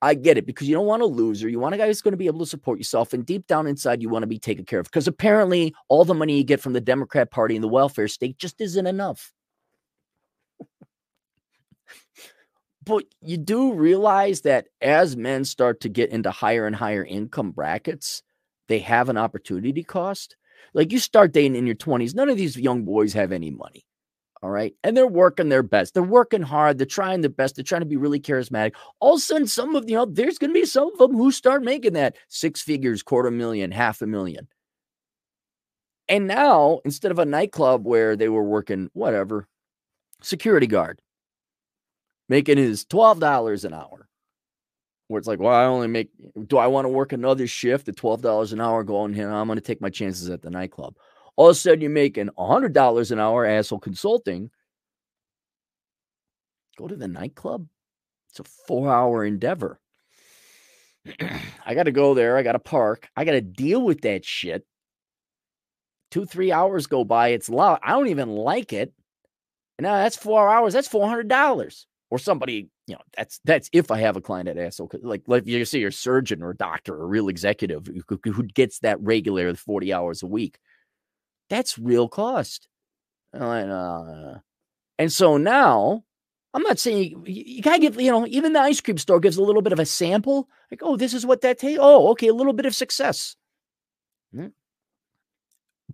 I get it because you don't want a loser. You want a guy who's going to be able to support yourself. And deep down inside, you want to be taken care of because apparently all the money you get from the Democrat Party and the welfare state just isn't enough. but you do realize that as men start to get into higher and higher income brackets, they have an opportunity cost. Like you start dating in your 20s, none of these young boys have any money. All right. And they're working their best. They're working hard. They're trying their best. They're trying to be really charismatic. All of a sudden, some of, you know, there's going to be some of them who start making that six figures, quarter million, half a million. And now, instead of a nightclub where they were working whatever, security guard, making his $12 an hour, where it's like, well, I only make, do I want to work another shift at $12 an hour going here? I'm going to take my chances at the nightclub. All of a sudden, you're making $100 an hour, asshole consulting. Go to the nightclub. It's a four hour endeavor. I got to go there. I got to park. I got to deal with that shit. Two, three hours go by. It's loud. I don't even like it. And now that's four hours. That's $400. Or somebody, you know, that's that's if I have a client at asshole. Like, like you see, your surgeon or doctor or real executive who, who gets that regular 40 hours a week. That's real cost. Uh, and so now, I'm not saying you, you gotta give, you know, even the ice cream store gives a little bit of a sample. Like, oh, this is what that tastes. Oh, okay, a little bit of success. Mm-hmm.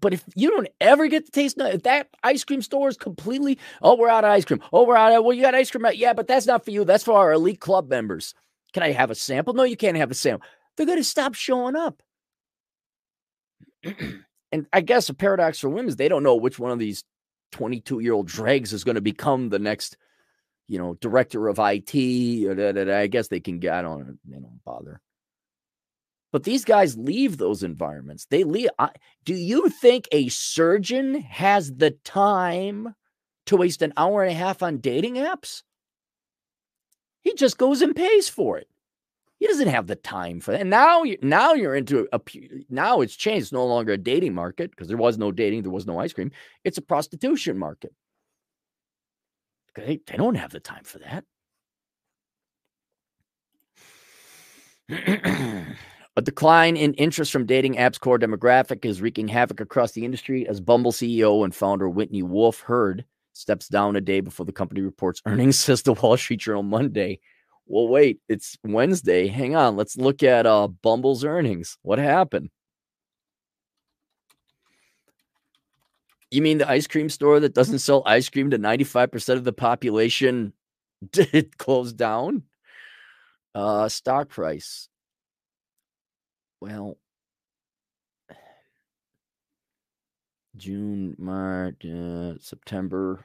But if you don't ever get to taste, if that ice cream store is completely, oh, we're out of ice cream. Oh, we're out of, well, you got ice cream. Yeah, but that's not for you. That's for our elite club members. Can I have a sample? No, you can't have a sample. They're going to stop showing up. And I guess a paradox for women is they don't know which one of these 22 year old dregs is going to become the next, you know, director of IT. I guess they can get, I don't, they don't bother. But these guys leave those environments. They leave. I, do you think a surgeon has the time to waste an hour and a half on dating apps? He just goes and pays for it. He doesn't have the time for that. And now, you, now you're into a now it's changed. It's no longer a dating market because there was no dating, there was no ice cream. It's a prostitution market. They, they don't have the time for that. a decline in interest from dating apps core demographic is wreaking havoc across the industry as Bumble CEO and founder Whitney Wolfe Herd steps down a day before the company reports earnings, says the Wall Street Journal Monday. Well, wait, it's Wednesday. Hang on. Let's look at uh, Bumble's earnings. What happened? You mean the ice cream store that doesn't sell ice cream to 95% of the population did close down? Uh, stock price. Well, June, March, uh, September,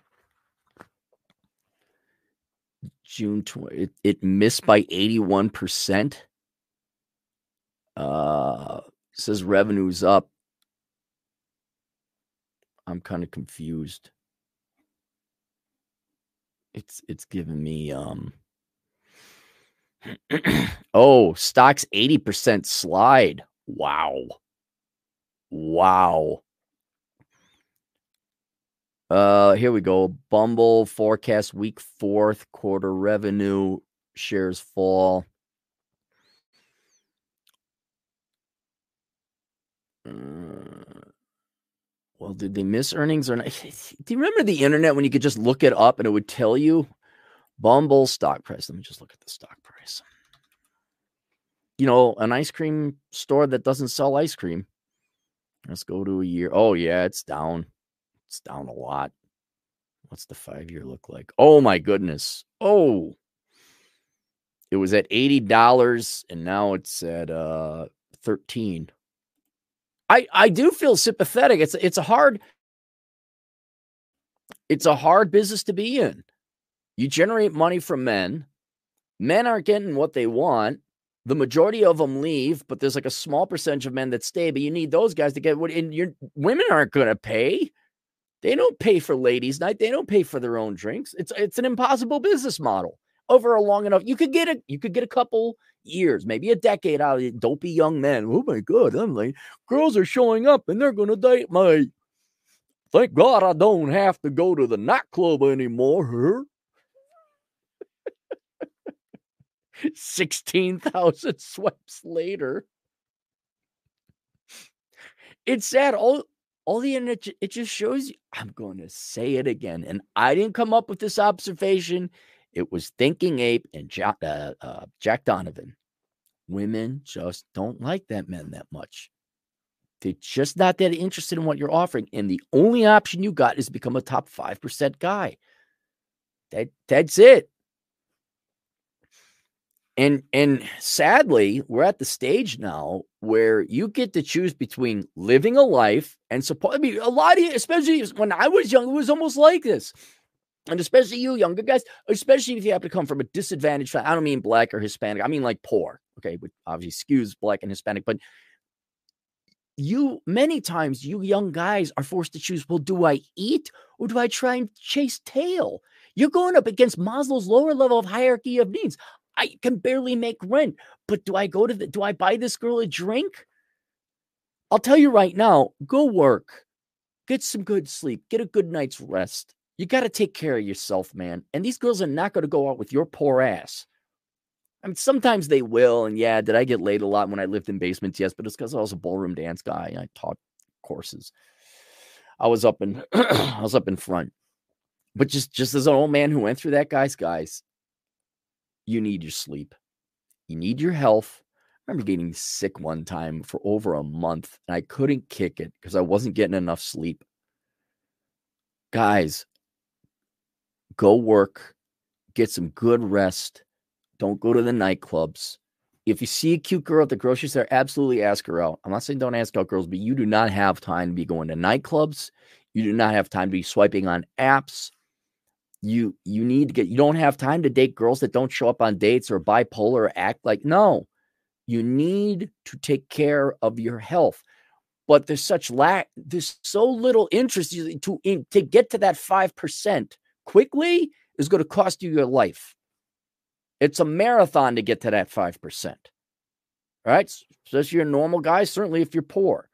June 20, it, it missed by 81%. Uh, says revenue's up. I'm kind of confused. It's it's giving me um oh, stocks 80% slide. Wow. Wow. Uh, here we go. Bumble forecast week fourth quarter revenue shares fall. Uh, well, did they miss earnings or not? Do you remember the internet when you could just look it up and it would tell you Bumble stock price? Let me just look at the stock price. You know, an ice cream store that doesn't sell ice cream. Let's go to a year. Oh, yeah, it's down. It's down a lot. What's the five year look like? Oh my goodness. Oh, it was at $80 and now it's at uh 13. I I do feel sympathetic. It's it's a hard it's a hard business to be in. You generate money from men. Men aren't getting what they want. The majority of them leave, but there's like a small percentage of men that stay. But you need those guys to get what and your women aren't going to pay. They don't pay for ladies' night. They don't pay for their own drinks. It's it's an impossible business model over a long enough. You could get a you could get a couple years, maybe a decade out of be young men. Oh my god, I'm like girls are showing up and they're gonna date my. Thank God I don't have to go to the nightclub anymore. Sixteen thousand swipes later. It's sad. All all the internet it just shows you i'm going to say it again and i didn't come up with this observation. It was thinking ape and jack, uh, uh, jack donovan. Women just don't like that men that much. They're just not that interested in what you're offering and the only option you got is become a top 5% guy. That that's it and and sadly, we're at the stage now where you get to choose between living a life and support. I mean, a lot of you, especially when I was young, it was almost like this. And especially you younger guys, especially if you have to come from a disadvantaged I don't mean black or Hispanic. I mean like poor. Okay, which obviously skews black and Hispanic, but you many times you young guys are forced to choose well do i eat or do i try and chase tail you're going up against maslow's lower level of hierarchy of needs I can barely make rent. But do I go to the do I buy this girl a drink? I'll tell you right now, go work. Get some good sleep. Get a good night's rest. You got to take care of yourself, man. And these girls are not going to go out with your poor ass. I mean, sometimes they will. And yeah, did I get laid a lot when I lived in basements? Yes, but it's because I was a ballroom dance guy and I taught courses. I was up in I was up in front. But just just as an old man who went through that, guys, guys, you need your sleep. You need your health. I remember getting sick one time for over a month and I couldn't kick it because I wasn't getting enough sleep. Guys, go work, get some good rest. Don't go to the nightclubs. If you see a cute girl at the grocery store, absolutely ask her out. I'm not saying don't ask out girls, but you do not have time to be going to nightclubs. You do not have time to be swiping on apps you you need to get you don't have time to date girls that don't show up on dates or bipolar or act like no. You need to take care of your health. But there's such lack there's so little interest to in, to get to that 5% quickly is going to cost you your life. It's a marathon to get to that 5% right? So if you're a normal guy certainly if you're poor.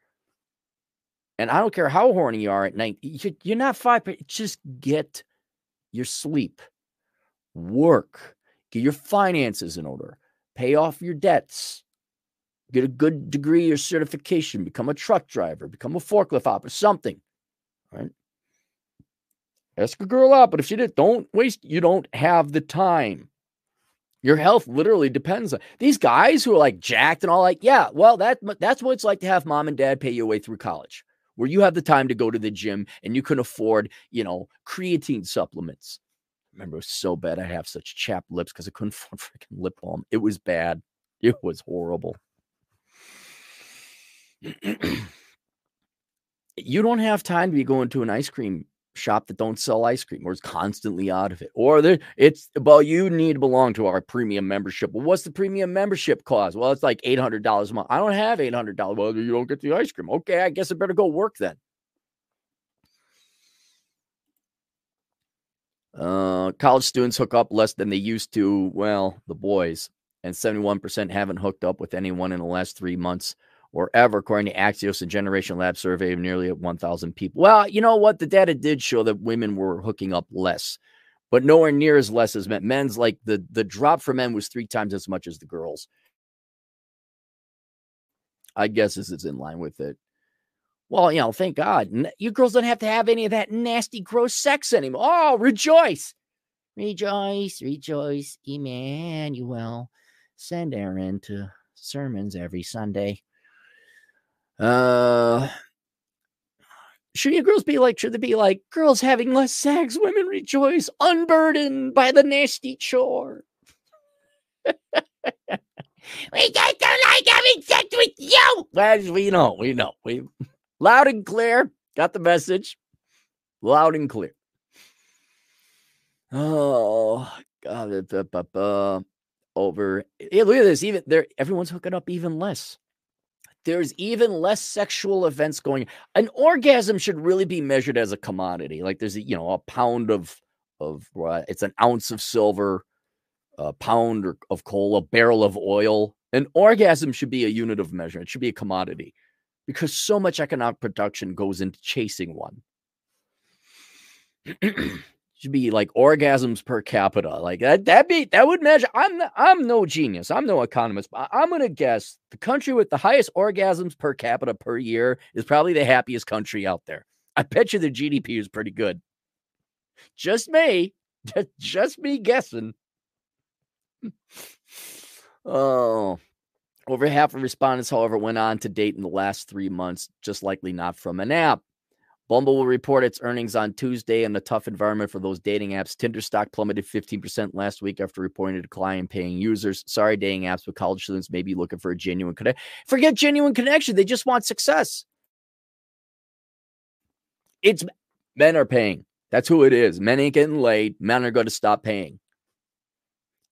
And i don't care how horny you are at night you're not 5 just get your sleep, work, get your finances in order, pay off your debts, get a good degree or certification, become a truck driver, become a forklift operator, something, right? Ask a girl out, but if she did, don't waste, you don't have the time. Your health literally depends on these guys who are like jacked and all like, yeah, well, that that's what it's like to have mom and dad pay you way through college, where you have the time to go to the gym and you can afford, you know, creatine supplements. I remember it was so bad. I have such chapped lips because I couldn't afford freaking lip balm. It was bad. It was horrible. you don't have time to be going to an ice cream shop that don't sell ice cream or is constantly out of it. Or there it's well, you need to belong to our premium membership. Well, what's the premium membership cost? Well, it's like $800 a month. I don't have $800. Well, you don't get the ice cream. Okay, I guess I better go work then. Uh, college students hook up less than they used to. Well, the boys, and 71% haven't hooked up with anyone in the last three months or ever, according to Axios, a Generation Lab survey of nearly 1,000 people. Well, you know what? The data did show that women were hooking up less, but nowhere near as less as men. Men's like the the drop for men was three times as much as the girls. I guess this is in line with it. Well, you know, thank God. You girls don't have to have any of that nasty, gross sex anymore. Oh, rejoice. Rejoice, rejoice, Emmanuel. Send Aaron to sermons every Sunday. Uh, should you girls be like, should they be like, girls having less sex, women rejoice, unburdened by the nasty chore? we just don't like having sex with you. As we know, we know. We loud and clear. Got the message. Loud and clear. Oh God. Over. Hey, look at this. Even there, everyone's hooking up even less there's even less sexual events going. An orgasm should really be measured as a commodity. Like there's, a, you know, a pound of of uh, it's an ounce of silver, a pound of coal, a barrel of oil. An orgasm should be a unit of measure. It should be a commodity because so much economic production goes into chasing one. should be like orgasms per capita. Like that that be that would measure. I'm I'm no genius. I'm no economist. But I'm gonna guess the country with the highest orgasms per capita per year is probably the happiest country out there. I bet you the GDP is pretty good. Just me, just me guessing. oh, over half of respondents, however, went on to date in the last three months, just likely not from an app. Bumble will report its earnings on Tuesday in a tough environment for those dating apps. Tinder stock plummeted 15% last week after reporting a decline in paying users. Sorry, dating apps, but college students may be looking for a genuine connection. Forget genuine connection. They just want success. It's men are paying. That's who it is. Men ain't getting laid. Men are going to stop paying.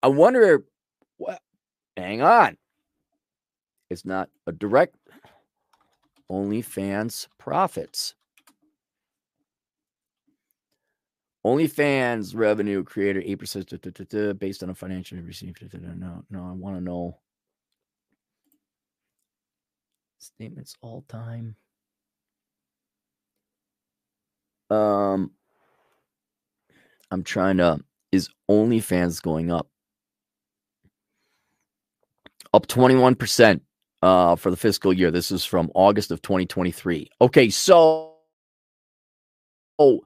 I wonder what, hang on. It's not a direct OnlyFans profits. OnlyFans revenue creator 8% based on a financial received. No, no, I want to know statements all time. Um, I'm trying to. Is OnlyFans going up? Up 21% uh, for the fiscal year. This is from August of 2023. Okay, so. Oh,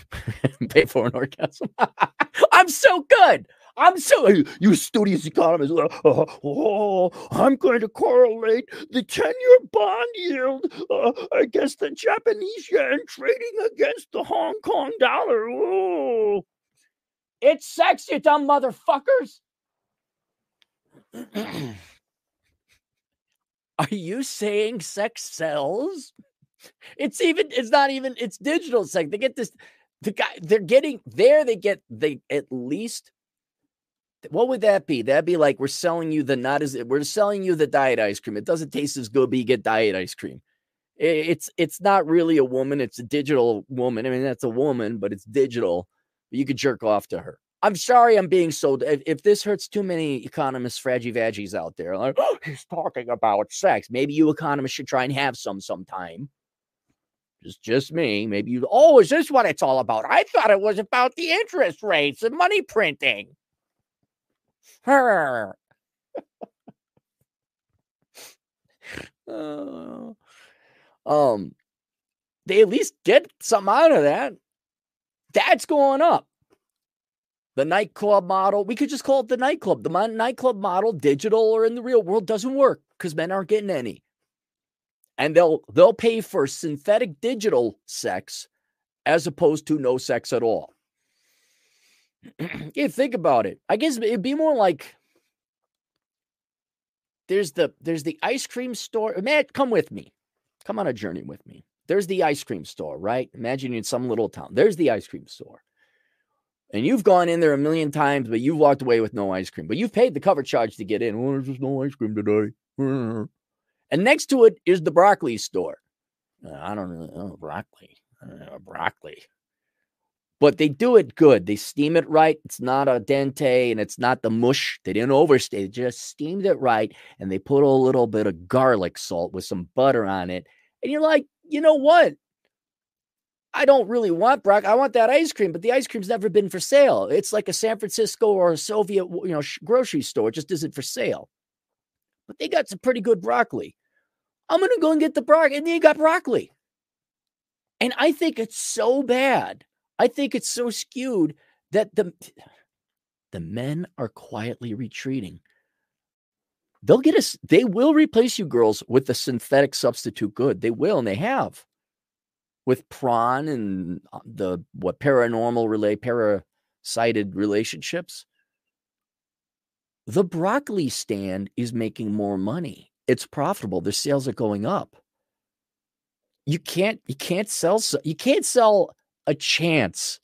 pay for an orgasm. I'm so good. I'm so you studious economist. Uh, oh, I'm going to correlate the ten-year bond yield uh, against the Japanese yen trading against the Hong Kong dollar. Oh, it's sex, you dumb motherfuckers. Are you saying sex sells? It's even. It's not even. It's digital sex. They get this the guy they're getting there they get they at least what would that be? That'd be like we're selling you the not as we're selling you the diet ice cream. It doesn't taste as good but you get diet ice cream. It's it's not really a woman it's a digital woman. I mean that's a woman but it's digital. You could jerk off to her. I'm sorry i'm being so if, this hurts too many economists fraggy vaggies out there like oh, he's talking about sex. Maybe you economists should try and have some sometime just just me. Maybe you. Oh, is this what it's all about? I thought it was about the interest rates and money printing. Her. uh, um, they at least get something out of that. That's going up. The nightclub model, we could just call it the nightclub. The nightclub model, digital or in the real world, doesn't work because men aren't getting any. And they'll they'll pay for synthetic digital sex as opposed to no sex at all. yeah, think about it. I guess it'd be more like there's the there's the ice cream store. Matt, come with me. Come on a journey with me. There's the ice cream store, right? Imagine you're in some little town. There's the ice cream store. And you've gone in there a million times, but you've walked away with no ice cream. But you've paid the cover charge to get in. Oh, there's just no ice cream today. And next to it is the broccoli store. Uh, I don't know. Oh, broccoli. Broccoli. But they do it good. They steam it right. It's not al dente and it's not the mush. They didn't overstay. They just steamed it right. And they put a little bit of garlic salt with some butter on it. And you're like, you know what? I don't really want broccoli. I want that ice cream, but the ice cream's never been for sale. It's like a San Francisco or a Soviet, you know, grocery store. It just isn't for sale. But they got some pretty good broccoli. I'm going to go and get the broccoli. And then you got broccoli. And I think it's so bad. I think it's so skewed that the the men are quietly retreating. They'll get us, they will replace you girls with the synthetic substitute good. They will, and they have with prawn and uh, the what paranormal relay parasited relationships the broccoli stand is making more money it's profitable their sales are going up you can't you can't sell you can't sell a chance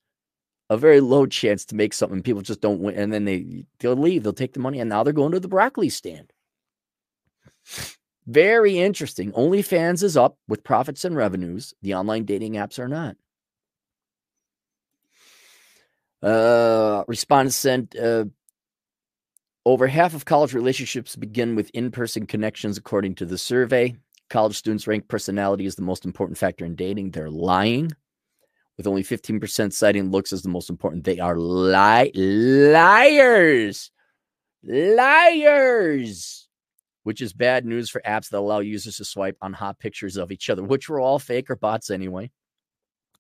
a very low chance to make something people just don't win and then they they'll leave they'll take the money and now they're going to the broccoli stand very interesting. OnlyFans is up with profits and revenues. The online dating apps are not. Uh, respondents sent uh, over half of college relationships begin with in person connections, according to the survey. College students rank personality as the most important factor in dating. They're lying, with only 15% citing looks as the most important. They are li- liars. Liars which is bad news for apps that allow users to swipe on hot pictures of each other, which were all fake or bots anyway.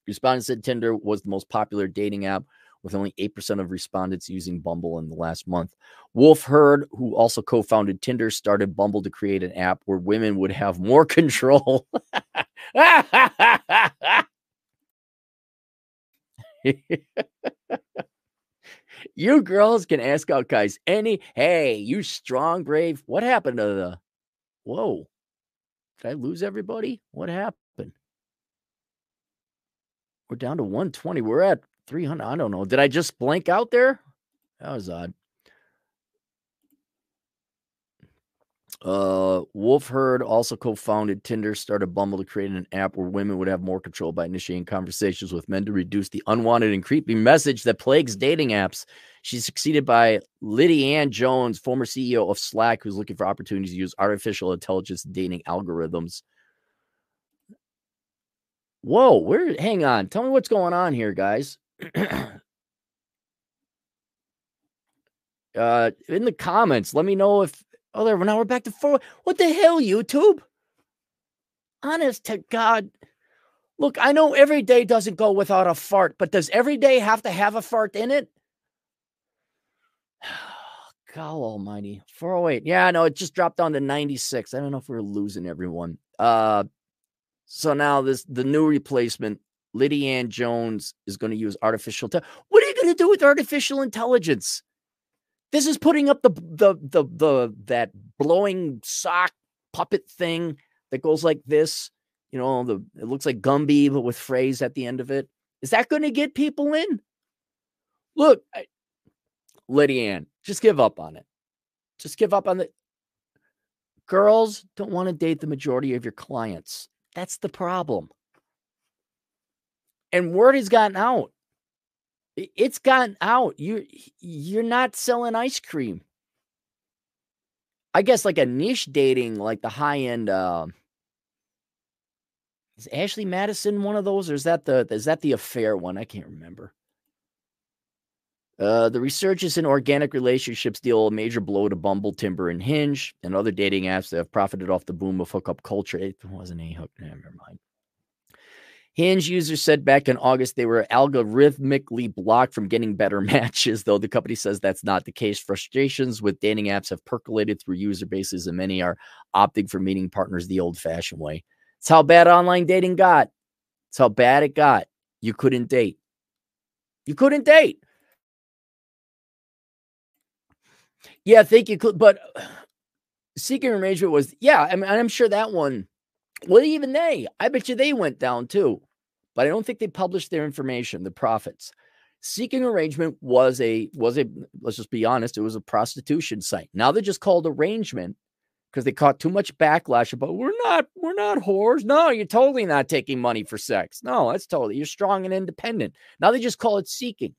Respondents said Tinder was the most popular dating app, with only 8% of respondents using Bumble in the last month. Wolfe Herd, who also co founded Tinder, started Bumble to create an app where women would have more control. you girls can ask out guys any, hey, you strong, brave. What happened to the, whoa, did I lose everybody? What happened? We're down to 120. We're at 300. I don't know. Did I just blank out there? That was odd. Uh, Wolfe Herd also co-founded Tinder, started Bumble to create an app where women would have more control by initiating conversations with men to reduce the unwanted and creepy message that plagues dating apps. She's succeeded by Lidiane Jones, former CEO of Slack, who's looking for opportunities to use artificial intelligence dating algorithms. Whoa, where hang on. Tell me what's going on here, guys. uh in the comments, let me know if Oh, there. Now we're back to four. What the hell, YouTube? Honest to God. Look, I know every day doesn't go without a fart, but does every day have to have a fart in it? God almighty. 408. Yeah, no, it just dropped down to 96. I don't know if we're losing everyone. Uh so now this the new replacement, Lidiane Jones, is going to use artificial. Te- what are you going to do with artificial intelligence? This is putting up the the the the that blowing sock puppet thing that goes like this. You know, the it looks like Gumby but with phrase at the end of it. Is that going to get people in? Look, I, Liddy Ann, just give up on it. Just give up on the girls don't want to date the majority of your clients. That's the problem. And word has gotten out. It's gotten out. You you're not selling ice cream. I guess like a niche dating, like the high end. Uh, is Ashley Madison one of those, or is that the is that the affair one? I can't remember. Uh, the resurgence in organic relationships deal a major blow to Bumble, Tinder, and Hinge, and other dating apps that have profited off the boom of hookup culture. It wasn't a hook. Never mind. Hinge users said back in August they were algorithmically blocked from getting better matches, though the company says that's not the case. Frustrations with dating apps have percolated through user bases, and many are opting for meeting partners the old fashioned way. It's how bad online dating got. It's how bad it got. You couldn't date. You couldn't date. Yeah, I think you could, but seeking arrangement was, yeah, I mean, I'm sure that one, well, even they, I bet you they went down too but I don't think they published their information, the profits. Seeking arrangement was a was a let's just be honest, it was a prostitution site. Now they're just called arrangement because they caught too much backlash about we're not we're not whores. No, you're totally not taking money for sex. No, that's totally you're strong and independent. Now they just call it seeking.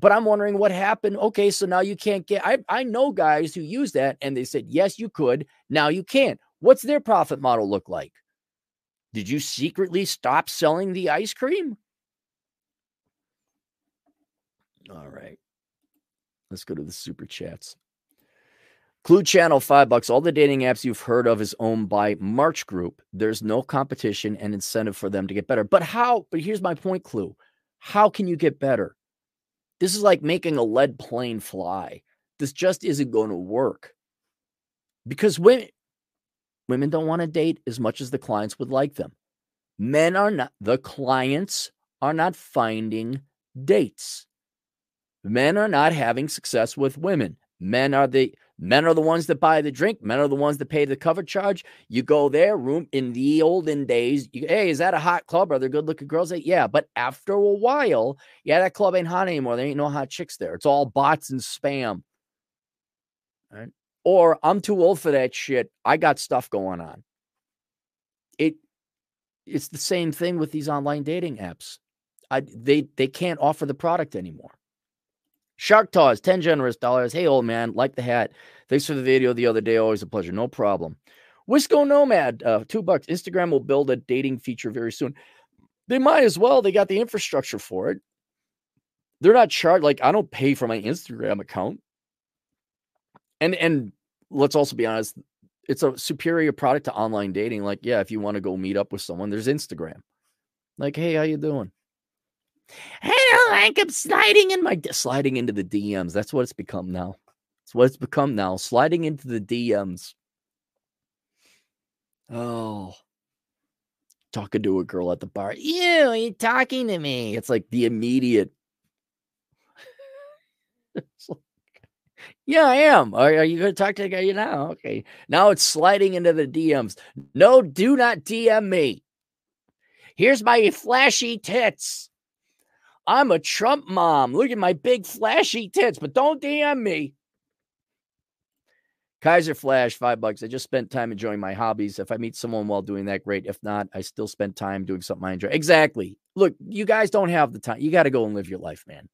But I'm wondering what happened. Okay, so now you can't get I I know guys who use that and they said, yes, you could. Now you can't. What's their profit model look like? Did you secretly stop selling the ice cream? All right. Let's go to the super chats. Clue Channel, five bucks. All the dating apps you've heard of is owned by Match Group. There's no competition and incentive for them to get better. But how? But here's my point, Clue. How can you get better? This is like making a lead plane fly. This just isn't going to work. Because when Women don't want to date as much as the clients would like them. Men are not, the clients are not finding dates. Men are not having success with women. Men are the men are the ones that buy the drink. Men are the ones that pay the cover charge. You go there, room in the olden days. You, hey, is that a hot club? Are there good looking girls? Yeah, but after a while, yeah, that club ain't hot anymore. There ain't no hot chicks there. It's all bots and spam. All right or I'm too old for that shit. I got stuff going on. It it's the same thing with these online dating apps. I they they can't offer the product anymore. Shark Toss 10 generous dollars. Hey, old man, like the hat. Thanks for the video the other day. Always a pleasure. No problem. Wisco Nomad, uh, two bucks. Instagram will build a dating feature very soon. They might as well. They got the infrastructure for it. They're not charged. Like, I don't pay for my Instagram account. And and let's also be honest, it's a superior product to online dating. Like, yeah, if you want to go meet up with someone, there's Instagram. Like, hey, how you doing? Hey, like I'm sliding in my sliding into the DMs. That's what it's become now. It's what it's become now. Sliding into the DMs. Oh, talking to a girl at the bar. You, you talking to me? It's like the immediate. Yeah, I am. Are, are you going to talk to the guy now? Okay. Now it's sliding into the DMs. No, do not DM me. Here's my flashy tits. I'm a Trump mom. Look at my big flashy tits, but don't DM me. Kaiser Flash, five bucks. I just spent time enjoying my hobbies. If I meet someone while doing that, great. If not, I still spend time doing something I enjoy. Exactly. Look, you guys don't have the time. You got to go and live your life, man.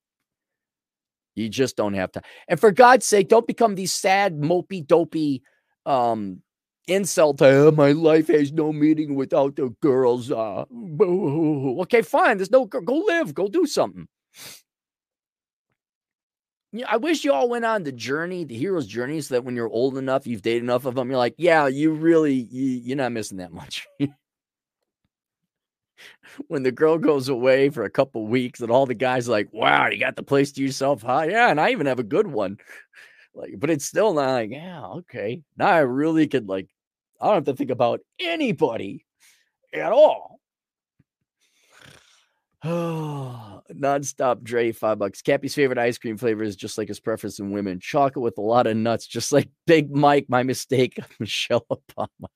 You just don't have to. And for God's sake, don't become these sad, mopey, dopey um insult. Oh, my life has no meaning without the girls. Uh, okay, fine. There's no go live, go do something. Yeah, I wish you all went on the journey, the hero's journey, so that when you're old enough, you've dated enough of them, you're like, yeah, you really, you, you're not missing that much. when the girl goes away for a couple weeks and all the guys like, wow, you got the place to yourself, huh? Yeah, and I even have a good one. Like, but it's still not like, yeah, okay. Now I really could like, I don't have to think about anybody at all. Oh, nonstop Dre, five bucks. Cappy's favorite ice cream flavor is just like his preference in women. Chocolate with a lot of nuts, just like Big Mike. My mistake, Michelle Obama.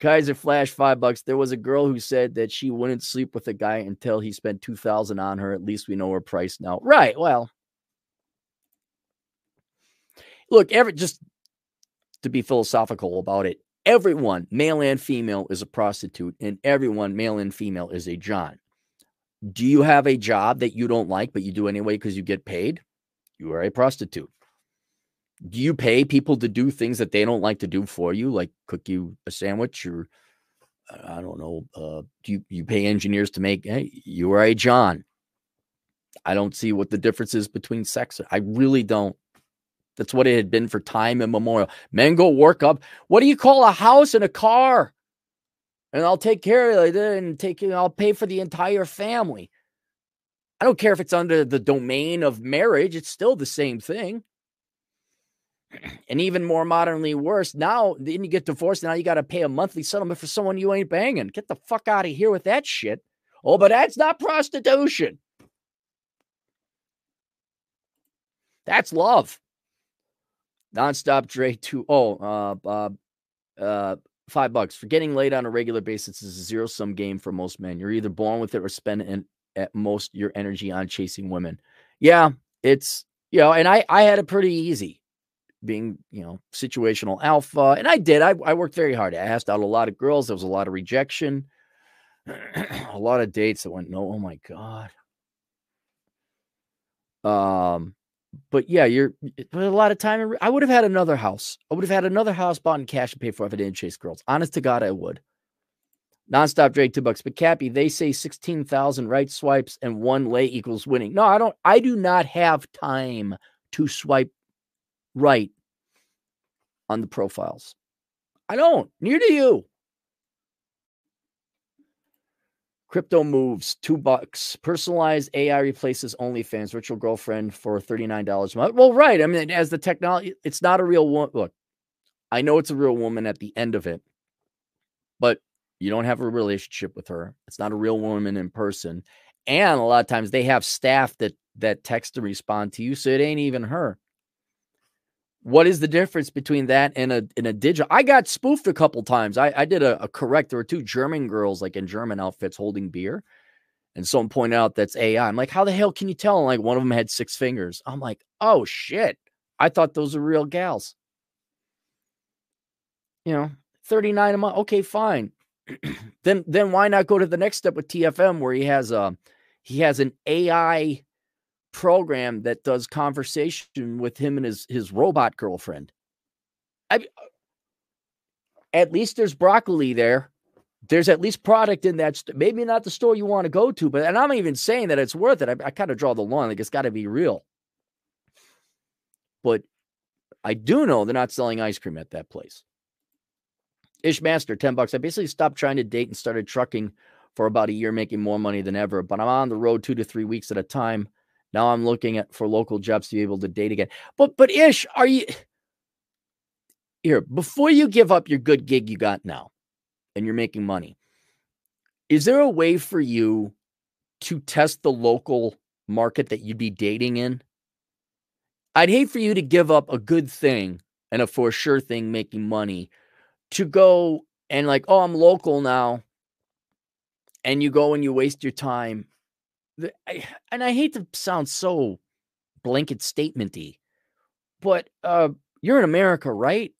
Kaiser Flash, five bucks. There was a girl who said that she wouldn't sleep with a guy until he spent two thousand on her. At least we know her price now. Right. Well, look, every just to be philosophical about it, everyone, male and female, is a prostitute, and everyone, male and female, is a John. Do you have a job that you don't like, but you do anyway because you get paid? You are a prostitute do you pay people to do things that they don't like to do for you, like cook you a sandwich or I don't know. Uh, do you, you pay engineers to make? Hey, you are a John. I don't see what the difference is between sex. I really don't. That's what it had been for time immemorial. Men go work up. What do you call a house and a car? and I'll take care of it and take I'll pay for the entire family. I don't care if it's under the domain of marriage, it's still the same thing. And even more modernly worse, now then you get divorced, now you got to pay a monthly settlement for someone you ain't banging. Get the fuck out of here with that shit. Oh, but that's not prostitution. That's love. Nonstop Dre two oh uh uh uh five bucks for getting laid on a regular basis is a zero sum game for most men. You're either born with it or spend in, at most your energy on chasing women. Yeah, it's you know, and I I had it pretty easy being you know situational alpha, and I did. I I worked very hard. I asked out a lot of girls. There was a lot of rejection, a lot of dates that went no. Oh my god. Um, but yeah, you're a lot of time. I would have had another house. I would have had another house bought in cash and paid for if I didn't chase girls. Honest to God, I would. Nonstop Drake two bucks. But Cappy, they say sixteen thousand right swipes and one lay equals winning. No, I don't. I do not have time to swipe right on the profiles. I don't. Near to you. Crypto moves two bucks. Personalized AI replaces OnlyFans virtual girlfriend for $39 a month. Well, right. I mean, as the technology, it's not a real one. Look, I know it's a real woman at the end of it, but you don't have a relationship with her. It's not a real woman in person. And a lot of times they have staff that that text to respond to you. So it ain't even her. What is the difference between that and a in a digital? I got spoofed a couple times. I, I did a, a correct. There were two German girls like in German outfits holding beer, and someone pointed out that's AI. I'm like, how the hell can you tell? And like one of them had six fingers. I'm like, oh shit! I thought those were real gals. You know, 39 a month. Okay, fine. then then why not go to the next step with TFM where he has a he has an AI program that does conversation with him and his his robot girlfriend. I, uh, at least there's broccoli there. There's at least product in that. St- maybe not the store you want to go to, but and I'm even saying that it's worth it. I, I kind of draw the line. Like it's got to be real. But I do know they're not selling ice cream at that place. Ishmaster, 10 bucks. I basically stopped trying to date and started trucking for about a year, making more money than ever. But I'm on the road two to three weeks at a time. Now I'm looking at for local jobs to be able to date again. But but Ish, are you here before you give up your good gig you got now and you're making money? Is there a way for you to test the local market that you'd be dating in? I'd hate for you to give up a good thing and a for sure thing making money to go and like, oh, I'm local now. And you go and you waste your time the, I, and I hate to sound so blanket statementy, but uh, you're in America, right?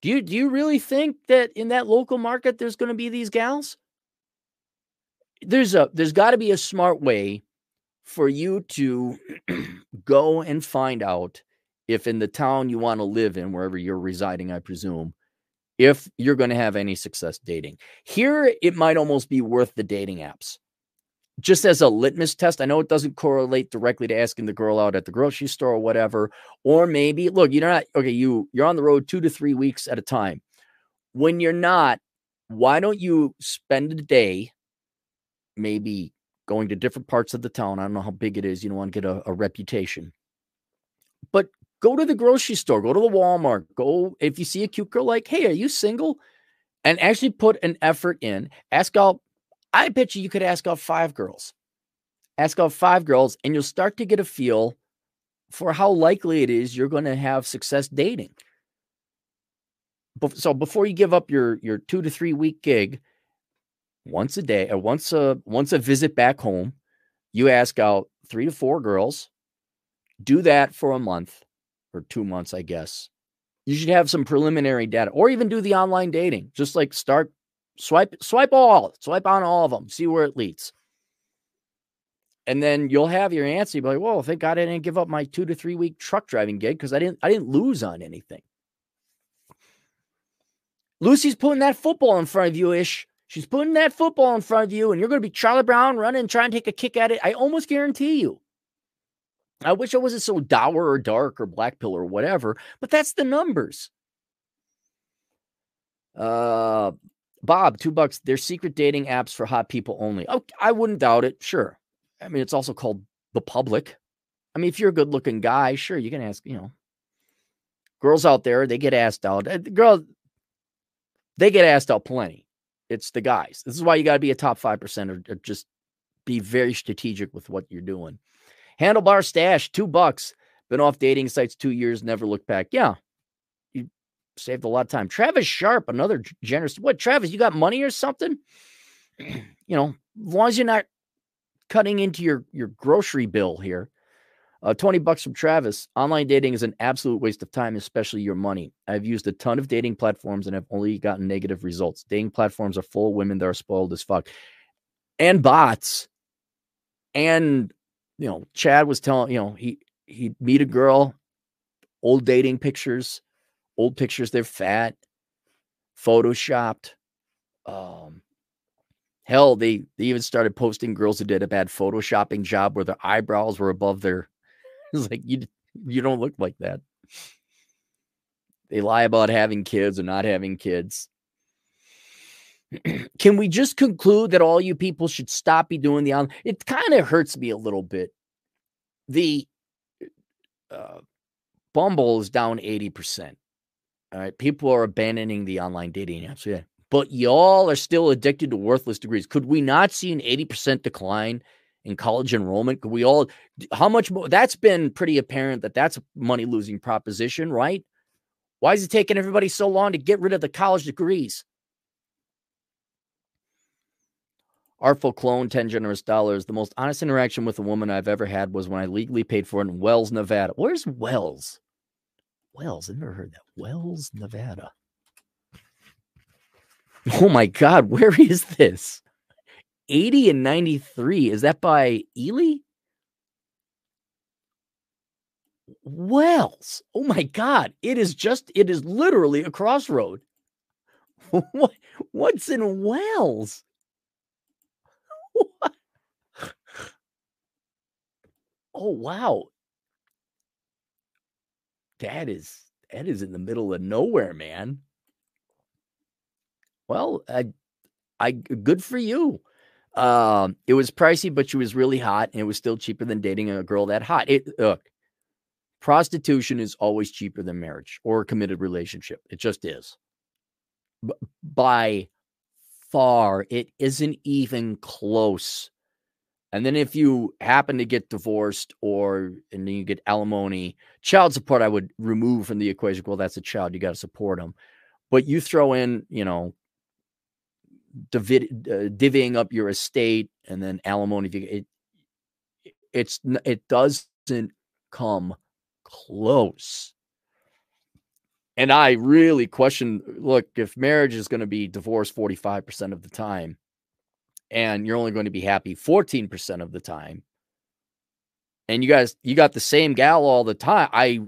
Do you do you really think that in that local market there's going to be these gals? There's a there's got to be a smart way for you to go and find out if in the town you want to live in, wherever you're residing, I presume, if you're going to have any success dating. Here, it might almost be worth the dating apps just as a litmus test. I know it doesn't correlate directly to asking the girl out at the grocery store or whatever. Or maybe, look, you're not okay, you you're on the road two to three weeks at a time. When you're not, why don't you spend a day maybe going to different parts of the town? I don't know how big it is, you don't want to get a, a reputation. But go to the grocery store, go to the Walmart, go if you see a cute girl, like, hey, are you single? And actually put an effort in, ask out I bet you you could ask out five girls. Ask out five girls, and you'll start to get a feel for how likely it is you're going to have success dating. So before you give up your your two to three week gig, once a day or once a once a visit back home, you ask out three to four girls. Do that for a month or two months, I guess. You should have some preliminary data, or even do the online dating. Just like start Swipe, swipe all, swipe on all of them, see where it leads. And then you'll have your answer. You'll be like, "Well, thank God I didn't give up my two to three week truck driving gig because I didn't, I didn't lose on anything." Lucy's putting that football in front of you, ish. She's putting that football in front of you, and you're going to be Charlie Brown running, trying to take a kick at it. I almost guarantee you. I wish I wasn't so dour or dark or black pill or whatever, but that's the numbers. Uh, Bob, two bucks. They're secret dating apps for hot people only. Oh, I wouldn't doubt it. Sure. I mean, it's also called the public. I mean, if you're a good looking guy, sure, you can ask, you know, girls out there, they get asked out. Uh, girl, they get asked out plenty. It's the guys. This is why you got to be a top 5% or, or just be very strategic with what you're doing. Handlebar stash, two bucks. Been off dating sites two years, never looked back. Yeah, saved a lot of time. Travis Sharp, another generous. What, Travis, you got money or something? you know, as long as you're not cutting into your, your grocery bill here. Uh, 20 bucks from Travis. Online dating is an absolute waste of time, especially your money. I've used a ton of dating platforms and have only gotten negative results. Dating platforms are full of women that are spoiled as fuck and bots. And, you know, Chad was telling, you know, he, he'd meet a girl, old dating pictures, old pictures, they're fat, photoshopped. Um, hell, they, they even started posting girls who did a bad photoshopping job where their eyebrows were above their It's like you you don't look like that. They lie about having kids or not having kids. Can we just conclude that all you people should stop be doing the online? It kind of hurts me a little bit. The uh, Bumble is down 80%. All right. People are abandoning the online dating apps. Yeah. But y'all are still addicted to worthless degrees. Could we not see an 80% decline in college enrollment? Could we all, how much more? That's been pretty apparent that that's a money losing proposition, right? Why is it taking everybody so long to get rid of the college degrees? Artful clone, 10 generous dollars. The most honest interaction with a woman I've ever had was when I legally paid for it in Wells, Nevada. Where's Wells? Wells, I've never heard that. Wells, Nevada. Oh my God, where is this? 80 and 93. Is that by Ely? Wells. Oh my God. It is just, it is literally a crossroad. what, what's in Wells? What? Oh, wow. That is, that is in the middle of nowhere, man. Well, I, I, good for you. Um, it was pricey, but she was really hot, and it was still cheaper than dating a girl that hot. It look, prostitution is always cheaper than marriage or a committed relationship. It just is. B- by far, it isn't even close. And then if you happen to get divorced or and then you get alimony, child support, I would remove from the equation. Well, that's a child, you got to support them. But you throw in, you know, uh, divvying up your estate and then alimony. if you, It, it's it doesn't come close. And I really question look, if marriage is going to be divorced 45% of the time and you're only going to be happy 14% of the time, and you guys you got the same gal all the time i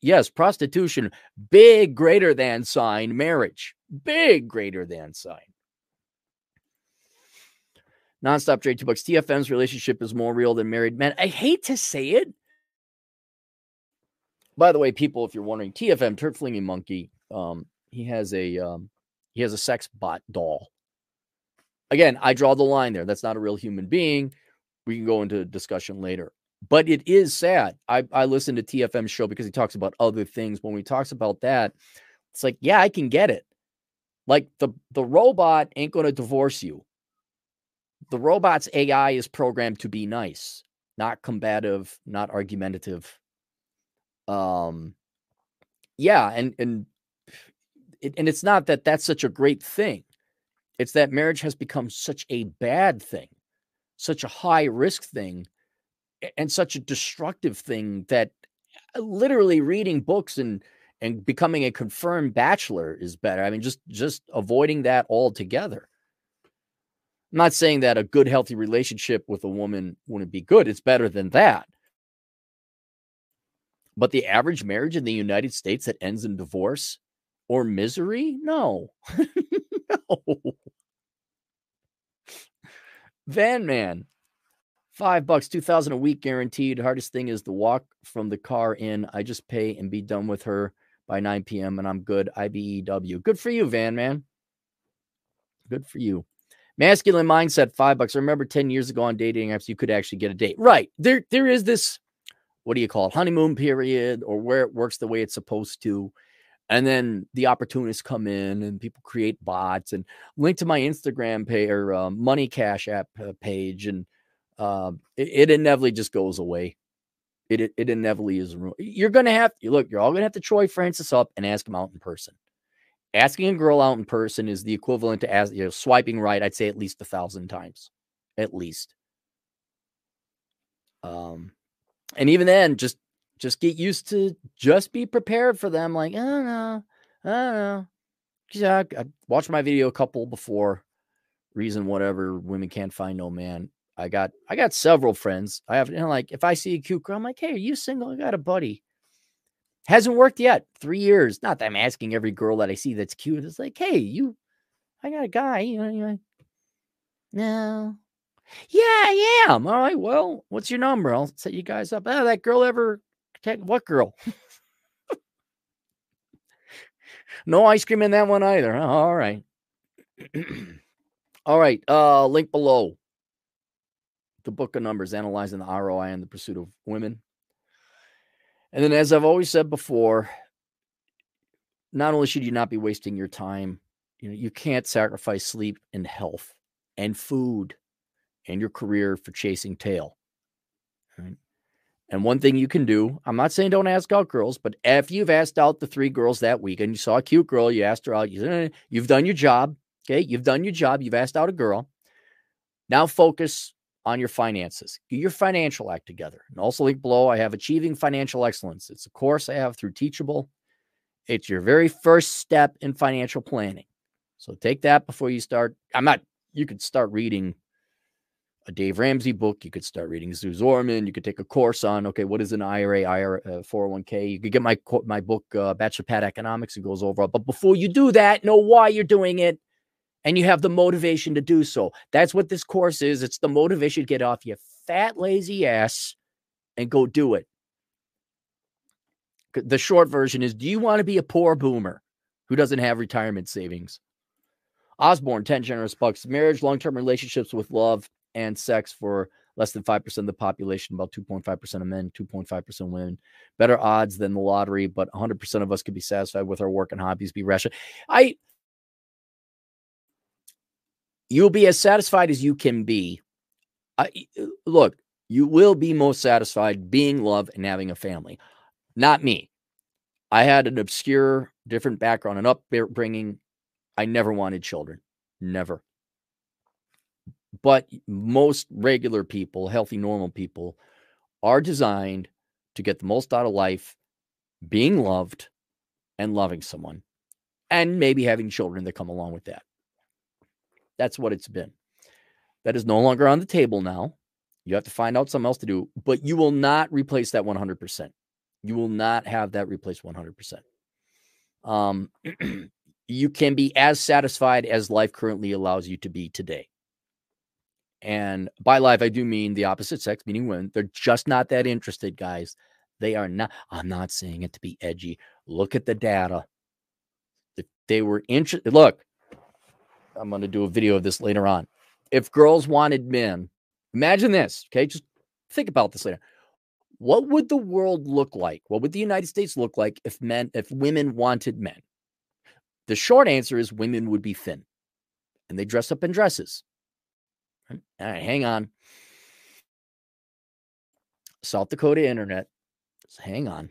yes prostitution big greater than sign marriage big greater than sign Nonstop trade two bucks. TFM's relationship is more real than married men. I hate to say it. By the way, people, if you're wondering, TFM Turd Flinging Monkey, um, he has a um, he has a sex bot doll. Again, I draw the line there. That's not a real human being. We can go into discussion later. But it is sad. I, I listen to TFM's show because he talks about other things. When he talks about that, it's like, yeah, I can get it. Like the the robot ain't going to divorce you the robot's AI is programmed to be nice, not combative, not argumentative. Um, yeah, and and it, and it's not that that's such a great thing. It's that marriage has become such a bad thing, such a high risk thing, and such a destructive thing that uh, literally reading books and and becoming a confirmed bachelor is better. I mean, just just avoiding that altogether. I'm not saying that a good, healthy relationship with a woman wouldn't be good. It's better than that. But the average marriage in the United States that ends in divorce or misery? No. no. Van Man, five bucks, 2000 a week guaranteed. Hardest thing is the walk from the car in. I just pay and be done with her by 9 p.m. and I'm good. IBEW. Good for you, Van Man. Good for you. Masculine mindset, five bucks. I remember 10 years ago on dating apps, you could actually get a date. Right. There, there is this, what do you call it, honeymoon period, or where it works the way it's supposed to. And then the opportunists come in and people create bots and link to my Instagram pay or uh, Money Cash app uh, page. And uh, it, it, inevitably just goes away. It, it, it inevitably is. You're to have, look, you're all to have to Troy Francis up and ask him out in person asking a girl out in person is the equivalent to as you know swiping right i'd say at least a thousand times at least um and even then just just get used to just be prepared for them like i don't know i don't know yeah I, watched my video a couple before reason whatever women can't find no man i got i got several friends i have you know like if i see a cute girl i'm like hey are you single i got a buddy Hasn't worked yet. Three years. Not that I'm asking every girl that I see that's cute. It's like, hey, you, I got a guy. You know, you no. Yeah, I am. All right. Well, what's your number? I'll set you guys up. Oh, that girl ever? What girl? no ice cream in that one either. All right. All right. Uh, link below. The book of numbers analyzing the ROI and the pursuit of women. And then, as I've always said before, not only should you not be wasting your time, you know, you can't sacrifice sleep and health and food and your career for chasing tail. Right? And one thing you can do, I'm not saying don't ask out girls, but if you've asked out the three girls that week and you saw a cute girl, you asked her out, eh, you've done your job. Okay. You've done your job. You've asked out a girl. Now focus on your finances. Get your financial act together. And also link below, I have Achieving Financial Excellence. It's a course I have through Teachable. It's your very first step in financial planning. So take that before you start. I'm not, you could start reading a Dave Ramsey book. You could start reading Suze Orman. You could take a course on, okay, what is an IRA, IRA, uh, 401k? You could get my, my book, uh, Bachelor Pad Economics. It goes over. But before you do that, know why you're doing it and you have the motivation to do so. That's what this course is. It's the motivation to get off your fat, lazy ass and go do it. The short version is Do you want to be a poor boomer who doesn't have retirement savings? Osborne, 10 generous bucks. Marriage, long term relationships with love and sex for less than 5% of the population, about 2.5% of men, 2.5% of women. Better odds than the lottery, but 100% of us could be satisfied with our work and hobbies, be rational. I You'll be as satisfied as you can be. I, uh, look, you will be most satisfied being loved and having a family. Not me. I had an obscure, different background and upbringing. I never wanted children. Never. But most regular people, healthy, normal people, are designed to get the most out of life, being loved and loving someone, and maybe having children that come along with that. That's what it's been. That is no longer on the table now. You have to find out something else to do, but you will not replace that 100%. You will not have that replaced 100%. Um, you can be as satisfied as life currently allows you to be today. And by life, I do mean the opposite sex, meaning women. They're just not that interested, guys. They are not. I'm not saying it to be edgy. Look at the data. They were interested, look, I'm going to do a video of this later on. If girls wanted men, imagine this. Okay. Just think about this later. What would the world look like? What would the United States look like if men, if women wanted men? The short answer is women would be thin and they dress up in dresses. All right, hang on. South Dakota internet. Just hang on.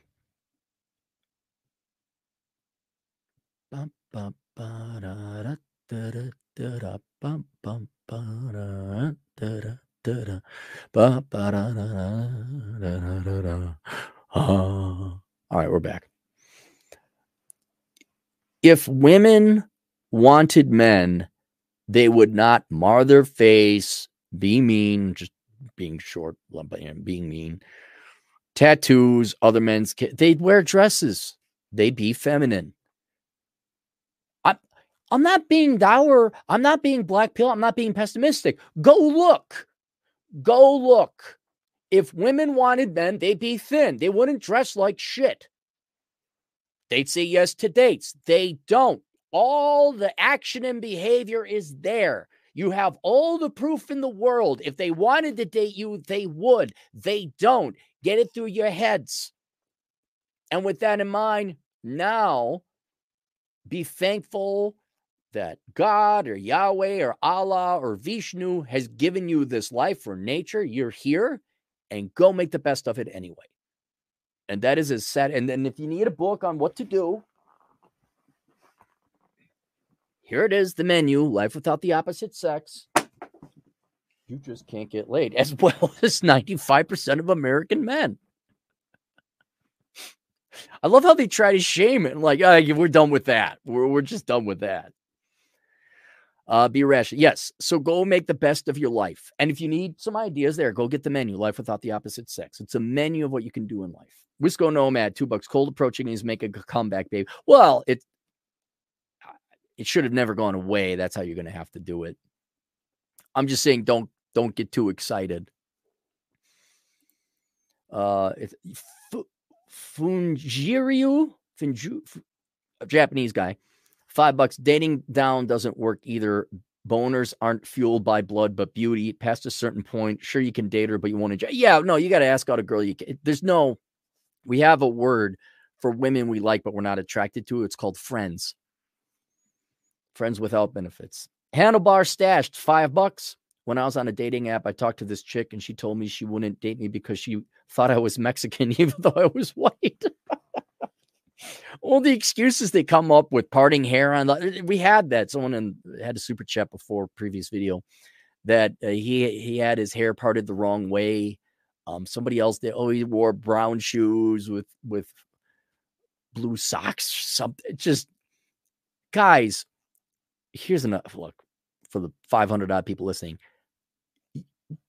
All right, we're back. If women wanted men, they would not mar their face, be mean, just being short, being mean, tattoos, other men's, they'd wear dresses, they'd be feminine. I'm not being dour. I'm not being black pill. I'm not being pessimistic. Go look. Go look. If women wanted men, they'd be thin. They wouldn't dress like shit. They'd say yes to dates. They don't. All the action and behavior is there. You have all the proof in the world. If they wanted to date you, they would. They don't. Get it through your heads. And with that in mind, now be thankful that God or Yahweh or Allah or Vishnu has given you this life or nature. You're here and go make the best of it anyway. And that is as sad. And then if you need a book on what to do, here it is the menu Life Without the Opposite Sex. You just can't get laid, as well as 95% of American men. I love how they try to shame it. Like, oh, we're done with that. We're, we're just done with that. Uh, be rational. Yes. So go make the best of your life. And if you need some ideas there, go get the menu, Life Without the Opposite Sex. It's a menu of what you can do in life. Wisco Nomad, two bucks. Cold approaching is make a comeback, babe. Well, it it should have never gone away. That's how you're gonna have to do it. I'm just saying don't don't get too excited. Uh it's Funjiryu, Funju, a Japanese guy. Five bucks. Dating down doesn't work either. Boners aren't fueled by blood, but beauty. Past a certain point, sure you can date her, but you won't enjoy. Yeah, no, you got to ask out a girl. You can, there's no. We have a word for women we like, but we're not attracted to. It's called friends. Friends without benefits. Handlebar stashed five bucks. When I was on a dating app, I talked to this chick and she told me she wouldn't date me because she thought I was Mexican, even though I was white all the excuses they come up with parting hair on we had that someone in, had a super chat before previous video that uh, he he had his hair parted the wrong way um somebody else did oh he wore brown shoes with with blue socks something just guys here's enough look for the 500 odd people listening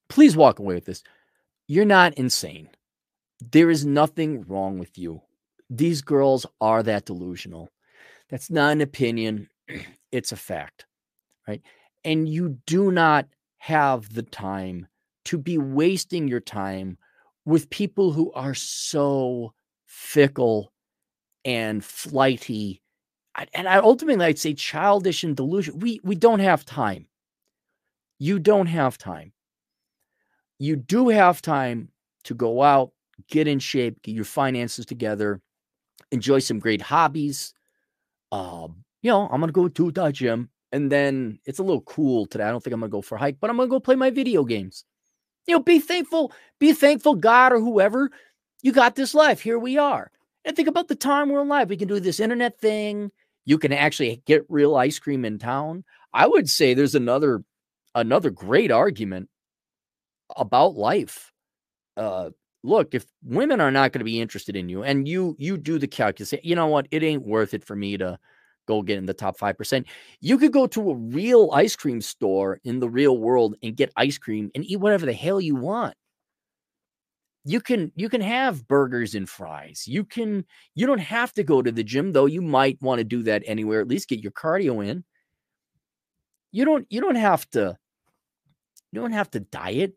please walk away with this you're not insane there is nothing wrong with you these girls are that delusional. That's not an opinion, it's a fact, right? And you do not have the time to be wasting your time with people who are so fickle and flighty and I ultimately I'd say childish and delusional. We we don't have time. You don't have time. You do have time to go out, get in shape, get your finances together, enjoy some great hobbies. Um, you know, I'm gonna go to the gym, and then it's a little cool today. I don't think I'm gonna go for a hike, but I'm gonna go play my video games. You know, be thankful, be thankful, God or whoever, you got this life. Here we are. And think about the time we're alive. We can do this internet thing. You can actually get real ice cream in town. I would say there's another another great argument about life. Uh, look, if women are not going to be interested in you and you you do the calculus, you know what? It ain't worth it for me to go get in the top 5%. You could go to a real ice cream store in the real world and get ice cream and eat whatever the hell you want. You can you can have burgers and fries. You can you don't have to go to the gym though. You might want to do that anywhere. At least get your cardio in. You don't you don't have to you don't have to diet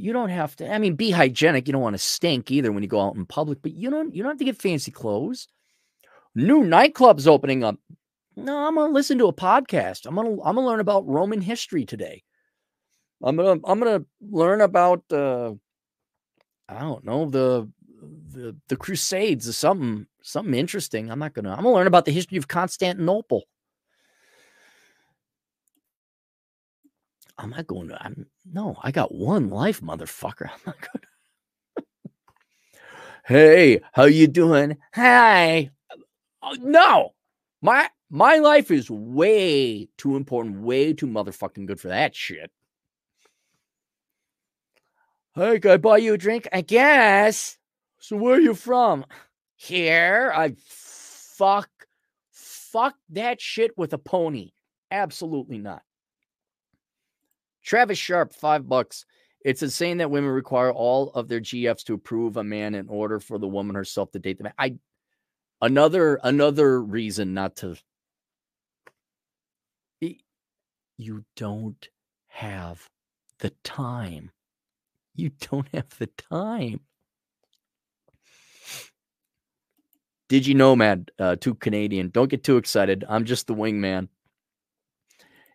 you don't have to. I mean, be hygienic. You don't want to stink either when you go out in public, but you don't. You don't have to get fancy clothes. New nightclubs opening up. No, I'm gonna listen to a podcast. I'm gonna I'm gonna learn about Roman history today. I'm gonna I'm gonna learn about uh, I don't know the the the Crusades or something something interesting. I'm not gonna I'm gonna learn about the history of Constantinople. I'm not going to. I'm no. I got one life, motherfucker. I'm not going. hey, how you doing? Hi. Oh, no, my my life is way too important, way too motherfucking good for that shit. Hey, can I buy you a drink? I guess. So where are you from? Here. I fuck fuck that shit with a pony. Absolutely not. Travis Sharp, five bucks. It's insane that women require all of their GFs to approve a man in order for the woman herself to date the man. I another another reason not to. You don't have the time. You don't have the time. Digi Nomad, uh, too Canadian. Don't get too excited. I'm just the wingman.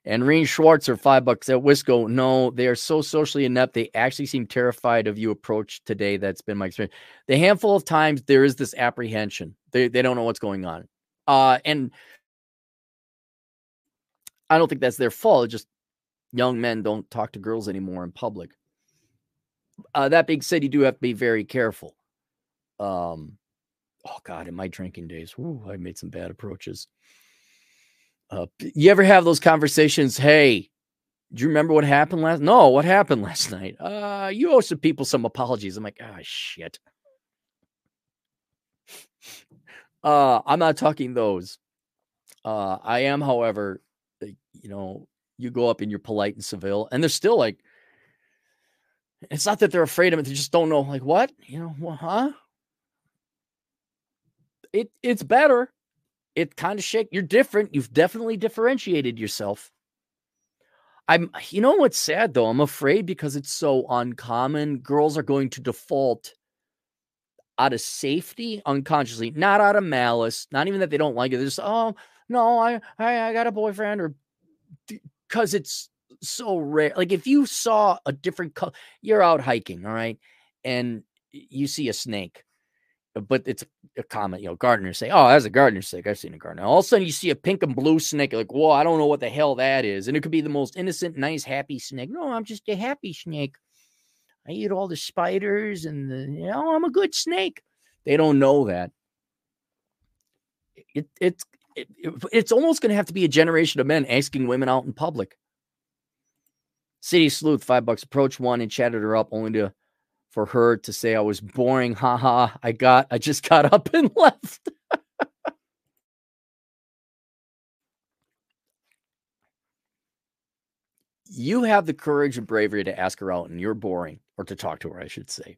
And Reen Schwartzer, five bucks at Wisco. No, they are so socially inept. They actually seem terrified of you approach today. That's been my experience. The handful of times there is this apprehension. They they don't know what's going on. Uh and I don't think that's their fault. It's just young men don't talk to girls anymore in public. Uh, that being said, you do have to be very careful. Um, oh God, in my drinking days, whew, I made some bad approaches. Uh, you ever have those conversations? Hey, do you remember what happened last? No, what happened last night? Uh, you owe some people some apologies. I'm like, ah, oh, shit. Uh, I'm not talking those. Uh, I am, however, you know, you go up and you're polite and civil, and they're still like, it's not that they're afraid of it; they just don't know, like, what, you know, well, huh? It it's better it kind of shake. You're different. You've definitely differentiated yourself. I'm, you know what's sad though? I'm afraid because it's so uncommon, girls are going to default out of safety unconsciously, not out of malice, not even that they don't like it. They're just, oh, no, I, I, I got a boyfriend or because it's so rare. Like if you saw a different color, you're out hiking, all right, and you see a snake uh, but it's a common, you know, gardeners say, Oh, that's a gardener snake. I've seen a gardener. All of a sudden you see a pink and blue snake, like, whoa, I don't know what the hell that is. And it could be the most innocent, nice, happy snake. No, I'm just a happy snake. I eat all the spiders and the, you know, I'm a good snake. They don't know that. It, it's it, it's almost going to have to be a generation of men asking women out in public. City Sleuth, five bucks, Approached one and chatted her up only to for her to say I was boring. Haha. I got, I just got up and left. you have the courage and bravery to ask her out and you're boring or to talk to her, I should say.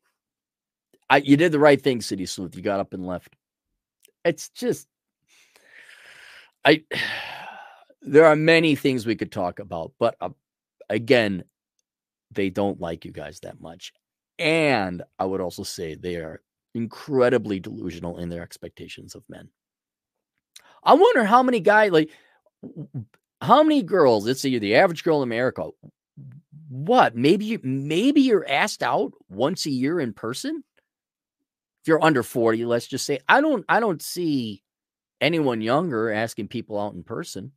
I, you did the right thing, City Sleuth. You got up and left. It's just, I, there are many things we could talk about, but uh, again, they don't like you guys that much. And I would also say they are incredibly delusional in their expectations of men. I wonder how many guys, like, how many girls, let's say you're the average girl in America, what, maybe, maybe you're asked out once a year in person? If you're under 40, let's just say, I don't, I don't see anyone younger asking people out in person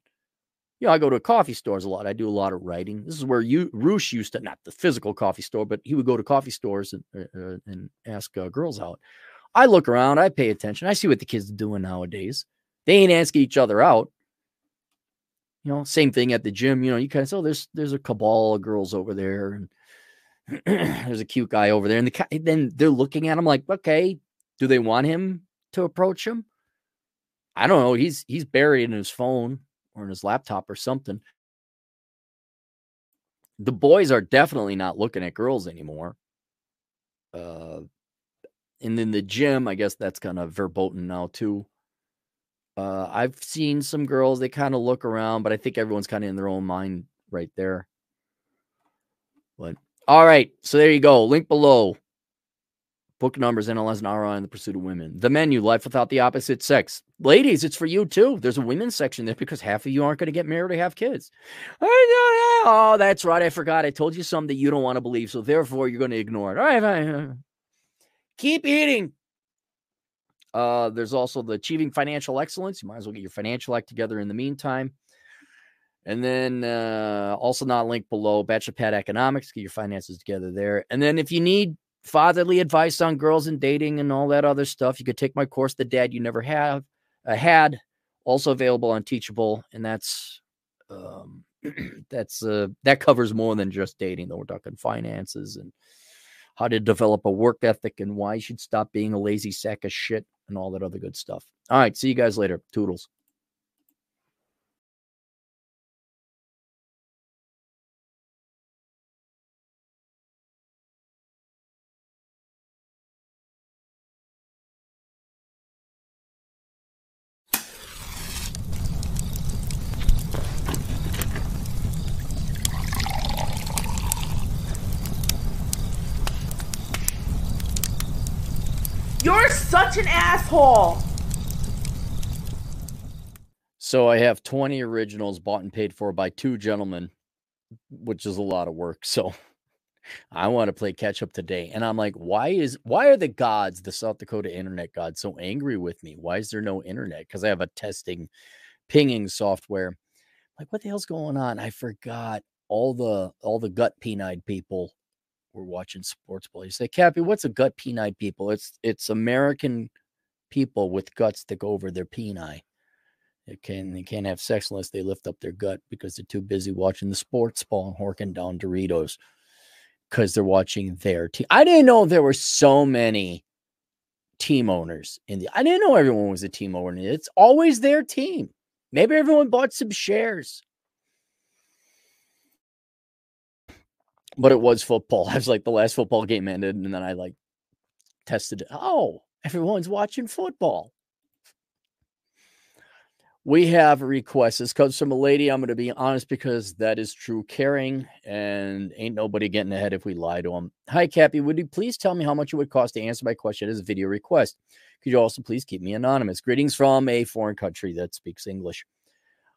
you know, I go to coffee stores a lot. I do a lot of writing. This is where you Roosh used to, not the physical coffee store, but he would go to coffee stores and uh, uh, and ask uh, girls out. I look around, I pay attention, I see what the kids are doing nowadays. They ain't asking each other out. You know, same thing at the gym. You know, you kind of say, oh, there's there's a cabal of girls over there, and there's a cute guy over there, and the then they're looking at him like, okay, do they want him to approach him? I don't know. He's he's buried in his phone or in his laptop or something. The boys are definitely not looking at girls anymore. Uh, and then the gym, I guess that's kind of verboten now too. Uh, I've seen some girls, they kind of look around, but I think everyone's kind of in their own mind right there. But all right, so there you go. Link below. Book numbers, NLS and RI in the pursuit of women. The menu, life without the opposite sex. Ladies, it's for you too. There's a women's section there because half of you aren't going to get married or have kids. Oh, that's right. I forgot. I told you something that you don't want to believe. So therefore, you're going to ignore it. All right, fine. Keep eating. Uh, there's also the achieving financial excellence. You might as well get your financial act together in the meantime. And then uh, also not linked below, Bachelor Pad Economics, get your finances together there. And then if you need fatherly advice on girls and dating and all that other stuff. You could take my course, The Dad You Never Have uh, Had, also available on Teachable, and that's um, that's uh, that covers more than just dating. Though we're talking finances and how to develop a work ethic and why you should stop being a lazy sack of shit and all that other good stuff. All right, see you guys later. Toodles. So I have 20 originals bought and paid for by two gentlemen, which is a lot of work. So I want to play catch up today. And I'm like, why is why are the gods, the South Dakota internet gods, so angry with me? Why is there no internet? Because I have a testing pinging software. Like, what the hell's going on? I forgot all the all the gut penide people were watching sports ball. You say, Cappy, what's a gut penide people? It's it's American people with guts that go over their peni. They can they can't have sex unless they lift up their gut because they're too busy watching the sports ball and horking down Doritos because they're watching their team. I didn't know there were so many team owners in the. I didn't know everyone was a team owner. It's always their team. Maybe everyone bought some shares. But it was football. I was like the last football game ended, and then I like tested it. Oh, everyone's watching football we have a request. This comes from a lady. I'm going to be honest because that is true caring and ain't nobody getting ahead if we lie to them. Hi, Cappy. Would you please tell me how much it would cost to answer my question as a video request? Could you also please keep me anonymous? Greetings from a foreign country that speaks English.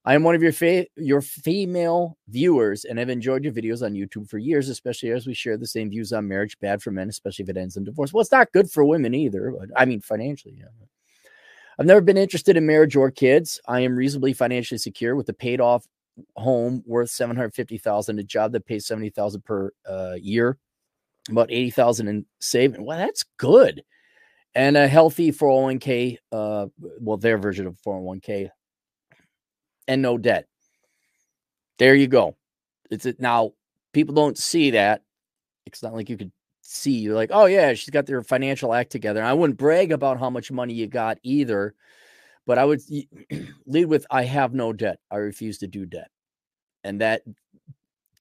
I am one of your fa- your female viewers and have enjoyed your videos on YouTube for years, especially as we share the same views on marriage, bad for men, especially if it ends in divorce. Well, it's not good for women either. But, I mean, financially, yeah. I've never been interested in marriage or kids. I am reasonably financially secure with a paid off home worth 750,000, a job that pays 70,000 per uh, year, about 80,000 in saving. Well, that's good. And a healthy 401k, uh, well, their version of 401k and no debt. There you go. It's it now. People don't see that. It's not like you could see you're like oh yeah she's got their financial act together i wouldn't brag about how much money you got either but i would lead with i have no debt i refuse to do debt and that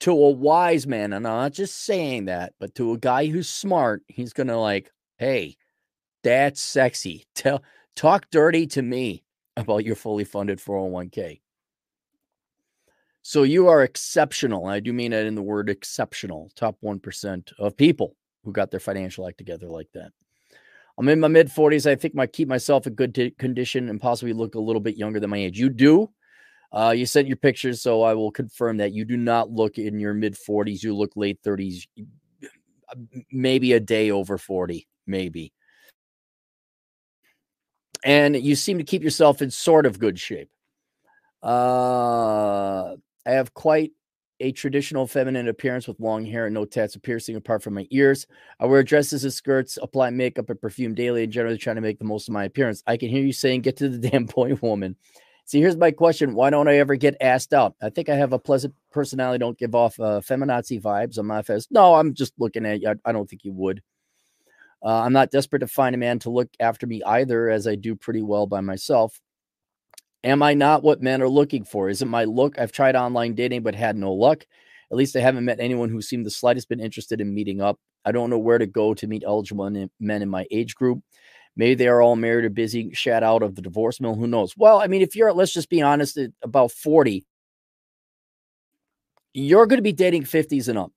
to a wise man and i'm not just saying that but to a guy who's smart he's gonna like hey that's sexy tell talk dirty to me about your fully funded 401k so you are exceptional. I do mean that in the word exceptional, top 1% of people who got their financial act together like that. I'm in my mid 40s. I think I keep myself in good t- condition and possibly look a little bit younger than my age. You do. Uh, you sent your pictures, so I will confirm that you do not look in your mid 40s. You look late 30s, maybe a day over 40, maybe. And you seem to keep yourself in sort of good shape. Uh, I have quite a traditional feminine appearance with long hair and no tats or piercing apart from my ears. I wear dresses and skirts, apply makeup and perfume daily, and generally trying to make the most of my appearance. I can hear you saying, Get to the damn point, woman. See, here's my question. Why don't I ever get asked out? I think I have a pleasant personality. Don't give off uh, feminazi vibes my face. No, I'm just looking at you. I, I don't think you would. Uh, I'm not desperate to find a man to look after me either, as I do pretty well by myself. Am I not what men are looking for? Is it my look? I've tried online dating but had no luck. At least I haven't met anyone who seemed the slightest bit interested in meeting up. I don't know where to go to meet eligible men in my age group. Maybe they are all married or busy, shat out of the divorce mill. Who knows? Well, I mean, if you're, let's just be honest, about 40, you're going to be dating 50s and up.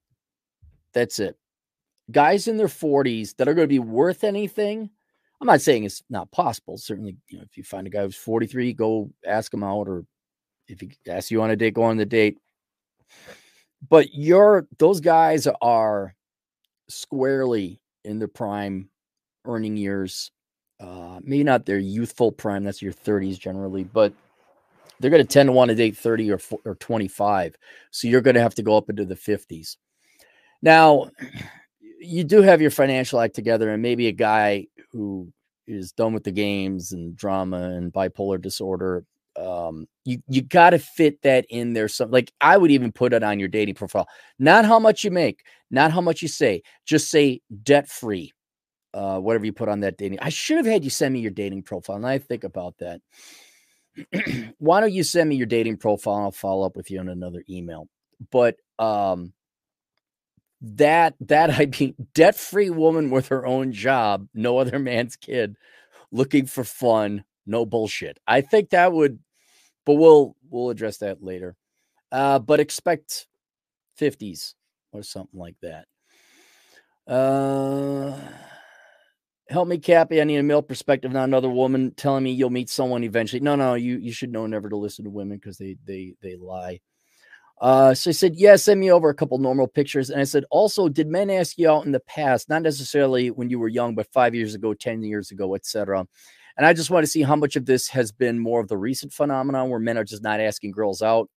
That's it. Guys in their 40s that are going to be worth anything I'm not saying it's not possible. Certainly, you know, if you find a guy who's 43, go ask him out, or if he asks you on a date, go on the date. But you're those guys are squarely in their prime earning years. Uh, maybe not their youthful prime, that's your 30s generally, but they're going to tend to want to date 30 or, or 25. So you're going to have to go up into the 50s. Now, you do have your financial act together, and maybe a guy who is done with the games and drama and bipolar disorder um you you got to fit that in there some like i would even put it on your dating profile. Not how much you make not how much you say just say debt free uh whatever you put on that dating i should have had you send me your dating profile and i think about that. Why don't you send me your dating profile i'll follow up with you on another email but um that that I mean debt free woman with her own job, no other man's kid, looking for fun, no bullshit. I think that would, but we'll we'll address that later. Uh, but expect fifties or something like that. Uh, help me, Cappy. I need a male perspective, not another woman telling me you'll meet someone eventually. No, no, you you should know never to listen to women because they they they lie. Uh, so I said, yeah, send me over a couple normal pictures. And I said, also, did men ask you out in the past, not necessarily when you were young, but five years ago, 10 years ago, etc. And I just want to see how much of this has been more of the recent phenomenon where men are just not asking girls out.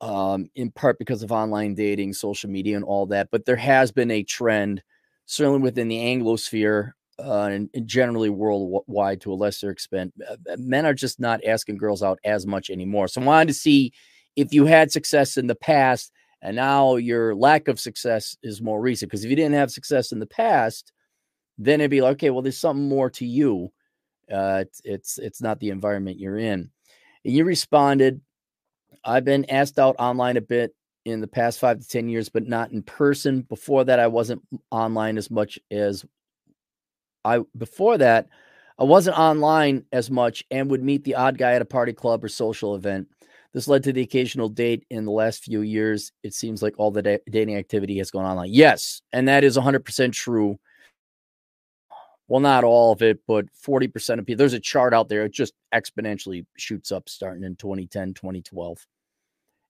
Um, in part because of online dating, social media, and all that. But there has been a trend, certainly within the Anglosphere uh, and, and, generally worldwide to a lesser extent. Uh, uh, men are just not asking girls out as much anymore. So I wanted to see if you had success in the past and now your lack of success is more recent. Because if you didn't have success in the past, then it'd be like, okay, well, there's something more to you. Uh, it's, it's it's not the environment you're in. And you responded, I've been asked out online a bit in the past five to ten years, but not in person. Before that, I wasn't online as much as I before that, I wasn't online as much and would meet the odd guy at a party club or social event. This led to the occasional date in the last few years. It seems like all the da- dating activity has gone online. Yes, and that is 100% true well, not all of it, but 40% of people. There's a chart out there. It just exponentially shoots up starting in 2010, 2012.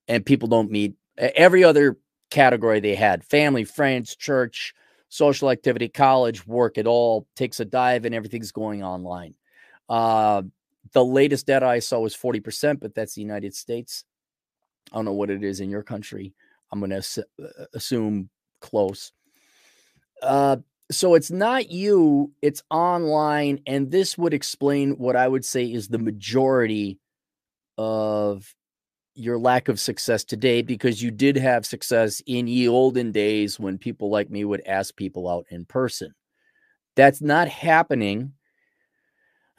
And people don't meet every other category they had family, friends, church, social activity, college, work. It all takes a dive and everything's going online. Uh, the latest data I saw was 40%, but that's the United States. I don't know what it is in your country. I'm going to uh, assume close. Uh, so it's not you, it's online. And this would explain what I would say is the majority of your lack of success today because you did have success in ye olden days when people like me would ask people out in person. That's not happening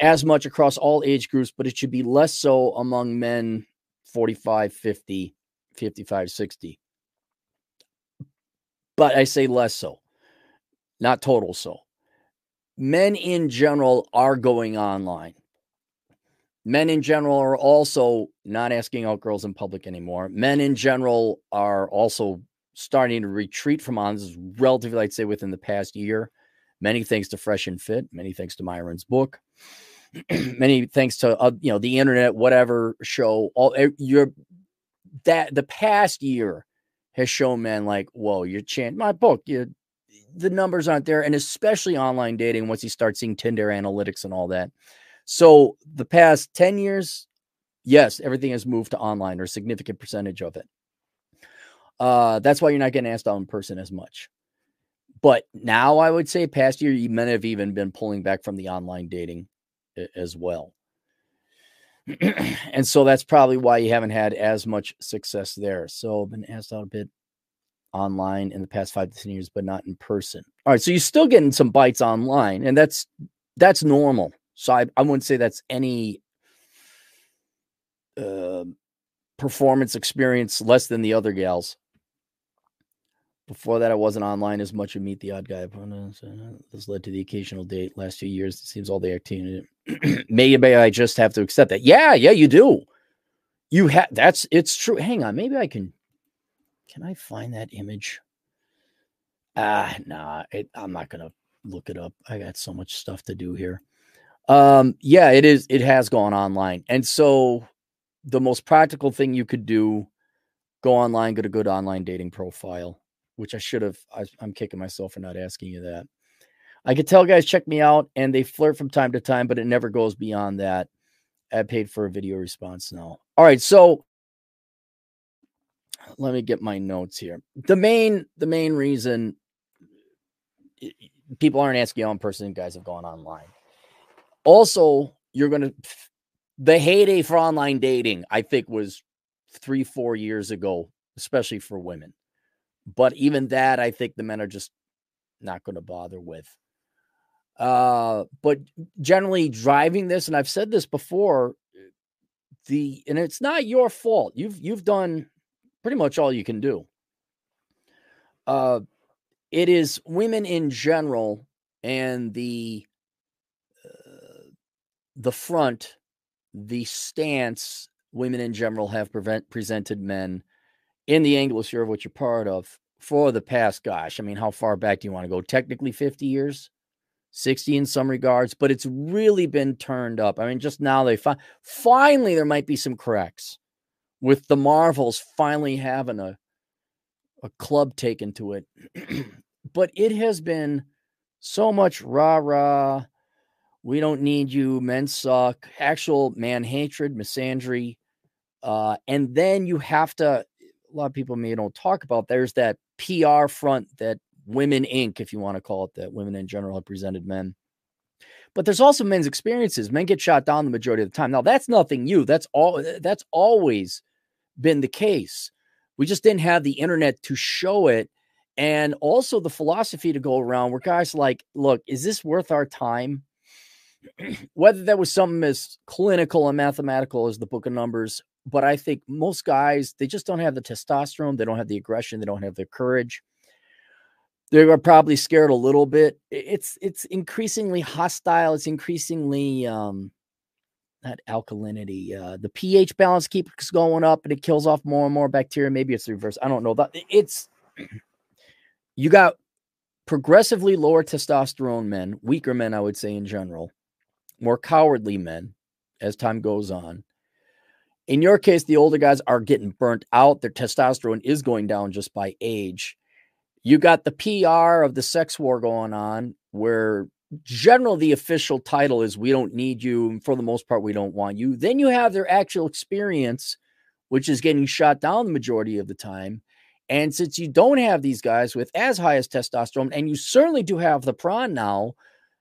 as much across all age groups, but it should be less so among men 45, 50, 55, 60. But I say less so not total so. Men in general are going online. Men in general are also not asking out girls in public anymore. Men in general are also starting to retreat from on this relatively, I'd say, within the past year. Many thanks to Fresh and Fit. Many thanks to Myron's book. many thanks to uh, you know the internet, whatever show. All your that the past year has shown men like, whoa, your chance. My book, you the numbers aren't there, and especially online dating once you start seeing Tinder analytics and all that. So the past 10 years, yes, everything has moved to online or a significant percentage of it. Uh, that's why you're not getting asked out in person as much. But now I would say past year, you may have even been pulling back from the online dating as well. and so that's probably why you haven't had as much success there. So I've been asked out a bit online in the past five to 10 years, but not in person. All right. So you're still getting some bites online, and that's that's normal. So I, I wouldn't say that's any uh, performance experience less than the other gals. Before that, I wasn't online as much to meet the odd guy. This led to the occasional date. Last few years, it seems all the activity. maybe I just have to accept that. Yeah, yeah, you do. You have that's it's true. Hang on, maybe I can can I find that image? Ah, nah, it, I'm not gonna look it up. I got so much stuff to do here. Um, yeah, it is. It has gone online, and so the most practical thing you could do: go online, get a good online dating profile. Which I should have. I, I'm kicking myself for not asking you that. I could tell guys check me out, and they flirt from time to time, but it never goes beyond that. I paid for a video response now. All right, so let me get my notes here. The main the main reason people aren't asking you in person, guys have gone online. Also, you're gonna the heyday for online dating, I think, was three, four years ago, especially for women. But even that, I think the men are just not going to bother with. Uh, but generally driving this, and I've said this before, the and it's not your fault. You've you've done pretty much all you can do. Uh, it is women in general and the the front, the stance women in general have prevent, presented men in the Anglosphere which you're part of for the past, gosh, I mean, how far back do you want to go? Technically 50 years, 60 in some regards, but it's really been turned up. I mean, just now they fi- finally there might be some cracks with the Marvels finally having a a club taken to it. but it has been so much rah rah. We don't need you. Men suck. Actual man hatred, misandry. Uh, and then you have to, a lot of people may don't talk about, there's that PR front that Women Inc., if you want to call it that, women in general have presented men. But there's also men's experiences. Men get shot down the majority of the time. Now that's nothing new. That's all. That's always been the case. We just didn't have the internet to show it. And also the philosophy to go around where guys like, look, is this worth our time? Whether that was something as clinical and mathematical as the book of numbers, but I think most guys, they just don't have the testosterone, they don't have the aggression, they don't have the courage. They are probably scared a little bit. It's it's increasingly hostile. It's increasingly um, not alkalinity. Uh, the pH balance keeps going up and it kills off more and more bacteria. Maybe it's reverse. I don't know. That it's you got progressively lower testosterone men, weaker men, I would say in general, more cowardly men as time goes on. In your case, the older guys are getting burnt out. Their testosterone is going down just by age. You got the PR of the sex war going on where general the official title is we don't need you for the most part we don't want you then you have their actual experience which is getting shot down the majority of the time and since you don't have these guys with as high as testosterone and you certainly do have the prawn now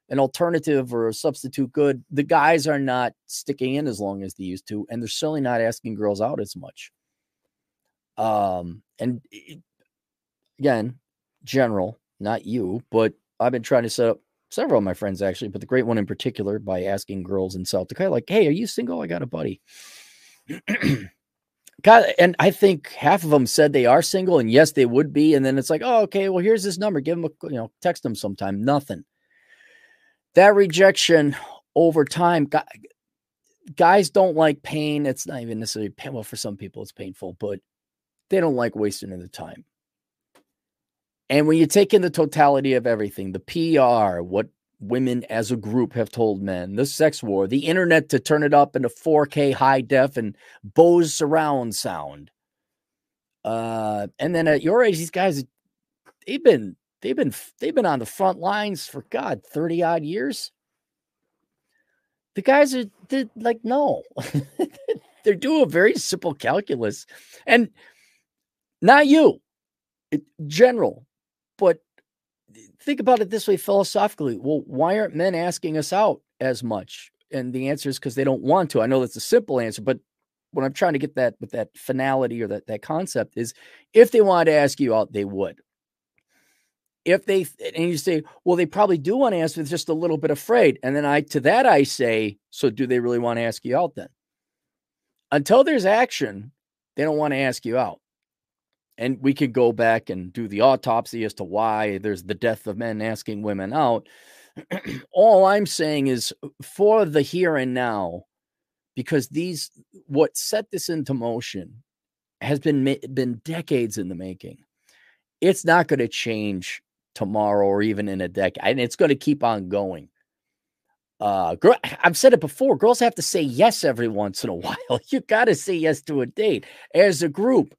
an alternative or a substitute good the guys are not sticking in as long as they used to and they're certainly not asking girls out as much um and again general not you but i've been trying to set up several of my friends actually, but the great one in particular by asking girls in South Dakota, like, "Hey, are you single? I got a buddy." God, and I think half of them said they are single, and yes, they would be. And then it's like, oh, okay, well, here's this number. Give them a, you know, text them sometime. Nothing. That rejection over time, guys don't like pain. It's not even necessarily pain. Well, for some people, it's painful, but they don't like wasting the time. And when you take in the totality of everything, the PR, what women as a group have told men, the sex war, the internet to turn it up into 4K high def and Bose surround sound. Uh, and then at your age, these guys, they've been they've been they've been on the front lines for God, 30 odd years. The guys are like, no, they're doing a very simple calculus. And not you, it, general, but think about it this way philosophically. Well, why aren't men asking us out as much? And the answer is because they don't want to. I know that's a simple answer, but what I'm trying to get that with that finality or that that concept is if they wanted to ask you out, they would. If they and you say, well, they probably do want to ask, but just a little bit afraid. And then I to that I say, so do they really want to ask you out then? Until there's action, they don't want to ask you out and we could go back and do the autopsy as to why there's the death of men asking women out. All I'm saying is uh, for the here and now, because these what set this into motion has been been decades in the making. It's not going to change tomorrow or even in a decade, and it's going to keep on going. Uh, girl, I've said it before. Girls have to say yes every once in a while. You got to say yes to a date as a group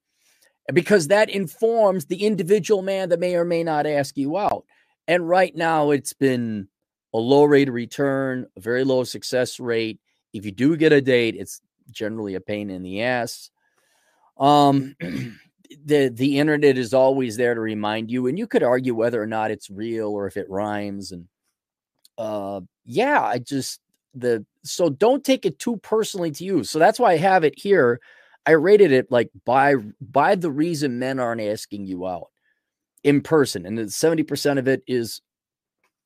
because that informs the individual man that may or may not ask you out. And right now, it's been a low rate of return, a very low success rate. If you do get a date, it's generally a pain in the ass. Um, the the internet is always there to remind you, and you could argue whether or not it's real or if it rhymes. And uh, yeah, I just the so don't take it too personally to you. So that's why I have it here I rated it like by by the reason men aren't asking you out in person, and seventy percent of it is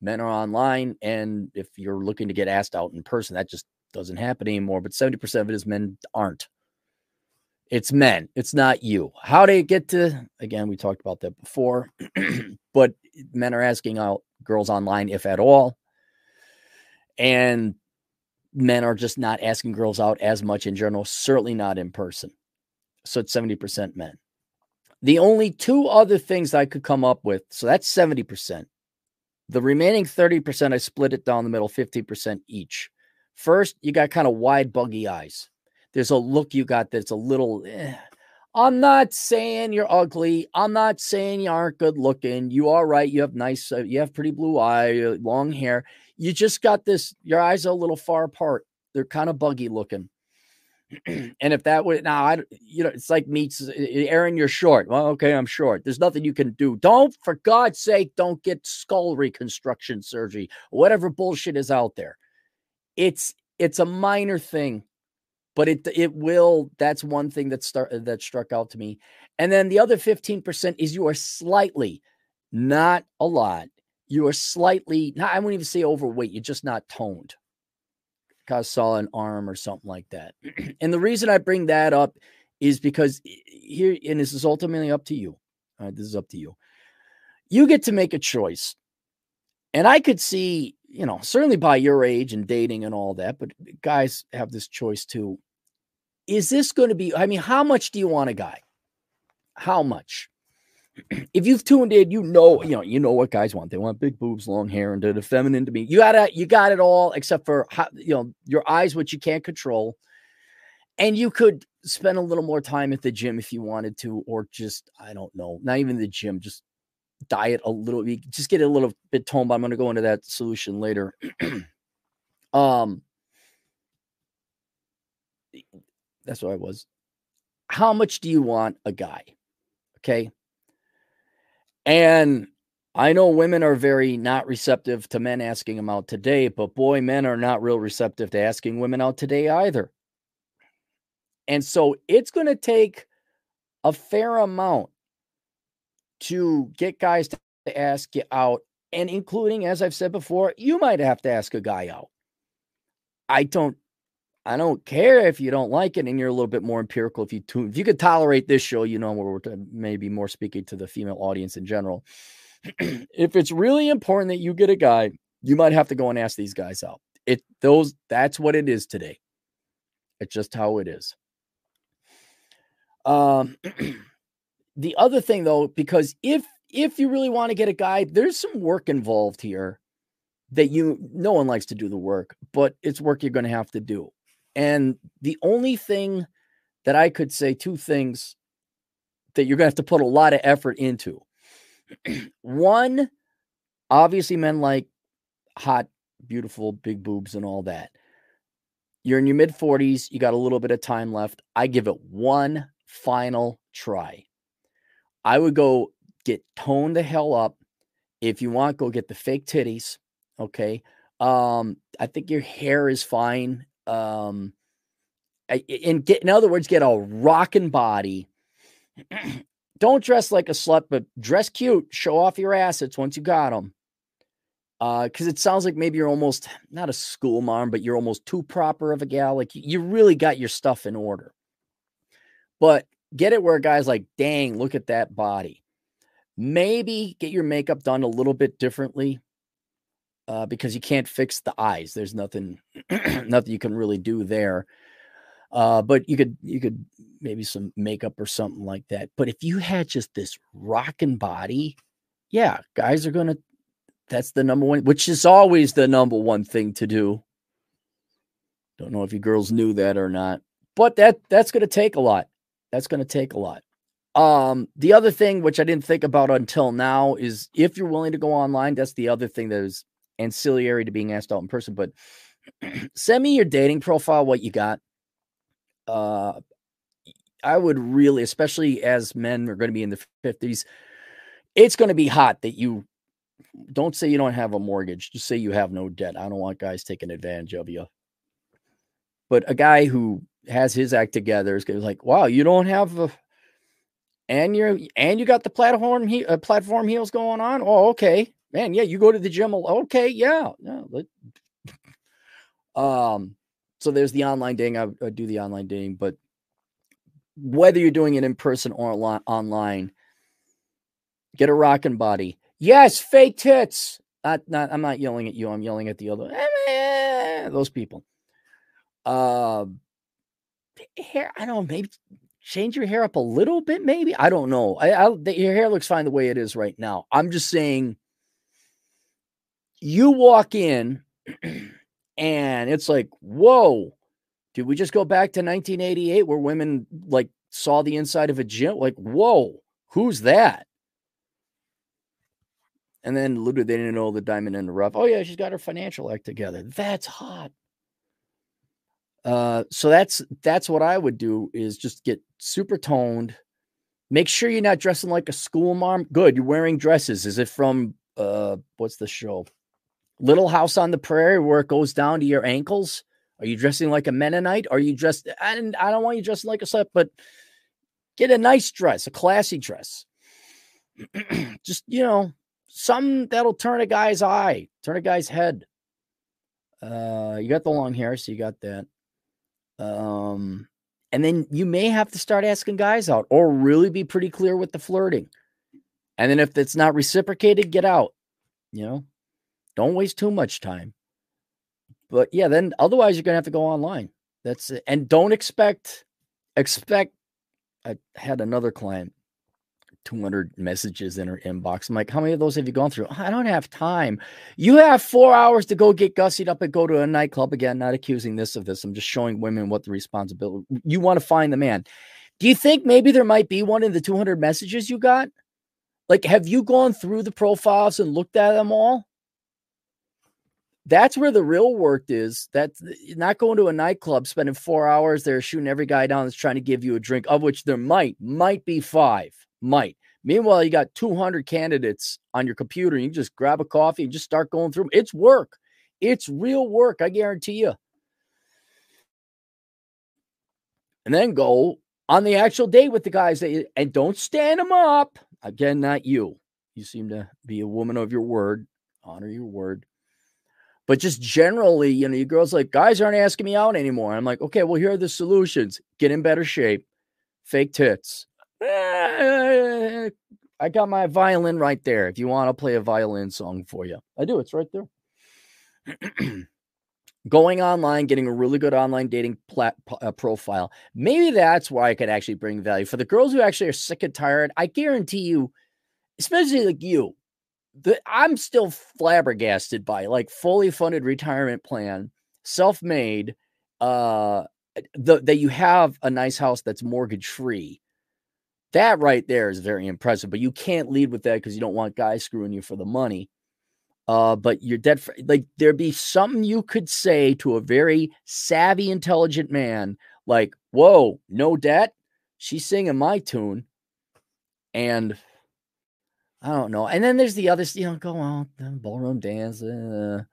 men are online, and if you're looking to get asked out in person, that just doesn't happen anymore. But seventy percent of it is men aren't. It's men. It's not you. How do you get to again? We talked about that before, but men are asking out girls online, if at all, and men are just not asking girls out as much in general, certainly not in person. So it's 70% men. The only two other things I could come up with, so that's 70%. The remaining 30%, I split it down the middle, 50% each. First, you got kind of wide, buggy eyes. There's a look you got that's a little. Eh. I'm not saying you're ugly. I'm not saying you aren't good looking. You are right. You have nice, uh, you have pretty blue eye, uh, long hair. You just got this, your eyes are a little far apart. They're kind of buggy looking. and if that would now, I you know, it's like meets Aaron, you're short. Well, okay, I'm short. There's nothing you can do. Don't, for God's sake, don't get skull reconstruction surgery, whatever bullshit is out there. It's it's a minor thing, but it it will. That's one thing that start that struck out to me. And then the other 15% is you are slightly, not a lot. You are slightly, not, I wouldn't even say overweight. You're just not toned I saw an arm or something like that. and the reason I bring that up is because here, and this is ultimately up to you. this is up to you. You get to make a choice. And I could see, you know, certainly by your age and dating and all that, but guys have this choice too. Is this going to be, I mean, how much do you want a guy? How much? if you've tuned in, you know, you know, you know what guys want. They want big boobs, long hair, and the feminine to be. You got you got it all except for how, you know your eyes, which you can't control, and you could spend a little more time at the gym if you wanted to, or just I don't know, not even the gym, just diet a little. Just get a little bit toned. But I'm going to go into that solution later. um, that's what I was. How much do you want a guy? Okay and I know women are very not receptive to men asking them out today, but boy, men are not real receptive to asking women out today either. And so it's going to take a fair amount to get guys to ask you out. And including, as I've said before, you might have to ask a guy out. I don't I don't care if you don't like it and you're a little bit more empirical. If you tune, if you could tolerate this show, you know, we're maybe more speaking to the female audience in general. if it's really important that you get a guy, you might have to go and ask these guys out. It those that's what it is today. It's just how it is. Um, the other thing though, because if if you really want to get a guy, there's some work involved here that you no one likes to do the work, but it's work you're going to have to do. And the only thing that I could say, two things that you're going to have to put a lot of effort into. One, obviously, men like hot, beautiful, big boobs and all that. You're in your mid 40s, you got a little bit of time left. I give it one final try. I would go get toned the hell up. If you want, go get the fake titties. Okay. Um, I think your hair is fine um, and get in other words, get a rocking body. Don't dress like a slut, but dress cute. Show off your assets once you got them. Uh, because it sounds like maybe you're almost not a school mom, but you're almost too proper of a gal. Like you really got your stuff in order. But get it where guy's like, dang, look at that body. Maybe get your makeup done a little bit differently uh, because you can't fix the eyes. There's nothing, nothing you can really do there. Uh, but you could, you could maybe some makeup or something like that. But if you had just this rocking body, yeah, guys are gonna. That's the number one, which is always the number one thing to do. Don't know if you girls knew that or not, but that that's to take a lot. That's to take a lot. Um, the other thing which I didn't think about until now is if you're willing to go online, that's the other thing that is ancillary to being asked out in person, but send me your dating profile, what you got. Uh, I would really, especially as men are going to be in the 50s, it's going to be hot that you don't say you don't have a mortgage. Just say you have no debt. I don't want guys taking advantage of you. But a guy who has his act together is going to be like, wow, you don't have a, and you're, and you got the platform, he, uh, platform heels going on. Oh, okay man, yeah, you go to the gym. Okay, yeah, yeah. Um, so there's the online dating. I, I do the online dating, but whether you're doing it in person or online, get a rocking body. Yes, fake tits. Not, not. I'm not yelling at you. I'm yelling at the other. Those people. Uh, hair. I don't know. Maybe change your hair up a little bit, maybe. I don't know. I, I your hair looks fine the way it is right now. I'm just saying, you walk in, and it's like, whoa, did we just go back to 1988 where women like saw the inside of a gym? Like, whoa, who's that? And then literally they didn't know the diamond in the rough. Oh yeah, she's got her financial act together. That's hot. Uh, so that's that's what I would do is just get super toned. Make sure you're not dressing like a school mom. Good, you're wearing dresses. Is it from uh what's the show? Little House on the Prairie where it goes down to your ankles? Are you dressing like a Mennonite? Are you dressed? And I don't want you dressed like a slut, but get a nice dress, a classy dress. just you know, something that'll turn a guy's eye, turn a guy's head. Uh, you got the long hair, so you got that. Um, and then you may have to start asking guys out or really be pretty clear with the flirting. And then if it's not reciprocated, get out. You know, don't waste too much time. But yeah, then otherwise you're gonna have to go online. That's it. And don't expect expect I had another client 200 messages in her inbox. I'm like, how many of those have you gone through? I don't have time. You have four hours to go get gussied up and go to a nightclub again. Not accusing this of this. I'm just showing women what the responsibility. You want to find the man. Do you think maybe there might be one in the 200 messages you got? Like, have you gone through the profiles and looked at them all? That's where the real work is. That's not going to a nightclub, spending four hours there shooting every guy down that's trying to give you a drink, of which there might, might be five, might. Meanwhile, you got 200 candidates on your computer. And You just grab a coffee and just start going through. It's work. It's real work. I guarantee you. And then go on the actual date with the guys that you, and don't stand them up. Again, not you. You seem to be a woman of your word. Honor your word. But just generally, you know, you girls like guys aren't asking me out anymore. I'm like, okay, well, here are the solutions. Get in better shape, fake tits, I got my violin right there. If you want to play a violin song for you, I do. It's right there. Going online, getting a really good online dating plat, uh, profile. Maybe that's why I could actually bring value for the girls who actually are sick and tired. I guarantee you, especially like you, the, I'm still flabbergasted by like fully funded retirement plan, self made, uh, the, that you have a nice house that's mortgage free that right there is very impressive, but you can't lead with that because you don't want guys screwing you for the money. Uh, but you're dead. For, like there'd be something you could say to a very savvy, intelligent man, like, "Whoa, no debt? She's singing my tune," and I don't know. And then there's the other, you know, go on the ballroom dance. Uh.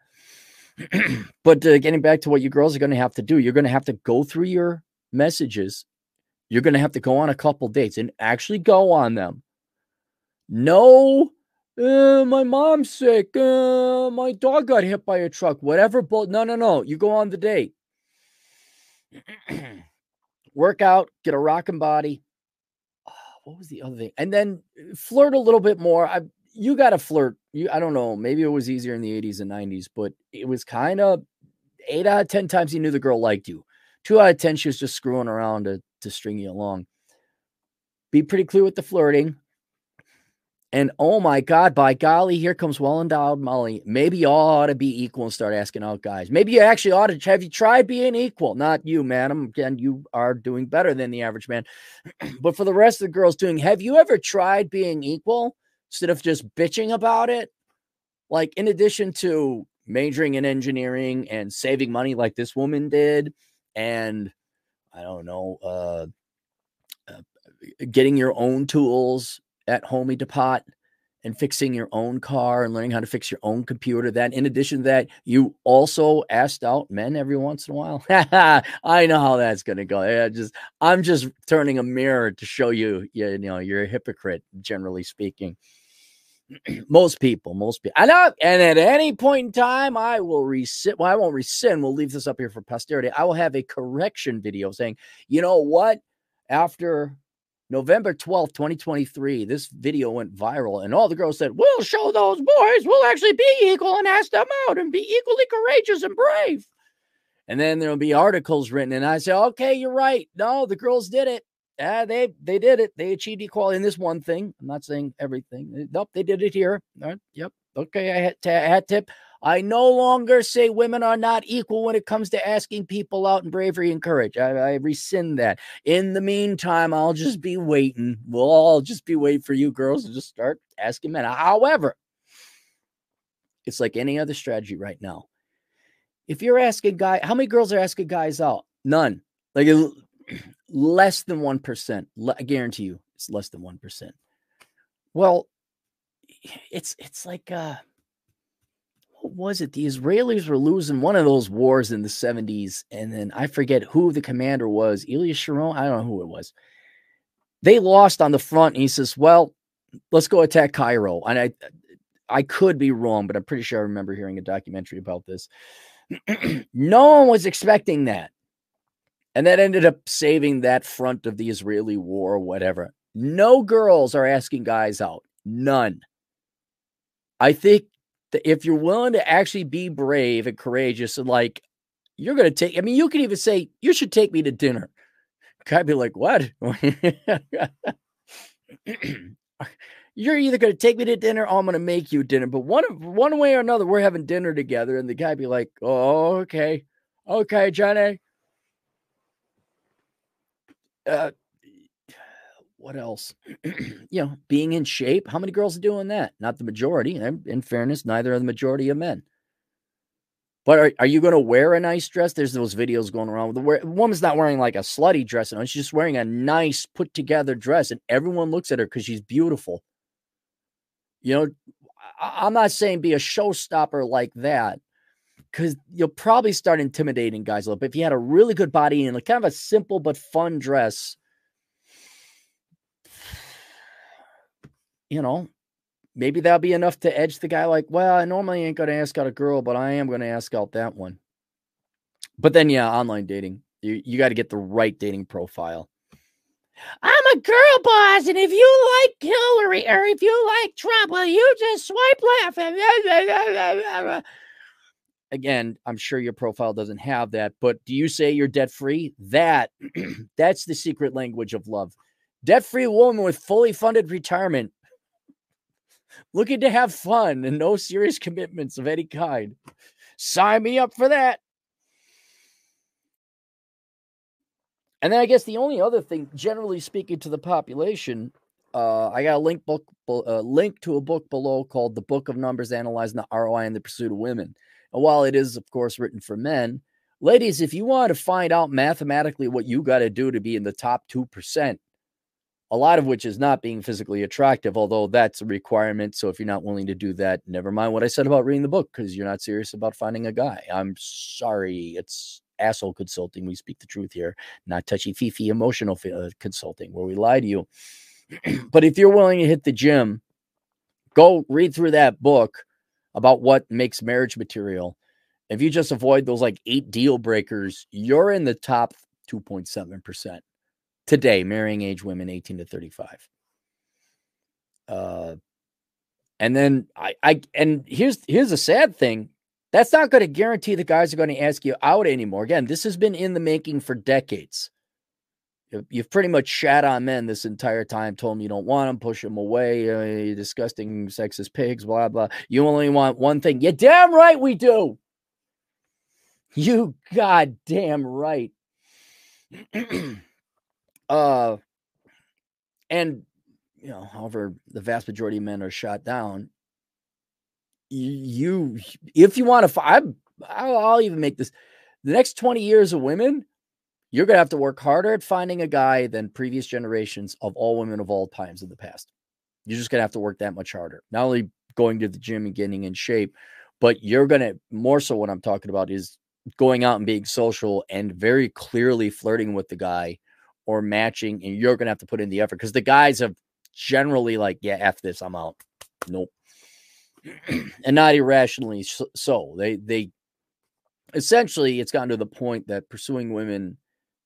but uh, getting back to what you girls are going to have to do, you're going to have to go through your messages you're going to have to go on a couple dates and actually go on them. No, uh, my mom's sick. Uh, my dog got hit by a truck. Whatever. But no, no, no. You go on the date. Work out, get a rocking body. What was the other thing? And then uh, flirt a little bit more. I, you got to flirt. You, I don't know. Maybe it was easier in the 80s and 90s, but it was kind of eight out of 10 times you knew the girl liked you. Two out of 10, she was just screwing around to to string you along. Be pretty clear with the flirting. And oh my God, by golly, here comes well endowed Molly. Maybe you all ought to be equal and start asking out guys. Maybe you actually ought to have you tried being equal? Not you, madam. Again, you are doing better than the average man. but for the rest of the girls doing, have you ever tried being equal instead of just bitching about it? Like, in addition to majoring in engineering and saving money like this woman did, and I don't know, uh, uh, getting your own tools at Home Depot and fixing your own car and learning how to fix your own computer. That, in addition to that, you also asked out men every once in a while. I know how that's going to go. Yeah, just I'm just turning a mirror to show you, you know, you're a hypocrite, generally speaking. most people, most people. And, uh, and at any point in time, I will rescind. Well, I won't rescind. We'll leave this up here for posterity. I will have a correction video saying, you know what? After November 12th, 2023, this video went viral, and all the girls said, We'll show those boys we'll actually be equal and ask them out and be equally courageous and brave. And then there'll be articles written, and I say, Okay, you're right. No, the girls did it. Yeah, they they did it. They achieved equality in this one thing. I'm not saying everything. Eh, nope, they did it here. Right, yep. Okay, I had, had tip. I no longer say women are not equal when it comes to asking people out in bravery and courage. I, I rescind that. In the meantime, I'll just be waiting. We'll all just be waiting for you girls to just start asking men. However, it's like any other strategy right now. If you're asking guy, how many girls are asking guys out? None. Like less than 1%. I guarantee you it's less than 1%. Well, it's it's like uh what was it? The Israelis were losing one of those wars in the 70s, and then I forget who the commander was. Ariel Sharon, I don't know who it was. They lost on the front, and he says, Well, let's go attack Cairo. And I I could be wrong, but I'm pretty sure I remember hearing a documentary about this. no one was expecting that. And that ended up saving that front of the Israeli war or whatever. No girls are asking guys out. None. I think if you're willing to actually be brave and courageous and like, you're going to take, I mean, you can even say, you should take me to dinner. I'd be like, what? you're either going to take me to dinner or I'm going to make you dinner. But one one way or another, we're having dinner together. And the guy be like, oh, okay. Okay, Johnny. Uh, what else? you know, being in shape. How many girls are doing that? Not the majority. In fairness, neither are the majority of men. But are, are you going to wear a nice dress? There's those videos going around. The, the woman's not wearing like a slutty dress. No, she's just wearing a nice put together dress, and everyone looks at her because she's beautiful. You know, I, I'm not saying be a showstopper like that, because you'll probably start intimidating guys a little bit. If you had a really good body and like kind of a simple but fun dress, you know, maybe that'll be enough to edge the guy. Like, well, I normally ain't going to ask out a girl, but I am going to ask out that one. But then, yeah, online dating, you, you got to get the right dating profile. I'm a girl boss, and if you like Hillary or if you like Trump, well, you just swipe left. Again, I'm sure your profile doesn't have that, but do you say you're debt free? That that's the secret language of love. Debt free woman with fully funded retirement, looking to have fun and no serious commitments of any kind. Sign me up for that. And then I guess the only other thing, generally speaking to the population, uh, I got a link book, a link to a book below called "The Book of Numbers: Analyzing the ROI in the Pursuit of Women." And while it is, of course, written for men, ladies, if you want to find out mathematically what you got to do to be in the top two percent, a lot of which is not being physically attractive, although that's a requirement. So if you're not willing to do that, never mind what I said about reading the book because you're not serious about finding a guy. I'm sorry, it's asshole consulting. We speak the truth here, not touchy feely emotional uh, consulting where we lie to you. but if you're willing to hit the gym, go read through that book about what makes marriage material. If you just avoid those like eight deal breakers, you're in the top 2.7% today, marrying age women 18 to 35. Uh, and then I, I, and here's here's a sad thing. That's not going to guarantee the guys are going to ask you out anymore. Again, this has been in the making for decades. You've pretty much shat on men this entire time, told them you don't want them, push them away, uh, you disgusting sexist pigs, blah, blah. You only want one thing. You damn right we do. You goddamn right. uh, and, you know, however, the vast majority of men are shot down you if you want to I, I'll, I'll even make this the next 20 years of women you're to have to work harder at finding a guy than previous generations of all women of all times in the past. You're just to have to work that much harder not only going to the gym and getting in shape but you're to more so what i'm talking about is going out and being social and very clearly flirting with the guy or matching and you're going to have to put in the effort because the guys have generally like yeah f this i'm out nope and not irrationally so. They they essentially it's gotten to the point that pursuing women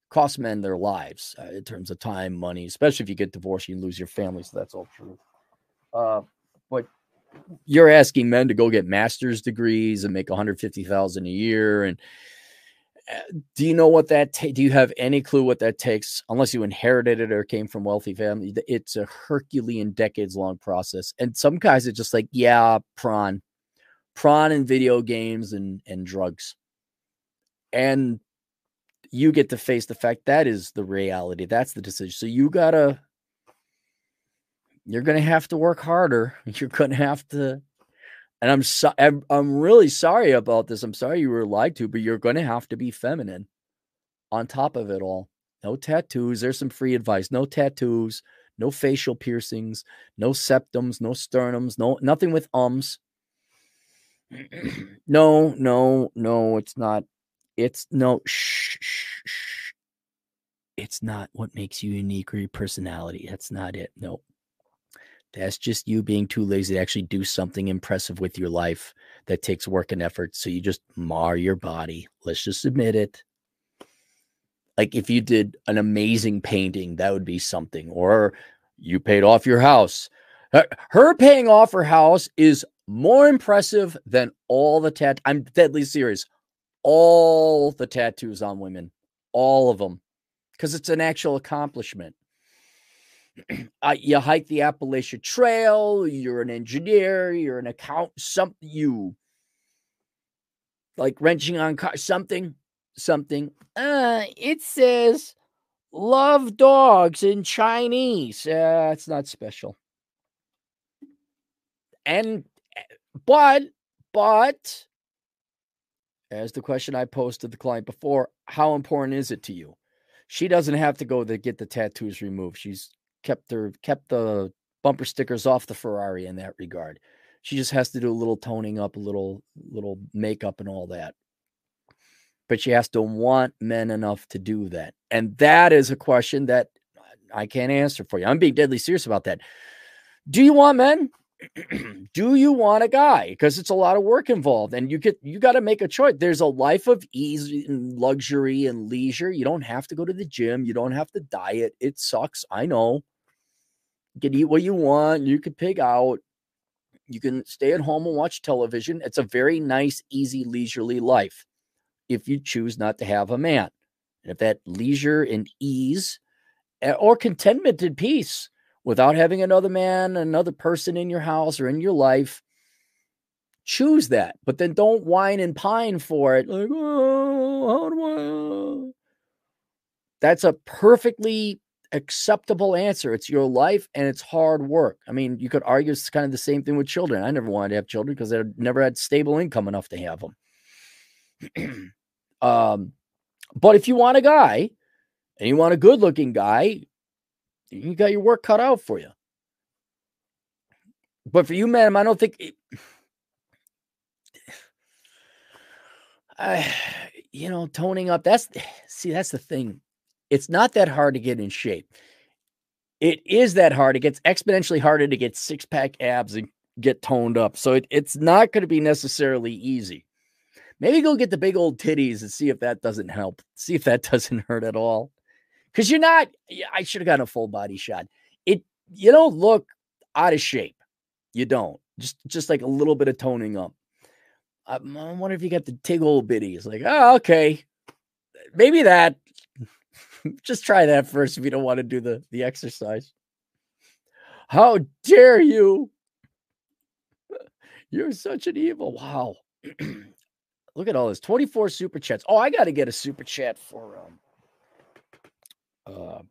costs men their lives uh, in terms of time, money, especially if you get divorced, you lose your family. So that's all true. Uh, but you're asking men to go get master's degrees and make 150,000 a year and do you know what that ta- do you have any clue what that takes unless you inherited it or came from wealthy family? It's a herculean decades long process and some guys are just like yeah prawn. Prawn and video games and and drugs. And you get to face the fact that is the reality that's the decision. So you gotta you're gonna have to work harder. You're gonna have to and I'm so I'm, I'm really sorry about this. I'm sorry you were lied to, but you're going to have to be feminine on top of it all. No tattoos. There's some free advice. No tattoos, no facial piercings, no septums, no sternums, no nothing with ums. no, no, no, it's not. It's no shh, shh, shh. It's not what makes you unique or your personality. That's not it. No. That's just you being too lazy to actually do something impressive with your life that takes work and effort. So you just mar your body. Let's just admit it. Like if you did an amazing painting, that would be something. Or you paid off your house. Her paying off her house is more impressive than all the tat. I'm deadly serious. All the tattoos on women, all of them, because it's an actual accomplishment. uh, you hike the Appalachian Trail, you're an engineer, you're an account, something you like wrenching on car, something, something. Uh, it says love dogs in Chinese. Uh, it's not special. And, eh, but, but, as the question I posed to the client before, how important is it to you? She doesn't have to go to get the tattoos removed. She's kept her kept the bumper stickers off the Ferrari in that regard. She just has to do a little toning up, a little little makeup and all that. But she has to want men enough to do that. And that is a question that I can't answer for you. I'm being deadly serious about that. Do you want men? do you want a guy because it's a lot of work involved and you get you got to make a choice there's a life of ease and luxury and leisure you don't have to go to the gym you don't have to diet it sucks i know you can eat what you want you can pig out you can stay at home and watch television it's a very nice easy leisurely life if you choose not to have a man and if that leisure and ease or contentment and peace without having another man, another person in your house or in your life. Choose that, but then don't whine and pine for it. Like, oh, how do I? Uh That's a perfectly acceptable answer. It's your life and it's hard work. I mean, you could argue it's kind of the same thing with children. I never wanted to have children because I never had stable income enough to have them. um, but if you want a guy and you want a good looking guy, you got your work cut out for you. But for you, madam, I don't think. It, I, you know, toning up. That's see, that's the thing. It's not that hard to get in shape. It is that hard. It gets exponentially harder to get six pack abs and get toned up. So it, it's not going to be necessarily easy. Maybe go get the big old titties and see if that doesn't help. See if that doesn't hurt at all because you're not. I should have gotten a full body shot. It you don't look out of shape. You don't. Just just like a little bit of toning up. I, I wonder if you got the tig old bitties. Like, oh, okay, maybe that. just try that first if you don't want to do the the exercise. How dare you? You're such an evil. Wow. Look at all this 24 super chats. Oh, I got to get a super chat for um uh,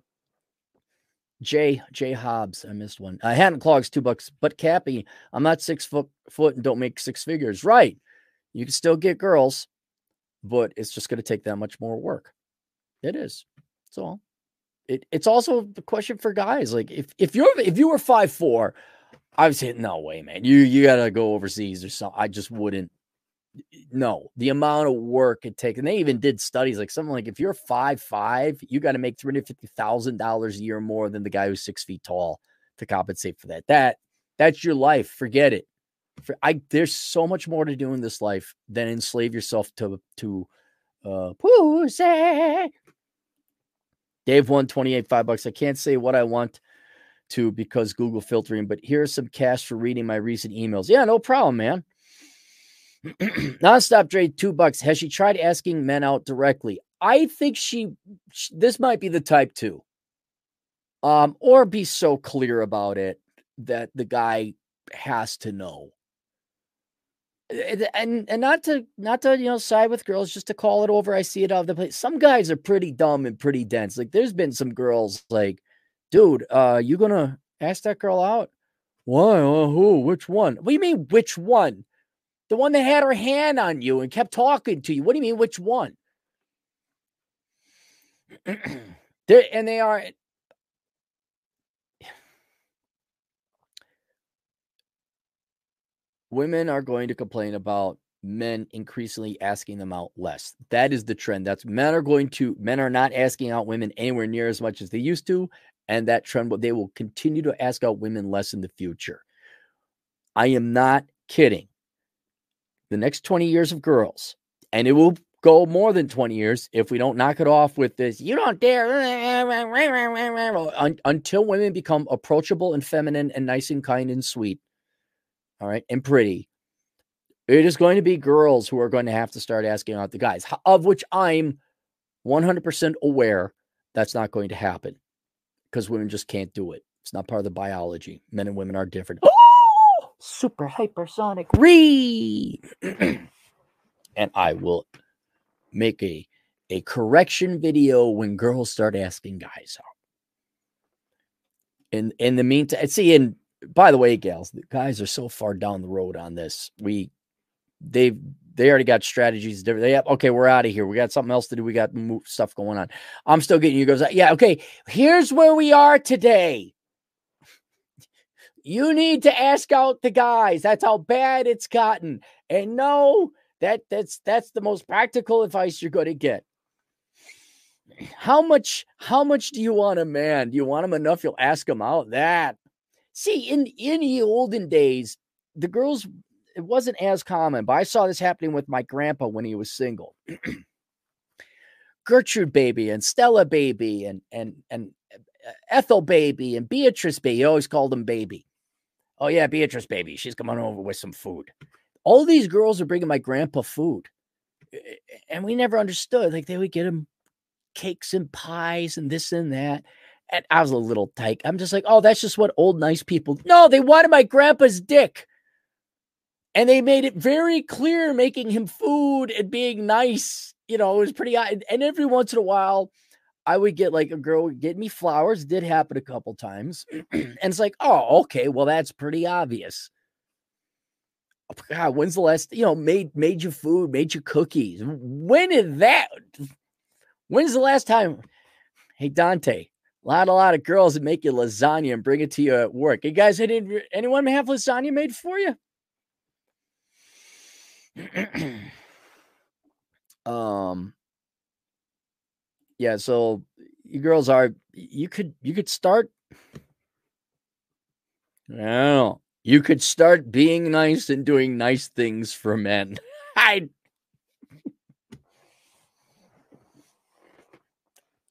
Jay Jay Hobbs, I missed one. I uh, Hand Clogs two bucks, but Cappy, I'm not six foot foot and don't make six figures. Right, you can still get girls, but it's just going to take that much more work. It is. That's all. It, it's also the question for guys. Like if if you're if you were five four, I was hitting no way, man. You you got to go overseas or something. I just wouldn't no, the amount of work it takes, and they even did studies like something like if you're five five, you got to make three hundred fifty thousand dollars a year more than the guy who's six feet tall to compensate for that. That that's your life. Forget it. For, I there's so much more to do in this life than enslave yourself to to uh pussy. Dave won 28 five bucks. I can't say what I want to because Google filtering, but here's some cash for reading my recent emails. Yeah, no problem, man. Nonstop Dre, two bucks. Has she tried asking men out directly? I think she, she this might be the type two. Um, or be so clear about it that the guy has to know. And and not to not to you know side with girls, just to call it over. I see it all the place. Some guys are pretty dumb and pretty dense. Like there's been some girls like, dude, uh, you gonna ask that girl out? Why? Uh, who? Which one? What do you mean, which one? The one that had her hand on you and kept talking to you. What do you mean, which one? and they are women are going to complain about men increasingly asking them out less. That is the trend. That's men are going to men are not asking out women anywhere near as much as they used to, and that trend they will continue to ask out women less in the future. I am not kidding. The next 20 years of girls, and it will go more than 20 years if we don't knock it off with this you don't dare until women become approachable and feminine and nice and kind and sweet all right, and pretty. It is going to be girls who are going to have to start asking out the guys, of which I'm 100% aware that's not going to happen because women just can't do it. It's not part of the biology. Men and women are different. Oh, super hypersonic re. and I will make a a correction video when girls start asking guys out. In in the meantime, see, in by the way, gals, the guys are so far down the road on this. We they've they already got strategies. They have okay, we're out of here. We got something else to do. We got stuff going on. I'm still getting you goes. Yeah, okay. Here's where we are today. You need to ask out the guys. That's how bad it's gotten. And no, that that's that's the most practical advice you're going to get. How much how much do you want a man? Do you want him enough you'll ask him out? That See, in in the olden days, the girls it wasn't as common, but I saw this happening with my grandpa when he was single. Gertrude baby and Stella baby and and and uh, Ethel baby and Beatrice baby. He always called them baby. Oh yeah, Beatrice baby. She's coming over with some food. All these girls are bringing my grandpa food, and we never understood. Like they would get him cakes and pies and this and that. And I was a little tight. I'm just like, oh, that's just what old nice people. No, they wanted my grandpa's dick. And they made it very clear, making him food and being nice. You know, it was pretty. And every once in a while, I would get like a girl would get me flowers. Did happen a couple times. and it's like, oh, okay, well, that's pretty obvious. Oh God, when's the last, you know, made made you food, made you cookies? When did that? When's the last time? Hey, Dante, a lot, a lot of girls that make you lasagna and bring it to you at work. You guys, any, anyone have lasagna made for you? um, yeah. So you girls are. You could. You could start. Well, you could start being nice and doing nice things for men. I.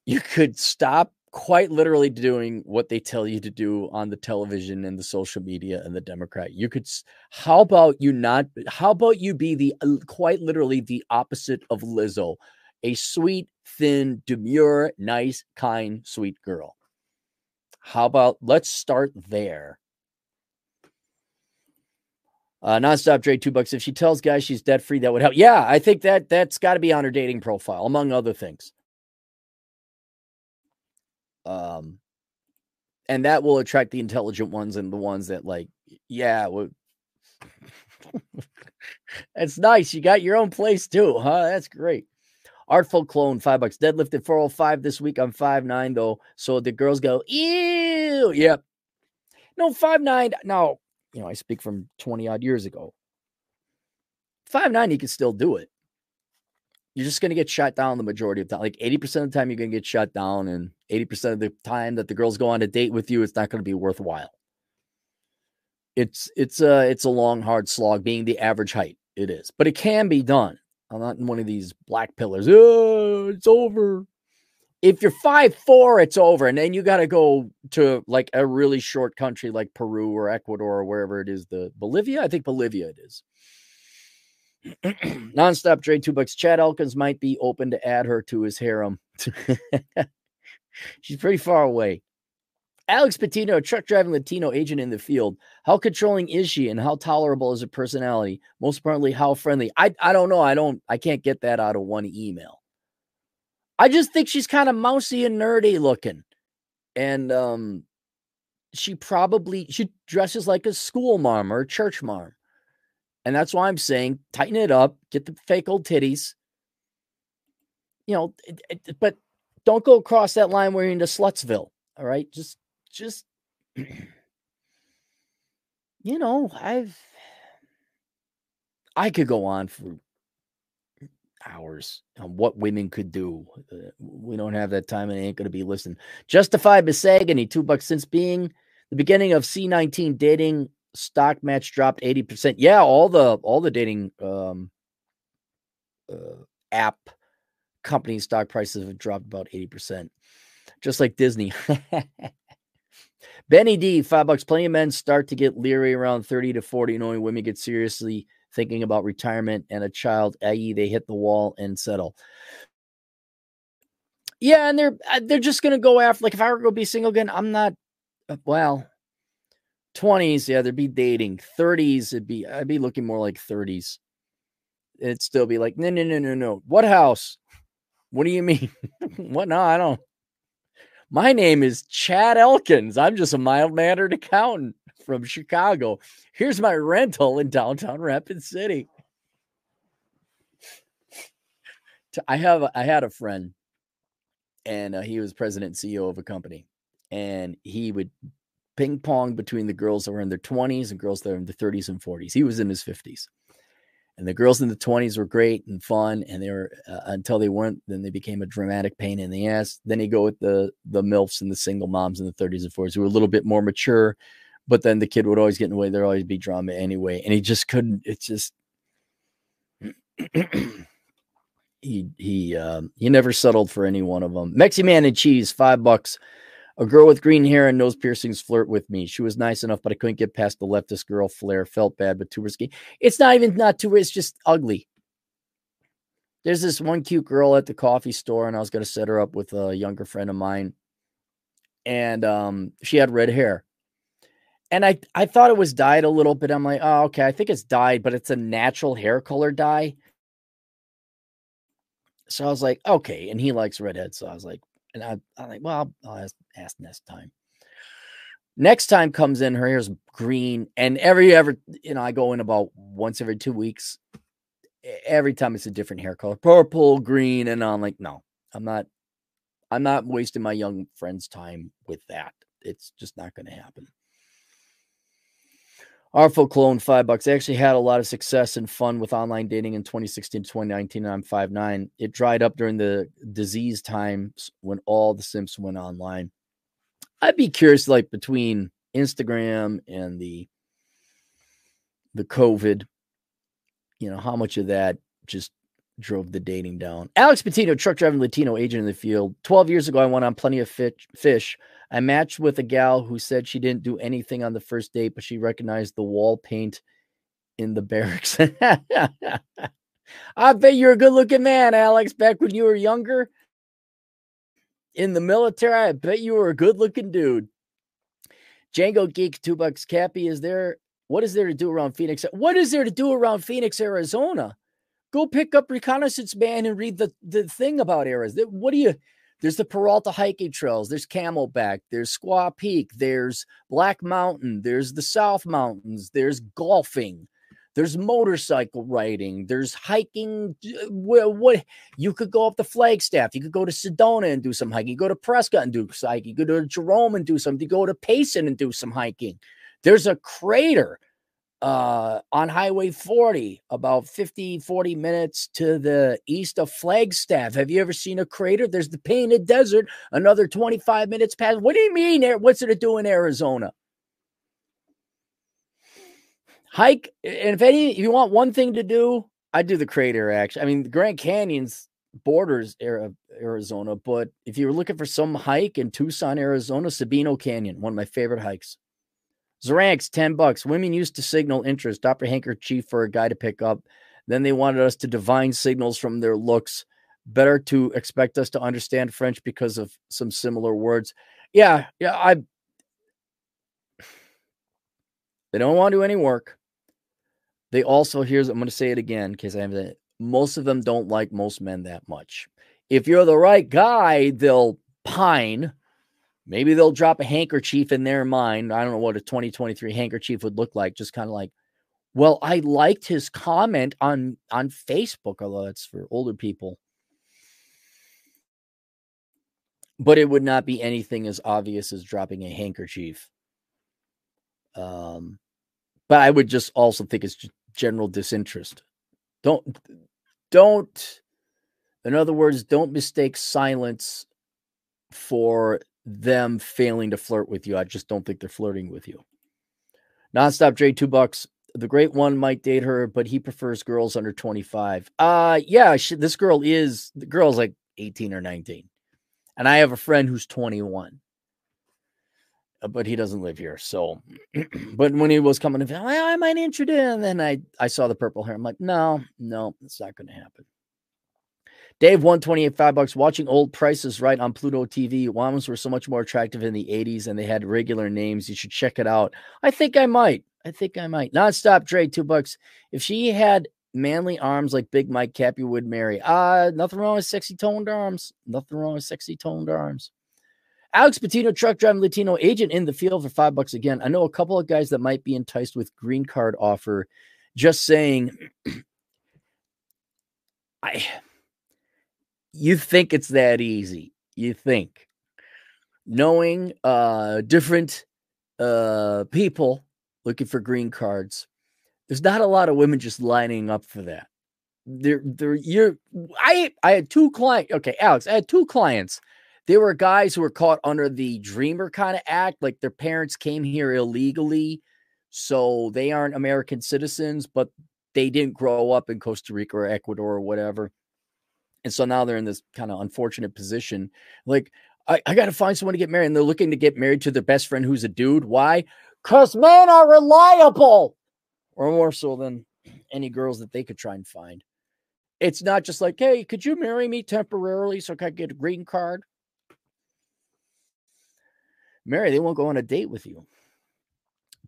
you could stop quite literally doing what they tell you to do on the television and the social media and the Democrat. You could, how about you not, how about you be the uh, quite literally the opposite of Lizzo, a sweet, thin, demure, nice, kind, sweet girl? How about let's start there? Uh, nonstop Dre, two bucks. If she tells guys she's debt free, that would help. Yeah, I think that that's got to be on her dating profile, among other things. Um, and that will attract the intelligent ones and the ones that like, yeah, that's nice. You got your own place too, huh? That's great. Artful clone, five bucks. Deadlifted 405 this week. I'm five nine though. So the girls go, ew. Yep. No, five nine. Now, you know, I speak from 20 odd years ago. Five nine, you can still do it you're just going to get shut down the majority of the time. Like 80% of the time, you're going to get shut down. And 80% of the time that the girls go on a date with you, it's not going to be worthwhile. It's, it's a, it's a long, hard slog being the average height. It is, but it can be done. I'm not in one of these black pillars. Oh, it's over. If you're five four, it's over, and then you got to go to like a really short country like Peru or Ecuador or wherever it is. The Bolivia, I think Bolivia it is Nonstop Dre two bucks. Chad Elkins might be open to add her to his harem. She's pretty far away. Alex Patino, a truck driving Latino agent in the field. How controlling is she and how tolerable is her personality? Most importantly, how friendly? I, I don't know. I don't I can't get that out of one email. I just think she's kind of mousy and nerdy looking. And um she probably she dresses like a school mom or a church mom. And that's why I'm saying tighten it up, get the fake old titties. You know, it, it, but don't go across that line where you're into Slutsville. All right. Just, just, you know, I've, I could go on for hours on what women could do. Uh, we don't have that time and it ain't going to be listening. Justified Bisagany, two bucks since being the beginning of C19 dating stock match dropped 80%. Yeah, all the all the dating um uh, app company stock prices have dropped about 80%. Just like Disney. Benny D, five bucks. Plenty of men start to get leery around 30 to 40, knowing women get seriously thinking about retirement and a child, i.e., they hit the wall and settle. Yeah, and they're uh, they're just gonna go after like if I were gonna be single again, I'm not uh, well, 20s, yeah, there'd be dating. 30s, it'd be I'd be looking more like 30s. It'd still be like, no, no, no, no, no. What house? What do you mean? what? No, I don't. My name is Chad Elkins. I'm just a mild mannered accountant from Chicago. Here's my rental in downtown Rapid City. I have I had a friend, and uh, he was president and CEO of a company, and he would ping pong between the girls that were in their 20s and girls that were in their 30s and 40s. He was in his 50s. And the girls in the 20s were great and fun, and they were uh, until they weren't. Then they became a dramatic pain in the ass. Then you go with the the milfs and the single moms in the 30s and 40s who were a little bit more mature, but then the kid would always get in the way. There'd always be drama anyway, and he just couldn't. It's just he he um, he never settled for any one of them. Mexi Man and cheese, five bucks. A girl with green hair and nose piercings flirt with me. She was nice enough, but I couldn't get past the leftist girl flair. Felt bad, but too risky. It's not even not too. It's just ugly. There's this one cute girl at the coffee store, and I was going to set her up with a younger friend of mine, and um, she had red hair. And I, I thought it was dyed a little bit. I'm like, oh, okay, I think it's dyed, but it's a natural hair color dye. So I was like, okay. And he likes redheads. So I was like, and I, I'm like, well, I'll, I'll ask next time. Next time comes in, her hair's green, and every ever, you know, I go in about once every two weeks. Every time it's a different hair color, purple, green, and I'm like, no, I'm not, I'm not wasting my young friend's time with that. It's just not going to happen. Artful clone, five bucks. I actually had a lot of success and fun with online dating in 2016 to 2019. And I'm five nine. It dried up during the disease times when all the simps went online. I'd be curious, like between Instagram and the the COVID, you know, how much of that just drove the dating down. Alex Patino, truck driving Latino agent in the field. 12 years ago, I went on plenty of fish, I matched with a gal who said she didn't do anything on the first date, but she recognized the wall paint in the barracks. I bet you're a good looking man, Alex, back when you were younger in the military. I bet you were a good looking dude. Django Geek, two bucks. Cappy, is there what is there to do around Phoenix? What is there to do around Phoenix, Arizona? Go pick up Reconnaissance Man and read the, the thing about Arizona. What do you there's the Peralta hiking trails. There's Camelback. There's Squaw Peak. There's Black Mountain. There's the South Mountains. There's golfing. There's motorcycle riding. There's hiking. What, what you could go up the Flagstaff. You could go to Sedona and do some hiking. You go to Prescott and do some hiking. You go to Jerome and do something. You go to Payson and do some hiking. There's a crater uh, on Highway 40, about 50, 40 minutes to the east of Flagstaff. Have you ever seen a crater? There's the Painted Desert, another 25 minutes past. What do you mean? What's it do in Arizona? Hike, and if any, if you want one thing to do, I do the crater. Actually, I mean, the Grand Canyon's borders Arizona, but if you're looking for some hike in Tucson, Arizona, Sabino Canyon, one of my favorite hikes. Zaranks, 10 bucks. Women used to signal interest, Dr. handkerchief for a guy to pick up. Then they wanted us to divine signals from their looks. Better to expect us to understand French because of some similar words. Yeah, yeah, I. They don't want to do any work. They also here's I'm going to say it again because I have it. Most of them don't like most men that much. If you're the right guy, they'll pine. Maybe they'll drop a handkerchief in their mind. I don't know what a 2023 handkerchief would look like. Just kind of like, well, I liked his comment on on Facebook, although that's for older people. But it would not be anything as obvious as dropping a handkerchief. Um, but I would just also think it's general disinterest. Don't don't in other words, don't mistake silence for them failing to flirt with you. I just don't think they're flirting with you. Nonstop Dre, two bucks. The great one might date her, but he prefers girls under 25. Uh yeah, she, this girl is the girl's like 18 or 19. And I have a friend who's 21. Uh, but he doesn't live here. So, but when he was coming, well, I might interested, and then I I saw the purple hair. I'm like, no, no, it's not going to happen. Dave, 128, five bucks. Watching old prices right on Pluto TV. Wombs were so much more attractive in the 80s and they had regular names. You should check it out. I think I might. I think I might. Nonstop Dre, two bucks. If she had manly arms like Big Mike Cap, you would marry. Uh, nothing wrong with sexy toned arms. Nothing wrong with sexy toned arms. Alex Patino, truck driving Latino agent in the field for five bucks again. I know a couple of guys that might be enticed with green card offer. Just saying, I you think it's that easy. You think knowing uh different uh people looking for green cards. There's not a lot of women just lining up for that. There, there, you're. I, I had two clients. Okay, Alex, I had two clients there were guys who were caught under the dreamer kind of act, like their parents came here illegally. So they aren't American citizens, but they didn't grow up in Costa Rica or Ecuador or whatever. And so now they're in this kind of unfortunate position. Like, I, I got to find someone to get married. And they're looking to get married to their best friend who's a dude. Why? Because men are reliable, or more so than any girls that they could try and find. It's not just like, hey, could you marry me temporarily so I could get a green card? Mary, they won't go on a date with you.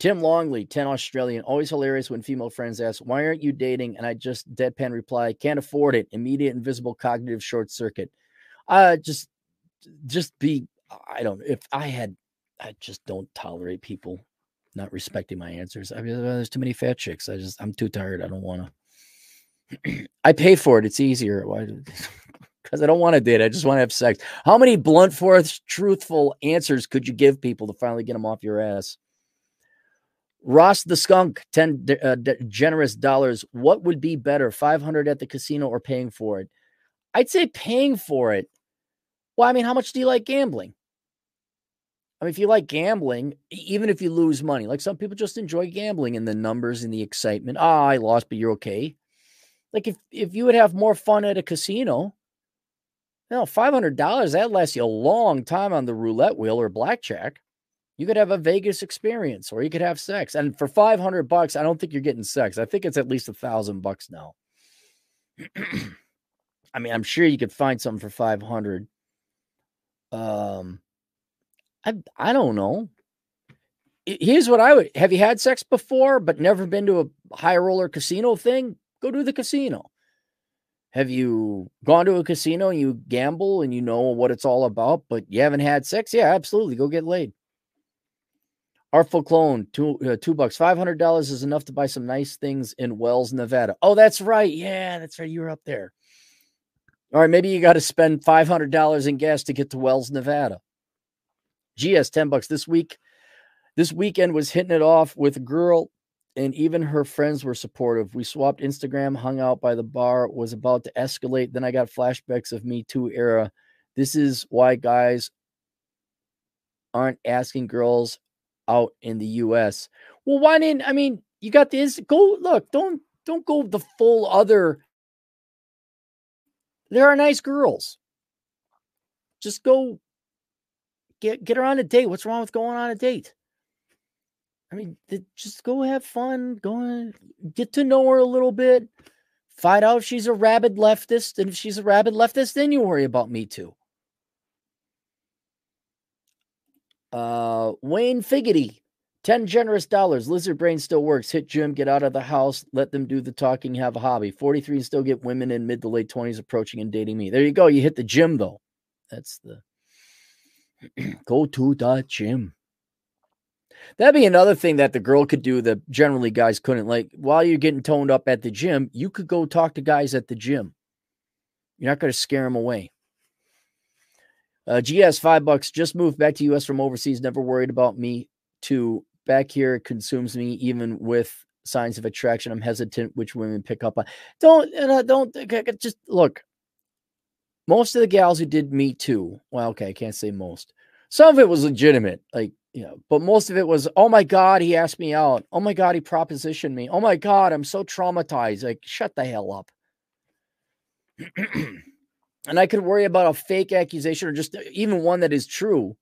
Tim Longley, 10 Australian, always hilarious when female friends ask, Why aren't you dating? And I just deadpan reply, Can't afford it. Immediate invisible cognitive short circuit. Uh just just be I don't if I had I just don't tolerate people not respecting my answers. I mean, there's too many fat chicks. I just I'm too tired. I don't want to. I pay for it. It's easier. Why? because I don't want to date. I just want to have sex. How many blunt forth, truthful answers could you give people to finally get them off your ass? Ross the skunk, 10 uh, generous dollars. What would be better, 500 at the casino or paying for it? I'd say paying for it. Well, I mean, how much do you like gambling? I mean, if you like gambling, even if you lose money, like some people just enjoy gambling and the numbers and the excitement. Ah, oh, I lost, but you're okay. Like if if you would have more fun at a casino, you no, five hundred dollars that lasts you a long time on the roulette wheel or blackjack. You could have a Vegas experience, or you could have sex. And for five hundred bucks, I don't think you're getting sex. I think it's at least a thousand bucks now. I mean, I'm sure you could find something for five hundred. Um, I I don't know. Here's what I would have you had sex before, but never been to a high roller casino thing? Go to the casino. Have you gone to a casino and you gamble and you know what it's all about, but you haven't had sex? Yeah, absolutely. Go get laid. Artful clone, two uh, two bucks, five hundred dollars is enough to buy some nice things in Wells, Nevada. Oh, that's right. Yeah, that's right. You were up there. All right, maybe you got to spend five hundred dollars in gas to get to Wells, Nevada. GS ten bucks this week. This weekend was hitting it off with a girl and even her friends were supportive. We swapped Instagram, hung out by the bar, was about to escalate. Then I got flashbacks of Me Too era. This is why guys aren't asking girls out in the US. Well, why didn't I mean you got this? Go look, don't don't go the full other. There are nice girls. Just go get get her on a date. What's wrong with going on a date? I mean, just go have fun, go and get to know her a little bit, Find out if she's a rabid leftist. And if she's a rabid leftist, then you worry about me too. Uh, Wayne Figgity, 10 generous dollars. Lizard brain still works. Hit gym, get out of the house, let them do the talking, have a hobby. 43 and still get women in mid to late 20s approaching and dating me. There you go. You hit the gym though. That's the go to the gym. That'd be another thing that the girl could do that generally guys couldn't. Like while you're getting toned up at the gym, you could go talk to guys at the gym. You're not going to scare them away. Uh, GS five bucks. Just moved back to US from overseas. Never worried about me. To back here it consumes me even with signs of attraction. I'm hesitant which women pick up on. Don't uh, don't just look. Most of the gals who did me too. Well, okay, I can't say most. Some of it was legitimate, like you know, but most of it was, oh my god, he asked me out. Oh my god, he propositioned me. Oh my god, I'm so traumatized. Like, shut the hell up. and I could worry about a fake accusation or just even one that is true,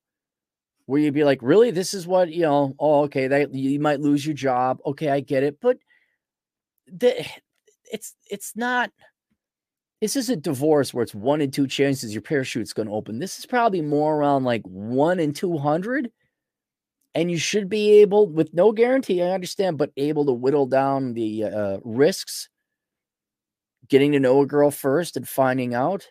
where you'd be like, really, this is what you know? Oh, okay, that you might lose your job. Okay, I get it, but the, it's it's not. This is a divorce where it's one in two chances your parachute's going to open. This is probably more around like one in two hundred, and you should be able, with no guarantee, I understand, but able to whittle down the uh, risks. Getting to know a girl first and finding out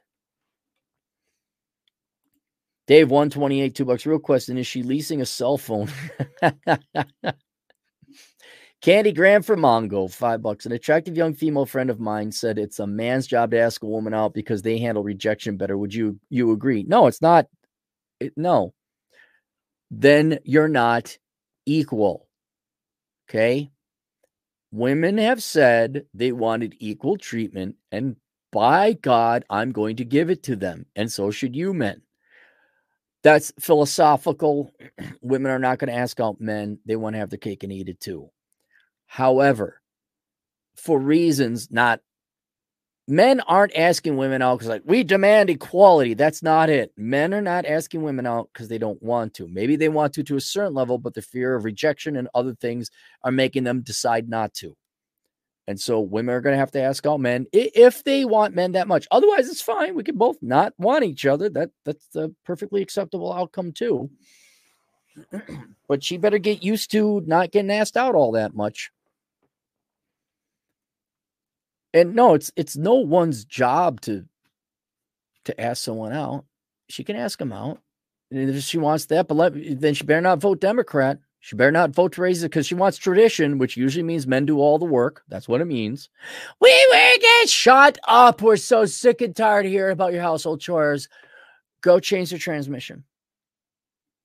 Dave, 128, two bucks. Real question Is she leasing a cell phone? Candygram for Mongo, five bucks. An attractive young female friend of mine said it's a man's job to ask a woman out because they handle rejection better. Would you you agree? No, it's not. It, no. Then you're not equal. Okay. Women have said they wanted equal treatment, and by God, I'm going to give it to them. And so should you men. That's philosophical. Women are not going to ask out men. They want to have the cake and eat it too. However, for reasons not men aren't asking women out because like we demand equality. That's not it. Men are not asking women out because they don't want to. Maybe they want to to a certain level, but the fear of rejection and other things are making them decide not to. And so women are going to have to ask out men if they want men that much. Otherwise, it's fine. We can both not want each other. That that's a perfectly acceptable outcome too. but she better get used to not getting asked out all that much. And no, it's it's no one's job to to ask someone out. She can ask them out. And if she wants that, but let, then she better not vote Democrat. She better not vote to raise it because she wants tradition, which usually means men do all the work. That's what it means. We will get shut up. We're so sick and tired of hearing about your household chores. Go change the transmission.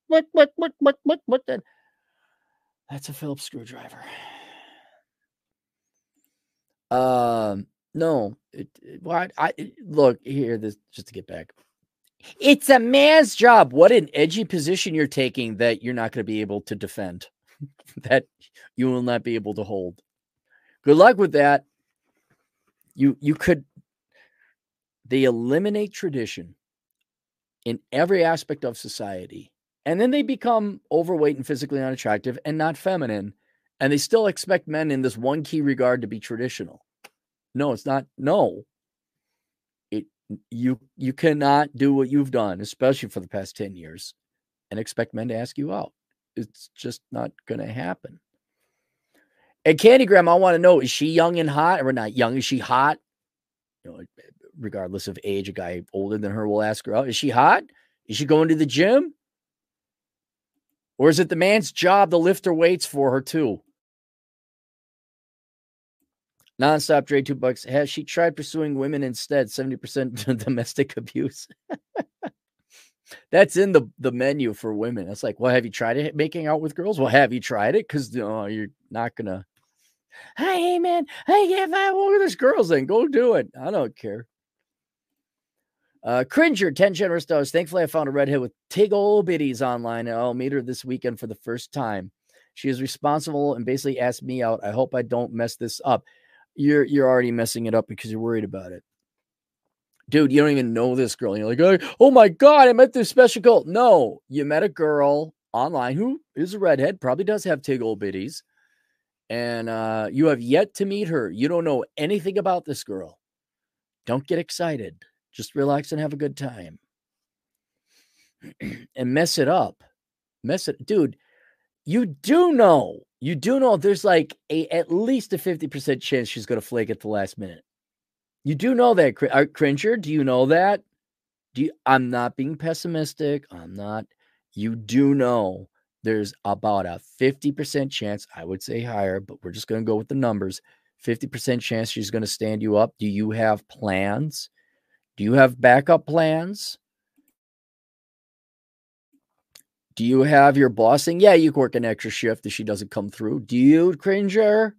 What, what, what, what, what, what? The? That's a Phillips screwdriver. Um, no, it, it, well, I, I look here. This just to get back. It's a man's job. What an edgy position you're taking that you're not going to be able to defend, that you will not be able to hold. Good luck with that. You you could they eliminate tradition in every aspect of society. And then they become overweight and physically unattractive and not feminine. And they still expect men in this one key regard to be traditional. No, it's not. No, you you cannot do what you've done, especially for the past 10 years, and expect men to ask you out. It's just not gonna happen. And Candygram, I want to know, is she young and hot or not young? Is she hot? You know, regardless of age, a guy older than her will ask her out. Is she hot? Is she going to the gym? Or is it the man's job to lift her weights for her too? Nonstop Dre, two bucks. Has she tried pursuing women instead? 70% domestic abuse. That's in the, the menu for women. It's like, well, have you tried it making out with girls? Well, have you tried it? Because know, you're not gonna. Hey man, hey, yeah, I want this girls then. Go do it. I don't care. Uh, Cringer, 10 generous dollars. Thankfully, I found a redhead with tiggle bitties online, and I'll meet her this weekend for the first time. She is responsible and basically asked me out. I hope I don't mess this up you're you're already messing it up because you're worried about it. Dude, you don't even know this girl. You're like, oh my god, I met this special girl. No, you met a girl online who is a redhead, probably does have tiggle bitties, and uh, you have yet to meet her. You don't know anything about this girl. Don't get excited. Just relax and have a good time. and mess it up. Mess it, dude. You do know, you do know there's like a at least a 50% chance she's gonna flake at the last minute. You do know that, uh, Cringer. Do you know that? Do you, I'm not being pessimistic. I'm not. You do know there's about a 50% chance, I would say higher, but we're just going to go with the numbers 50% chance she's going to stand you up. Do you have plans? Do you have backup plans? Do you have your bossing? Yeah, you can work an extra shift if she doesn't come through. Do you, Cringer?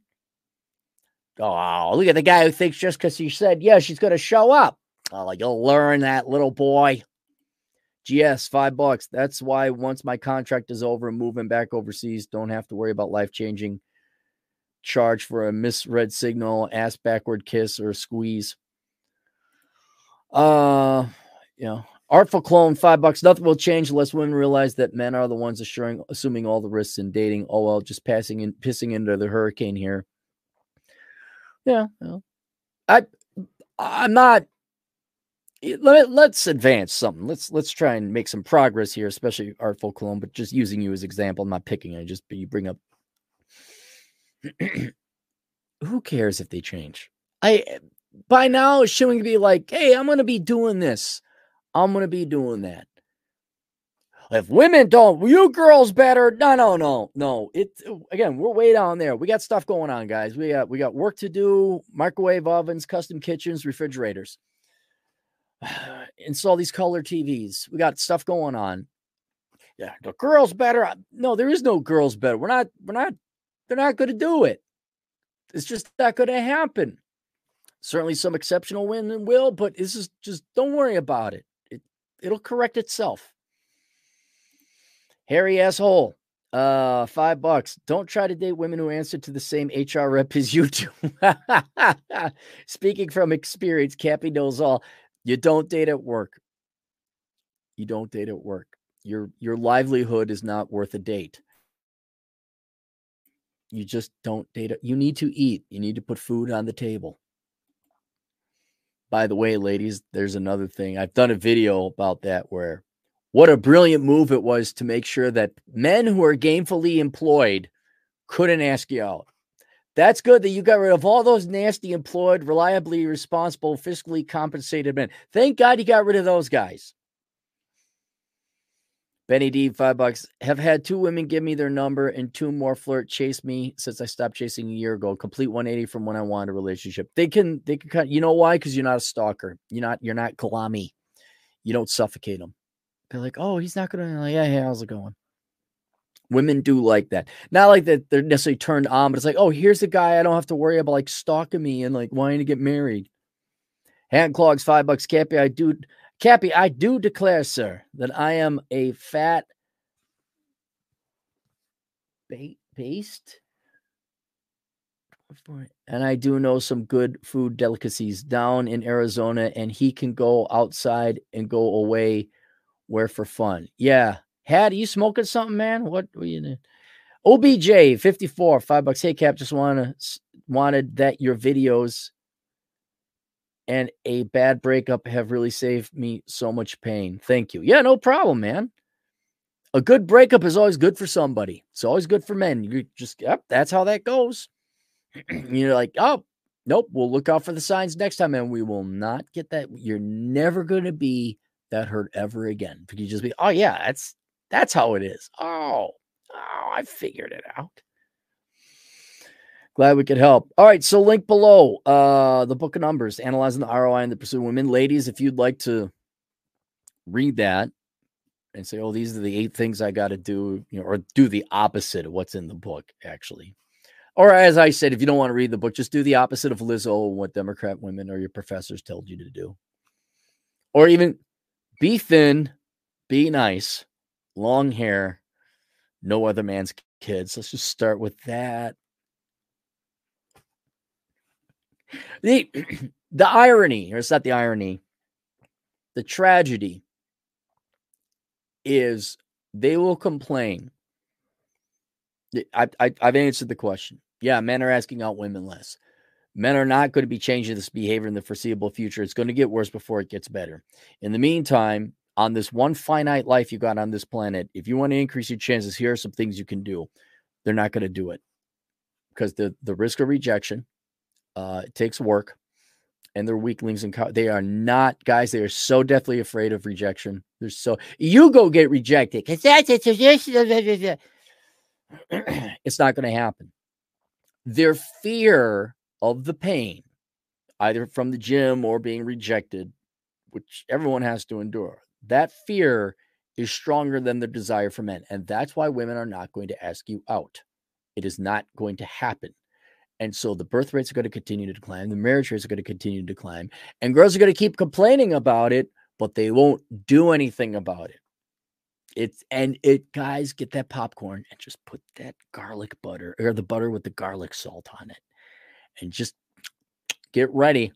Oh, look at the guy who thinks just because he said, yeah, she's going to show up. Oh, like you'll learn that, little boy. GS, five bucks. That's why once my contract is over moving back overseas, don't have to worry about life changing charge for a misread signal, ass backward kiss, or squeeze. Uh, you know, artful clone, five bucks. Nothing will change unless women realize that men are the ones assuring, assuming all the risks in dating. Oh well, just passing and pissing into the hurricane here. Yeah, well, I, I'm not let, let's advance something. Let's let's try and make some progress here, especially Artful Clone. but just using you as example. I'm not picking it, just you bring up who cares if they change? I by now it's showing to be like, hey, I'm gonna be doing this. I'm gonna be doing that. If women don't, you girls better. No, no, no, no. It uh, again, we're way down there. We got stuff going on, guys. We got we got work to do, microwave ovens, custom kitchens, refrigerators install these color TVs. We got stuff going on. Yeah, the girls better. Uh, no, there is no girls better. We're not, we're not, they're not going to do it. It's just not going to happen. Certainly some exceptional women will, but this is just don't worry about it. It it'll correct itself. Hairy asshole. Uh, five bucks. Don't try to date women who answer to the same HR rep as you do. Speaking from experience, Cappy knows all. You don't date at work. You don't date at work. Your your livelihood is not worth a date. You just don't date. You need to eat. You need to put food on the table. By the way, ladies, there's another thing. I've done a video about that where what a brilliant move it was to make sure that men who are gainfully employed couldn't ask you out. That's good that you got rid of all those nasty, employed, reliably responsible, fiscally compensated men. Thank God you got rid of those guys. Benny D, five bucks. Have had two women give me their number and two more flirt chase me since I stopped chasing a year ago. Complete 180 from when I wanted a relationship. They can, they can cut. You know why? Because you're not a stalker. You're not, you're not Kalami. You don't suffocate them. They're like, oh, he's not gonna. Like, yeah, yeah. How's it going? Women do like that. Not like that they're necessarily turned on, but it's like, oh, here's a guy I don't have to worry about like stalking me and like wanting to get married. Hand clogs, five bucks. Cappy, I do Cappy, I do declare, sir, that I am a fat bait based. And I do know some good food delicacies down in Arizona, and he can go outside and go away where for fun. Yeah, had you smoking something, man? What were you doing? OBJ 54, five bucks. Hey Cap, just wanna wanted that your videos and a bad breakup have really saved me so much pain. Thank you. Yeah, no problem, man. A good breakup is always good for somebody. It's always good for men. You just yep, that's how that goes. You're like, oh, nope, we'll look out for the signs next time, and we will not get that. You're never gonna be that hurt ever again. You just be, oh yeah, that's that's how it is. Oh, oh, I figured it out. Glad we could help. All right, so link below uh the book of numbers, analyzing the ROI and the pursuit of women. Ladies, if you'd like to read that and say, oh, these are the eight things I got to do, you know, or do the opposite of what's in the book, actually. Or as I said, if you don't want to read the book, just do the opposite of Lizzo what Democrat women or your professors told you to do. Or even be thin, be nice, long hair, no other man's kids. Let's just start with that. The the irony, or it's not the irony, the tragedy is they will complain. I, I I've answered the question. Yeah, men are asking out women less. Men are not going to be changing this behavior in the foreseeable future. It's going to get worse before it gets better. In the meantime, on this one finite life you got on this planet, if you want to increase your chances, here are some things you can do. They're not going to do it because the the risk of rejection uh, it takes work, and they're weaklings and they are not guys. They are so deathly afraid of rejection. They're so you go get rejected because that's a tradition. it's not going to happen. Their fear of the pain, either from the gym or being rejected, which everyone has to endure, that fear is stronger than the desire for men. And that's why women are not going to ask you out. It is not going to happen. And so the birth rates are going to continue to decline. The marriage rates are going to continue to decline. And girls are going to keep complaining about it, but they won't do anything about it. It's and it guys get that popcorn and just put that garlic butter or the butter with the garlic salt on it. And just get ready.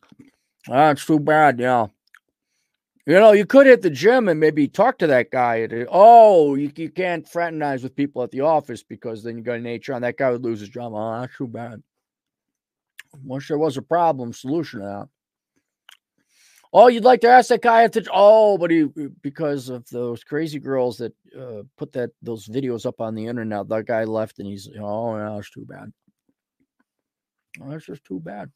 Ah, it's too bad, yeah. You know, you could hit the gym and maybe talk to that guy. oh, you, you can't fraternize with people at the office because then you got an HR and that guy would lose his job. Oh, that's too bad. Wish there was a problem solution to that. Oh, you'd like to ask that guy the oh, but he because of those crazy girls that uh, put that those videos up on the internet. That guy left, and he's oh, that's too bad. Oh, that's just too bad.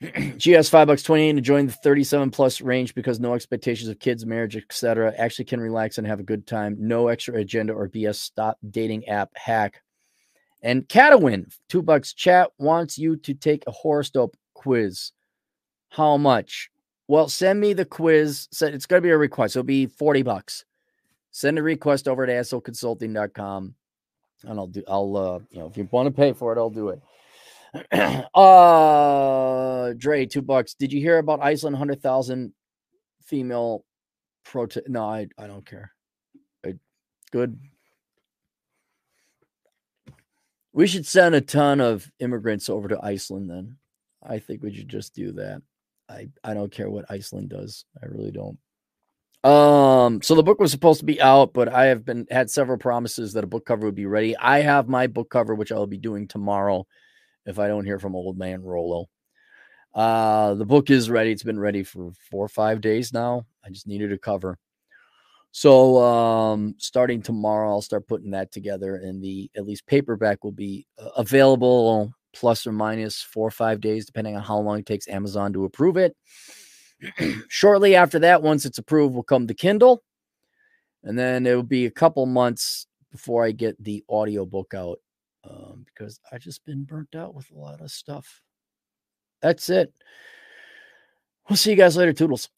GS five bucks twenty eight to join the thirty seven plus range because no expectations of kids, marriage, etc. Actually, can relax and have a good time. No extra agenda or BS. Stop dating app hack. And Catawin two bucks. Chat wants you to take a horoscope quiz. How much? Well, send me the quiz. It's going to be a request. It'll be forty bucks. Send a request over to assholeconsulting.com and I'll do. I'll uh, you know, if you want to pay for it, I'll do it. uh Dre, two bucks. Did you hear about Iceland hundred thousand female protest? No, I I don't care. Good. We should send a ton of immigrants over to Iceland then. I think we should just do that. I I don't care what Iceland does. I really don't. Um, so the book was supposed to be out, but I have been had several promises that a book cover would be ready. I have my book cover, which I'll be doing tomorrow if I don't hear from old man Rollo. Uh, the book is ready. It's been ready for four or five days now. I just needed a cover. So um, starting tomorrow, I'll start putting that together, and the at least paperback will be uh, available plus or minus four or five days, depending on how long it takes Amazon to approve it. Shortly after that, once it's approved, will come the Kindle, and then it will be a couple months before I get the audiobook out um, because I just been burnt out with a lot of stuff. That's it. We'll see you guys later, Toodles.